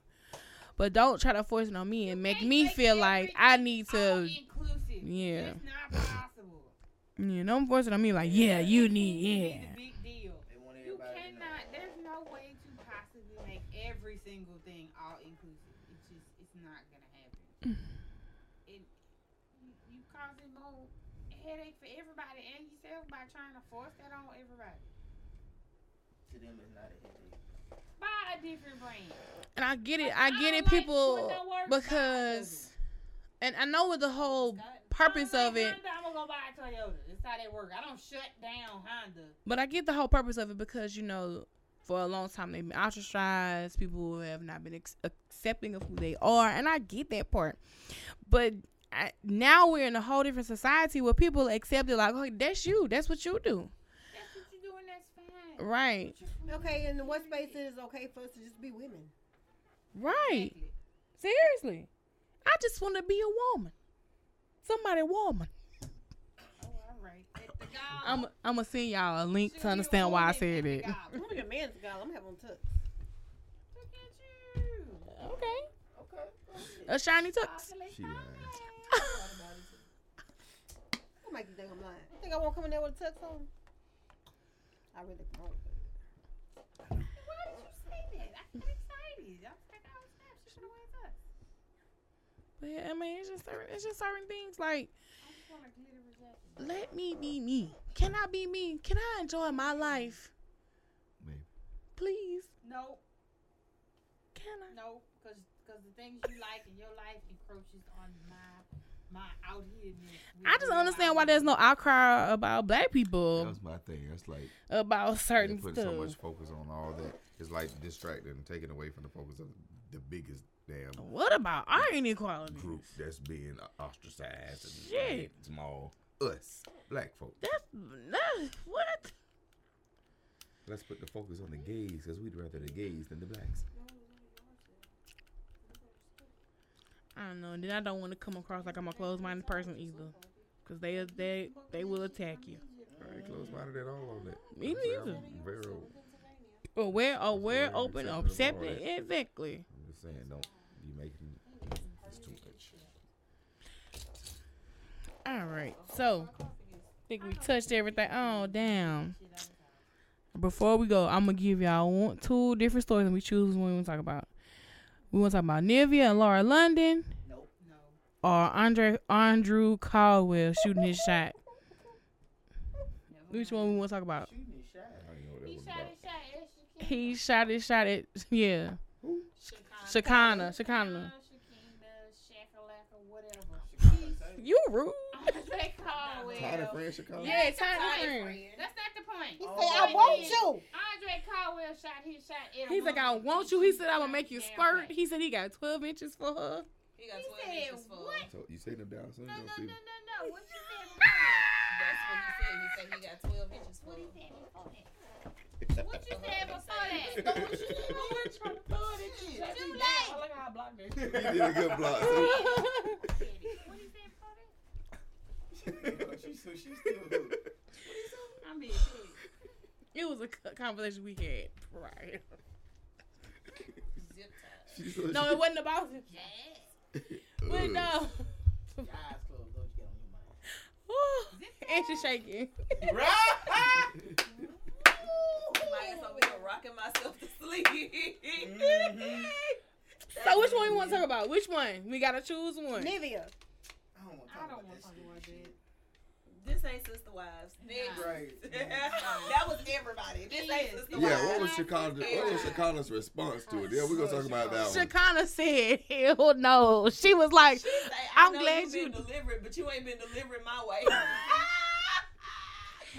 but don't try to force it on me and make Can't me feel like I need to. inclusive. Yeah. It's not possible. Yeah, don't force it on me. Like, yeah, you need, It's yeah. a big deal. They want You everybody to know. cannot. There's no way to possibly make every single thing all inclusive. It's just, it's not gonna happen. it, you, you causing more headache for everybody and yourself by trying to force that on everybody. To them, it's not a headache. Buy a different brand. And I get it. I I get it, like people, what don't work, buy a because, and I know what the whole purpose of it. Honda, I'm gonna go buy a Toyota. That's how they work. I don't shut down Honda. But I get the whole purpose of it because you know, for a long time they've been ostracized. People have not been ex- accepting of who they are, and I get that part. But I, now we're in a whole different society where people accept it like, "Oh, that's you. That's what you do." That's what you do, and that's fine. Right. Okay, and what space it is okay for us to just be women? Right. Seriously. I just want to be a woman. Somebody woman. Oh, all right. The gala. I'm I'm gonna send y'all a link to understand why I woman said at the it. gala. I'm gonna be a man's guy. I'm having tux. Look at you. Okay. Okay. A shiny tux. Chocolate She fine. What make you think I'm lying? You think I won't come in there with a tux on? I really won't. Why did you say that? I got excited. I was like, oh snap, she should have went up. But yeah, I mean, it's just certain, it's just certain things like I just want a glitter jacket. let me be me. Can I be me? Can I enjoy my life? Maybe. Please. No, Can I? no, because because the things you like in your life encroaches on my my out hereness. I just don't understand why there's no outcry about black people That's my thing. That's like about they're certain putting stuff. so much focus on all that. It's like distracting and taking away from the focus of the biggest damn What about our inequality? group that's being ostracized and Shit. made small. Us, black folks. That's, that's what? Let's put the focus on the gays because we'd rather the gays than the blacks. I don't know. Then I don't want to come across like I'm a closed-minded person either, because they they they will attack you. I ain't close minded at all on that. Me neither. Oh, I'm very, Aware, aware, open, accepting exactly. I'm just saying, don't you making it's too much. All right, so I think we touched everything. Oh damn! Before we go, I'm gonna give y'all one, two different stories, and we choose one we want to talk about. We want to talk about Nivea and Lauren London, Nope. No. or Andre Andrew Caldwell shooting his shot. Which one we want to talk about? Shooting his shot. I don't know what He shot about. his shot at Shakina. He shot his shot at yeah, Shakina. Shakana, Shakana. Shakina, Shakalaka, whatever. You rude. Andre Caldwell. Tiny friend Chicago. Yeah, That's tiny a friend. That's not the point. He Oh, said, I I want you. Andre Caldwell shot his shot at He's like, I want you. He said, I'm gonna make you his squirt. He said he got 12 inches for her. He got He 12 said, inches for what? So you say them down soon, No, you no, no, no, no. What you said before that? That's what he said. He said he got 12 inches for What he said before that? What you said before that? Know what you Too late. Look how I blocked that. You did a good block. What he said before that? She's so she's still hooked. I'm being petty. It was a conversation we had. Right. Zip tie. No, it wasn't about it. Yes. But no. Your eyes closed, don't you get on your mind. and she's shaking. Right? My ass over here rocking myself to sleep. Mhm. So which one you want to talk about? Which one? We gotta choose one. Nivea. I don't want to I talk don't about want that to talk shit. about that. This ain't Sister Wives. Next. Right. that was everybody. This ain't Yes. Sister Yeah, Wives. what was Chicago? What was Chicago's response to it? Yeah, we're gonna talk about that one. Shakana said, "Hell no." She was like, She say, I I'm glad you you- been delivered, but you ain't been delivering my way.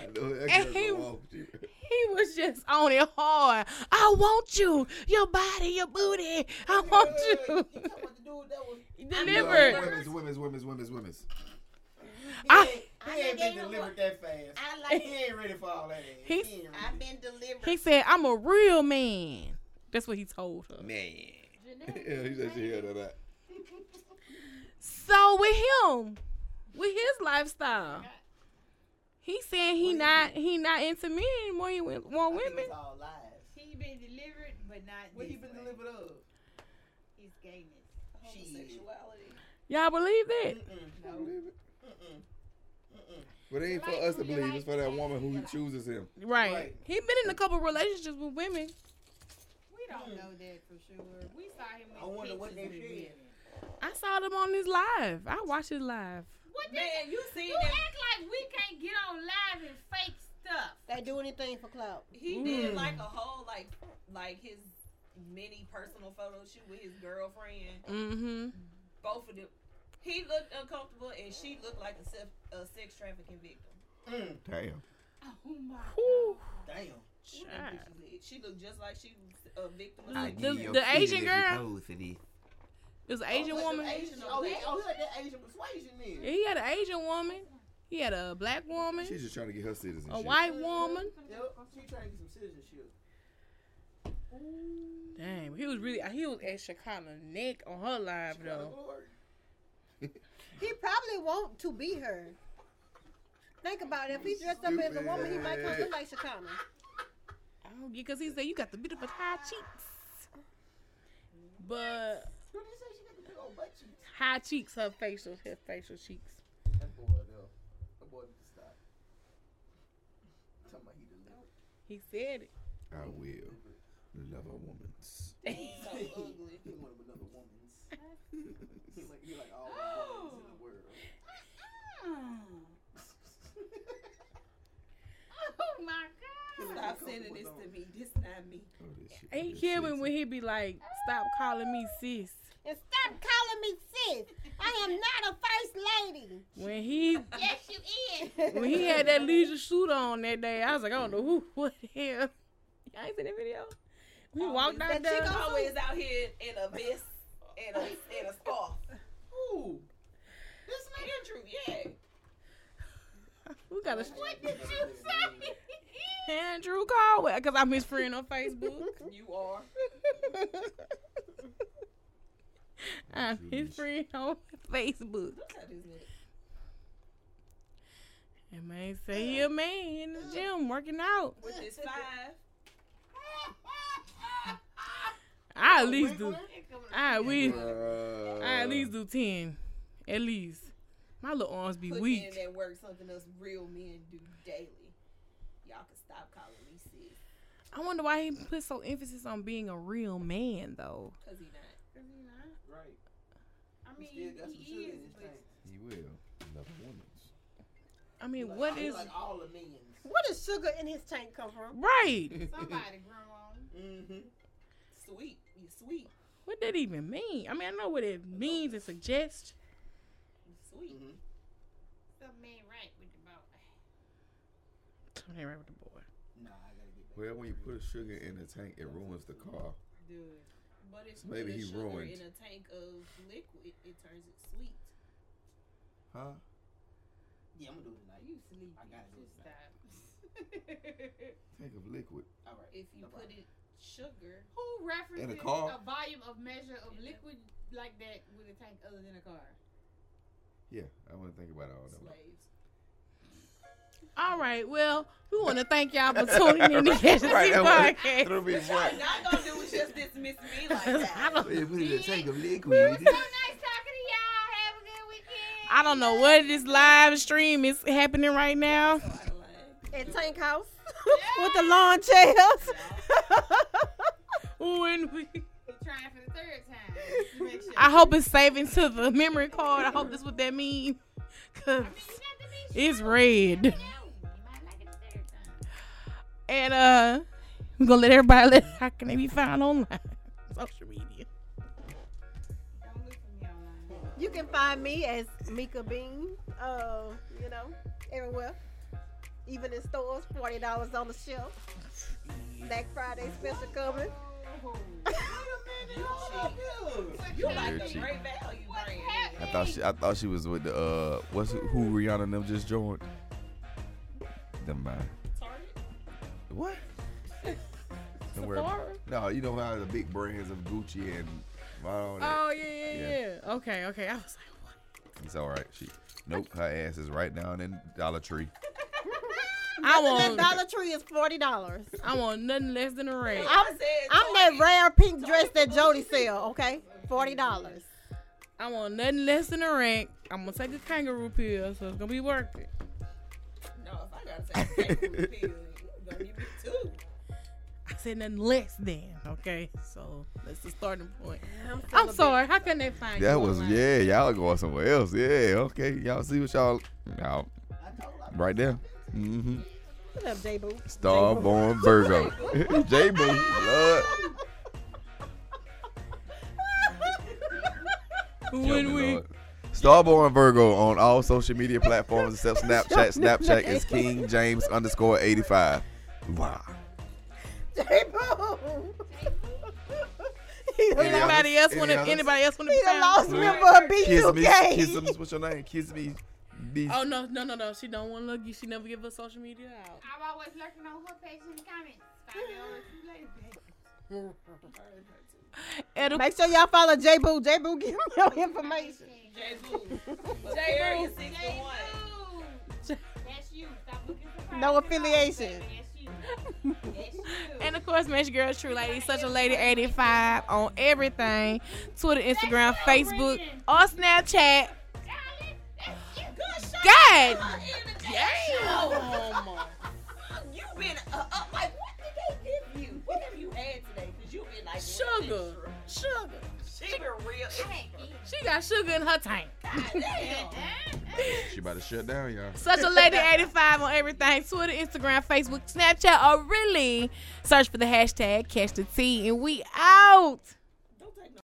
I know that And he- go off, G. he was just on it hard. I want you, your body, your booty. I want you. Wait, wait. You talking about the dude that was Delivered. Women's, women's, women's, women's, women's. He I- ain't, he ain't been delivered that fast. I like He ain't ready for all that. ass. He- He. I've been delivered. He said, "I'm a real man." That's what he told her. Man. yeah, he said she had that. So with him, with his lifestyle, he said he not he not into men anymore. He want I want think women. It's all lies. He been delivered, but not What he been way. delivered of? His gayness. Homosexuality. Y'all believe that? No. Mm-mm. Mm-mm. But it ain't for us to believe. It's for that woman who chooses him. Right. Right. He been in a couple relationships with women. We don't know that for sure. We saw him I wonder what they pictures with said. I saw them on his live. I watched his live. What the- Man, you seen You that? act like we can't get on live and fake stuff. They do anything for clout. He did Mm. like a whole like like his mini personal photo shoot with his girlfriend. Mm-hmm. Both of them. He looked uncomfortable, and she looked like a, sex, a sex trafficking victim. Mm. Damn. Oh my Whew. Damn. What them. She looked just like she was a victim of I sex The- the Asian girl? It was an Asian Oh, like woman. Asian Oh, he, oh, he had that Asian persuasion then. He had an Asian woman. He had a black woman, She's just trying to get her citizenship. a white woman. Yep. She trying to get some citizenship. Damn, he was really he was at Shakana neck on her live She though. He probably want to be her. Think about it. If he dressed up as a woman, he might come look like Shakana. Oh, because he said you got the beautiful high cheeks, but What did he say? She got the big old butt cheeks. high cheeks, her facial, her facial cheeks. That boy, though. That boy need to stop. Talking about he delivered. He said it. I will love a woman's. So ugly. He wanted another woman's. he like he like all the women's in the world. Oh my god. Stop sending this to me. This not me. Oh, this shit. He this kill when he be like, "Stop calling me sis." And stop calling me sis. I am not a first lady. When he Yes, you is. when he had that leisure suit on that day, I was like, I don't know who, what the hell. Y'all ain't seen that video? We walked out That there. chick always out here in a vest and a and a scarf. Ooh. This nigga Andrew, yeah. We got a What did you say? Andrew Caldwell because I'm his friend on Facebook. You are. I'm his friend on Facebook. Look at this nigga. And man say he a man in the gym working out. With his five. I at least do. I at least, Uh, I at least do ten. At least. My little arms be Put in weak. that work something else real men do daily. Y'all can stop calling me sis. I wonder why he put so emphasis on being a real man though. Cause he not. Is he not? Right. I He mean, still got some he is, but. He will love a woman's. I mean, Like, what he is like all the millions? Where does sugar in his tank come from? right? somebody grew on. him. Mm-hmm. Sweet. You sweet. What that even mean? I mean, I know what it means and suggests. You sweet. Mm-hmm. Something ain't right with the boy. Something right with the boy. Nah, I gotta get back. Well, when you put sugar in the tank, it ruins the car. Dude. But if So you maybe put he sugar ruined. in a tank of liquid, it turns it sweet. Huh? Yeah, I'm gonna do it tonight. You sleepy. I gotta do it stop. Tank of liquid. All right. If you no put problem. it sugar, Who references In a car? volume of measure of liquid like that with a tank other than a car? Yeah, I want to think about it all that. slaves. All right. Well, we want to thank y'all for tuning in to Catch the Right, Sea that was- podcast. It'll What y'all not gonna do is just dismiss me like that. I that. don't- Yeah, put it in a tank of So liquid. nice talking to y'all. Have a good weekend. I don't know what this live stream is happening right now. At Tank House with the lawn chairs. When we, trying for the third time. Just to make sure. I hope it's saving to the memory card. I hope that's what that means. Cause it's red. You might like it the third time. And uh we're gonna let everybody let how can they be found online? Social media. Don't look for me online. You can find me as Mika Bean. Uh, you know, everywhere. Even in stores, forty dollars on the shelf. Black Friday special coming. You like You're a cheap. great value. I thought she, I thought she was with the uh, what's it- who Rihanna and them just joined. Never mind. Target. What? Don't. Sephora? No, you know how the big brands of Gucci and all that. Oh yeah, yeah, Yeah. yeah. Okay, okay. I was like, what? It's all right. She, nope, her ass is right down in Dollar Tree. I And that want Dollar Tree is forty dollars. I want nothing less than a ring. I'm, I'm that rare pink dress that Jody sell. Okay, forty dollars. I want nothing less than a rank. I'm gonna take a kangaroo pill, so it's gonna be worth it. No, if I gotta take a kangaroo pill, you gonna give me two. I said nothing less than. Okay, so that's the starting point. I'm, I'm sorry. How can they find you? That was online? yeah. Y'all going somewhere else. Yeah. Okay. Y'all see what y'all. Y'all right there. Mm-hmm. What up, J Boo? Starborn Virgo. J Boo. Lord. When we Lord. Starborn Virgo on all social media platforms except Snapchat. Snapchat is King James underscore 85. Wow. J Boo. He the Any lost, anybody else want to anybody else want to he be the found? lost member of Kiss me. B2K. Kiss me. What's your name? Kiss me. Be Oh no, no, no, no. She don't want to look. you. She never give her social media out. I'm always lurking on her page in the comments. Find me on too late. It'll- Make sure y'all follow J Boo. J Boo, give me your information. J Boo. J Boo. Six to one. Ooh, That's you. Stop looking for No affiliation. That's you. And of course, Match Girl True Lady, such a lady 85 on everything Twitter, Instagram, Facebook, or Snapchat. God damn! You been uh, uh, like what did they give you? What have you had today? Cause you been like Sugar, sugar. She been real. She got sugar in her tank. She about to shut down, y'all. Such a lady 85 on everything Twitter, Instagram, Facebook, Snapchat, or really search for the hashtag Catch the Tea, and we out.